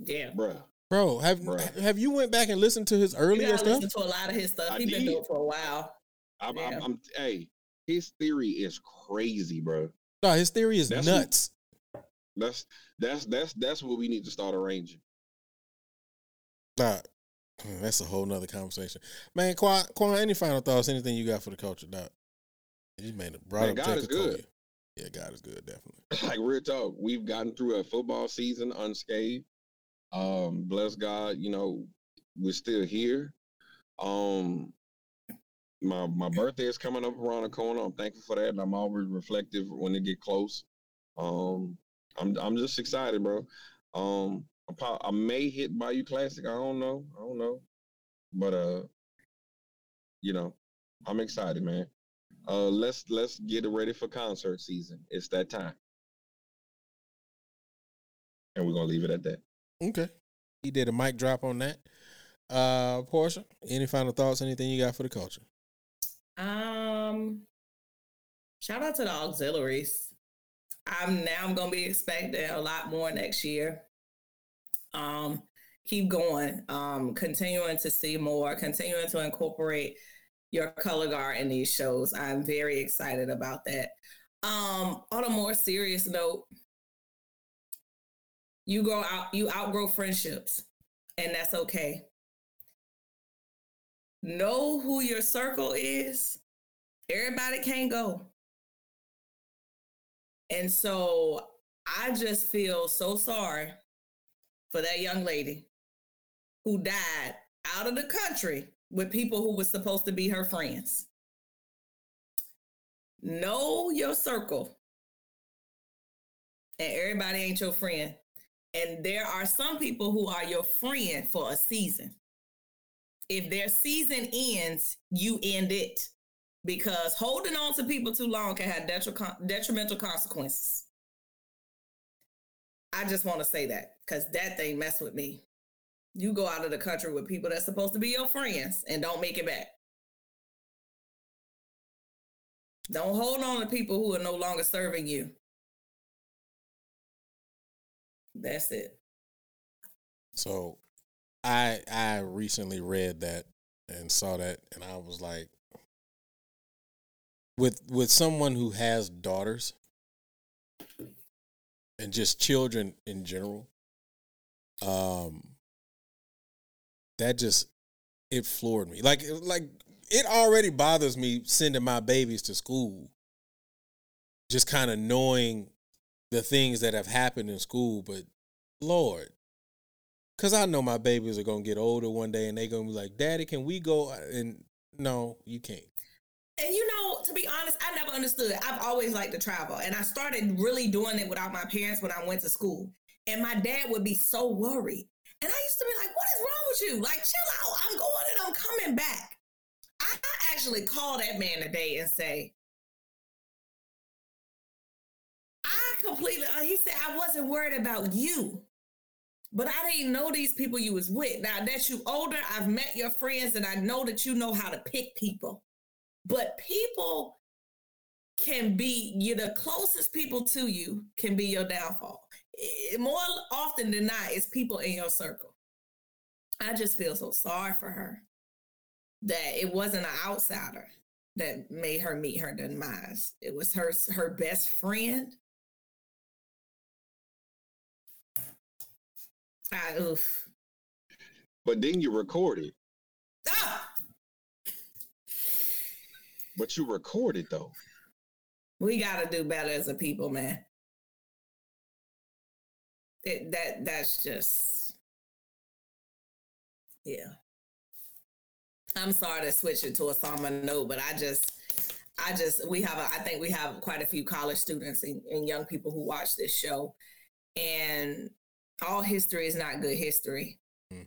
Yeah. bro. Bro, have Bruh. have you went back and listened to his earlier gotta stuff? listen to a lot of his stuff. I He been doing it for a while. I'm, Yeah. I'm, I'm, hey, his theory is crazy, bro. No, his theory is That's nuts. That's that's that's that's what we need to start arranging. Nah, that's a whole nother conversation. Man, Kuan, Kuan, any final thoughts? Anything you got for the culture, Doc? You made it brought Man, up God is good. Collier. Yeah, God is good, definitely. like real talk, we've gotten through a football season unscathed. Um, bless God, you know, we're still here. Um, my my birthday is coming up around the corner. I'm thankful for that, and I'm always reflective when it get close. Um, I'm I'm just excited, bro. Um, I, may hit Bayou Classic. I don't know. I don't know, but uh, you know, I'm excited, man. Uh, let's let's get ready for concert season. It's that time, and we're gonna leave it at that. Okay. He did a mic drop on that. Uh Porsha, any final thoughts? Anything you got for the culture? Um, shout out to the auxiliaries. I'm now I'm gonna be expecting a lot more next year. Um, keep going. Um, continuing to see more, continuing to incorporate your color guard in these shows. I'm very excited about that. Um, on a more serious note, you grow out, you outgrow friendships, and that's okay know who your circle is. Everybody can't go. And so I just feel so sorry for that young lady who died out of the country with people who were supposed to be her friends. Know your circle. And everybody ain't your friend. And there are some people who are your friend for a season if their season ends, you end it because holding on to people too long can have detrimental consequences. I just want to say that because that thing messed with me. You go out of the country with people that's supposed to be your friends and don't make it back. Don't hold on to people who are no longer serving you. That's it. So I I recently read that and saw that and I was like with with someone who has daughters and just children in general um that just it floored me. Like like it already bothers me sending my babies to school. Just kind of knowing the things that have happened in school but lord Cause I know my babies are gonna get older one day, and they gonna be like, "Daddy, can we go?" And no, you can't. And you know, to be honest, I never understood. I've always liked to travel. And I started really doing it without my parents when I went to school. And my dad would be so worried. And I used to be like, what is wrong with you? Like, chill out. I'm going and I'm coming back. I actually called that man today and say, I completely, uh, he said, I wasn't worried about you. But I didn't know these people you was with. Now that you older, I've met your friends and I know that you know how to pick people. But people can be you the closest people to you can be your downfall. more often than not, it's people in your circle. I just feel so sorry for her that it wasn't an outsider that made her meet her demise. It was her her best friend. I oof. But then you recorded. Ah! But you recorded though. We gotta do better as a people, man. It, that that's just yeah. I'm sorry to switch it to a somber note, but I just I just we have a, I think we have quite a few college students and, and young people who watch this show, and all history is not good history, Mm.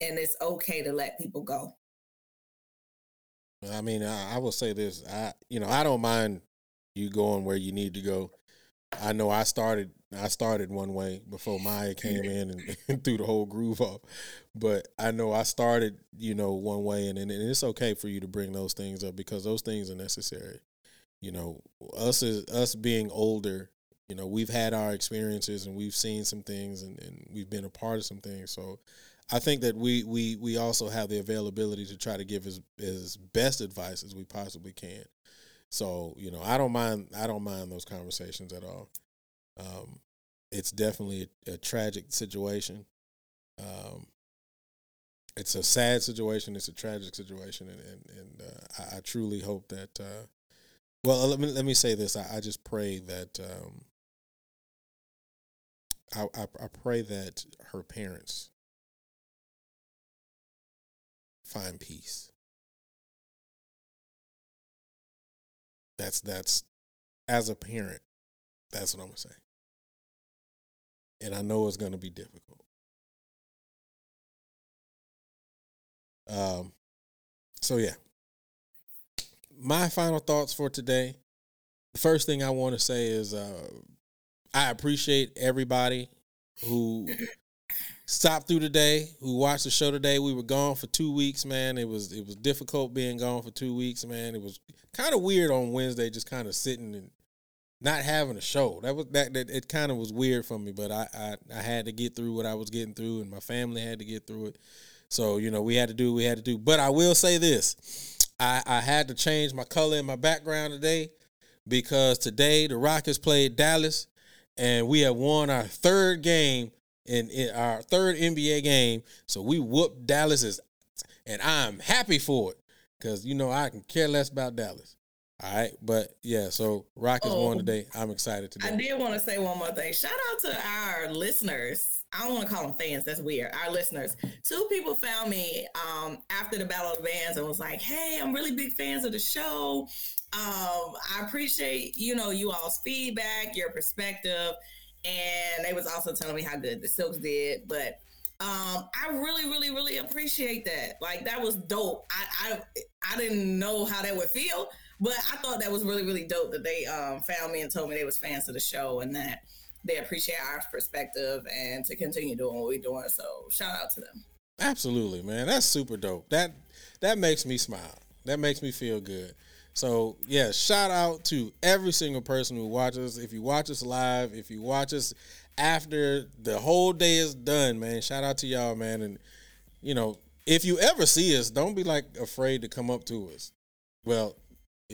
and it's okay to let people go. I mean, I, I will say this. I, you know, I don't mind you going where you need to go. I know I started. I started one way before Maya came in and, and threw the whole groove off. But I know I started, you know, one way, and, and it's okay for you to bring those things up because those things are necessary. You know, us as us being older, you know, we've had our experiences and we've seen some things and, and we've been a part of some things. So I think that we we we also have the availability to try to give as as best advice as we possibly can. So you know, I don't mind I don't mind those conversations at all. Um, it's definitely a, a tragic situation. Um, it's a sad situation. It's a tragic situation, and and, and uh, I, I truly hope that. Uh, well, let me let me say this. I, I just pray that. Um, I, I I pray that her parents find peace. That's that's as a parent, that's what I'm gonna say. And I know it's gonna be difficult. Um so yeah. My final thoughts for today. The first thing I want to say is uh I appreciate everybody who stopped through today, who watched the show today. We were gone for two weeks, man. It was it was difficult being gone for two weeks, man. It was kind of weird on Wednesday, just kind of sitting and not having a show. That was that, that it kind of was weird for me, but I, I I had to get through what I was getting through, and my family had to get through it. So you know we had to do what we had to do. But I will say this: I I had to change my color in my background today because today the Rockets played Dallas, and we have won our third game in, in our third NBA game. So we whooped Dallas's, and I'm happy for it because you know I can care less about Dallas. All right, but yeah, so Rockets won Oh. today. I'm excited today. I did want to say one more thing. Shout out to our listeners. I don't want to call them fans. That's weird. Our listeners. Two people found me um, after the Battle of the Bands and was like, "Hey, I'm really big fans of the show. Um, I appreciate you know you all's feedback, your perspective, and they was also telling me how good the Silks did. But um, I really, really, really appreciate that. Like that was dope. I I, I didn't know how that would feel, but I thought that was really, really dope that they um, found me and told me they was fans of the show and that they appreciate our perspective and to continue doing what we're doing. So shout out to them. Absolutely, man. That's super dope. That that makes me smile. That makes me feel good. So yeah, shout out to every single person who watches. If you watch us live, if you watch us after the whole day is done, man, shout out to y'all, man. And you know, if you ever see us, don't be like afraid to come up to us. Well,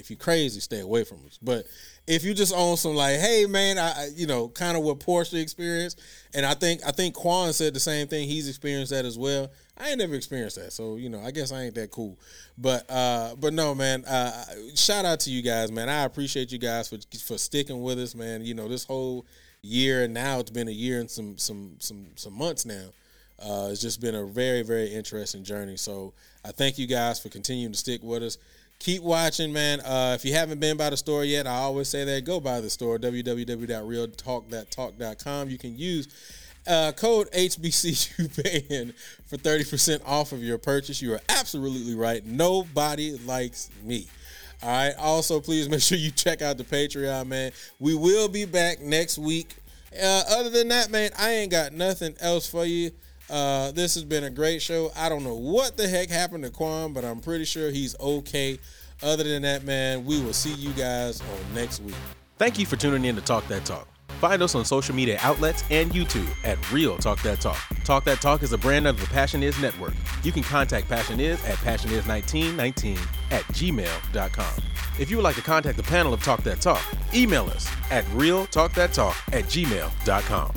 if you're crazy, stay away from us. But if you just own some like, hey man, I you know, kind of what Porsha experienced, and I think I think Kuan said the same thing. He's experienced that as well. I ain't never experienced that, so you know, I guess I ain't that cool. But uh, but no, man. Uh, shout out to you guys, man. I appreciate you guys for for sticking with us, man. You know, this whole year now it's been a year and some some some some months now. Uh, it's just been a very, very interesting journey. So I thank you guys for continuing to stick with us. Keep watching, man. Uh, if you haven't been by the store yet, I always say that go by the store, www.realtalkthattalk.com. You can use uh, code HBCUBAND for 30% off of your purchase. You are absolutely right. Nobody likes me. All right. Also, please make sure you check out the Patreon, man. We will be back next week. Uh, other than that, man, I ain't got nothing else for you. Uh, this has been a great show. I don't know what the heck happened to Kuan, but I'm pretty sure he's okay. Other than that, man, we will see you guys on next week. Thank you for tuning in to Talk That Talk. Find us on social media outlets and YouTube at Real Talk That Talk. Talk That Talk is a brand of the Passion Is Network. You can contact Passion Is at passionis1919 at gmail.com. If you would like to contact the panel of Talk That Talk, email us at realtalkthattalk at gmail.com.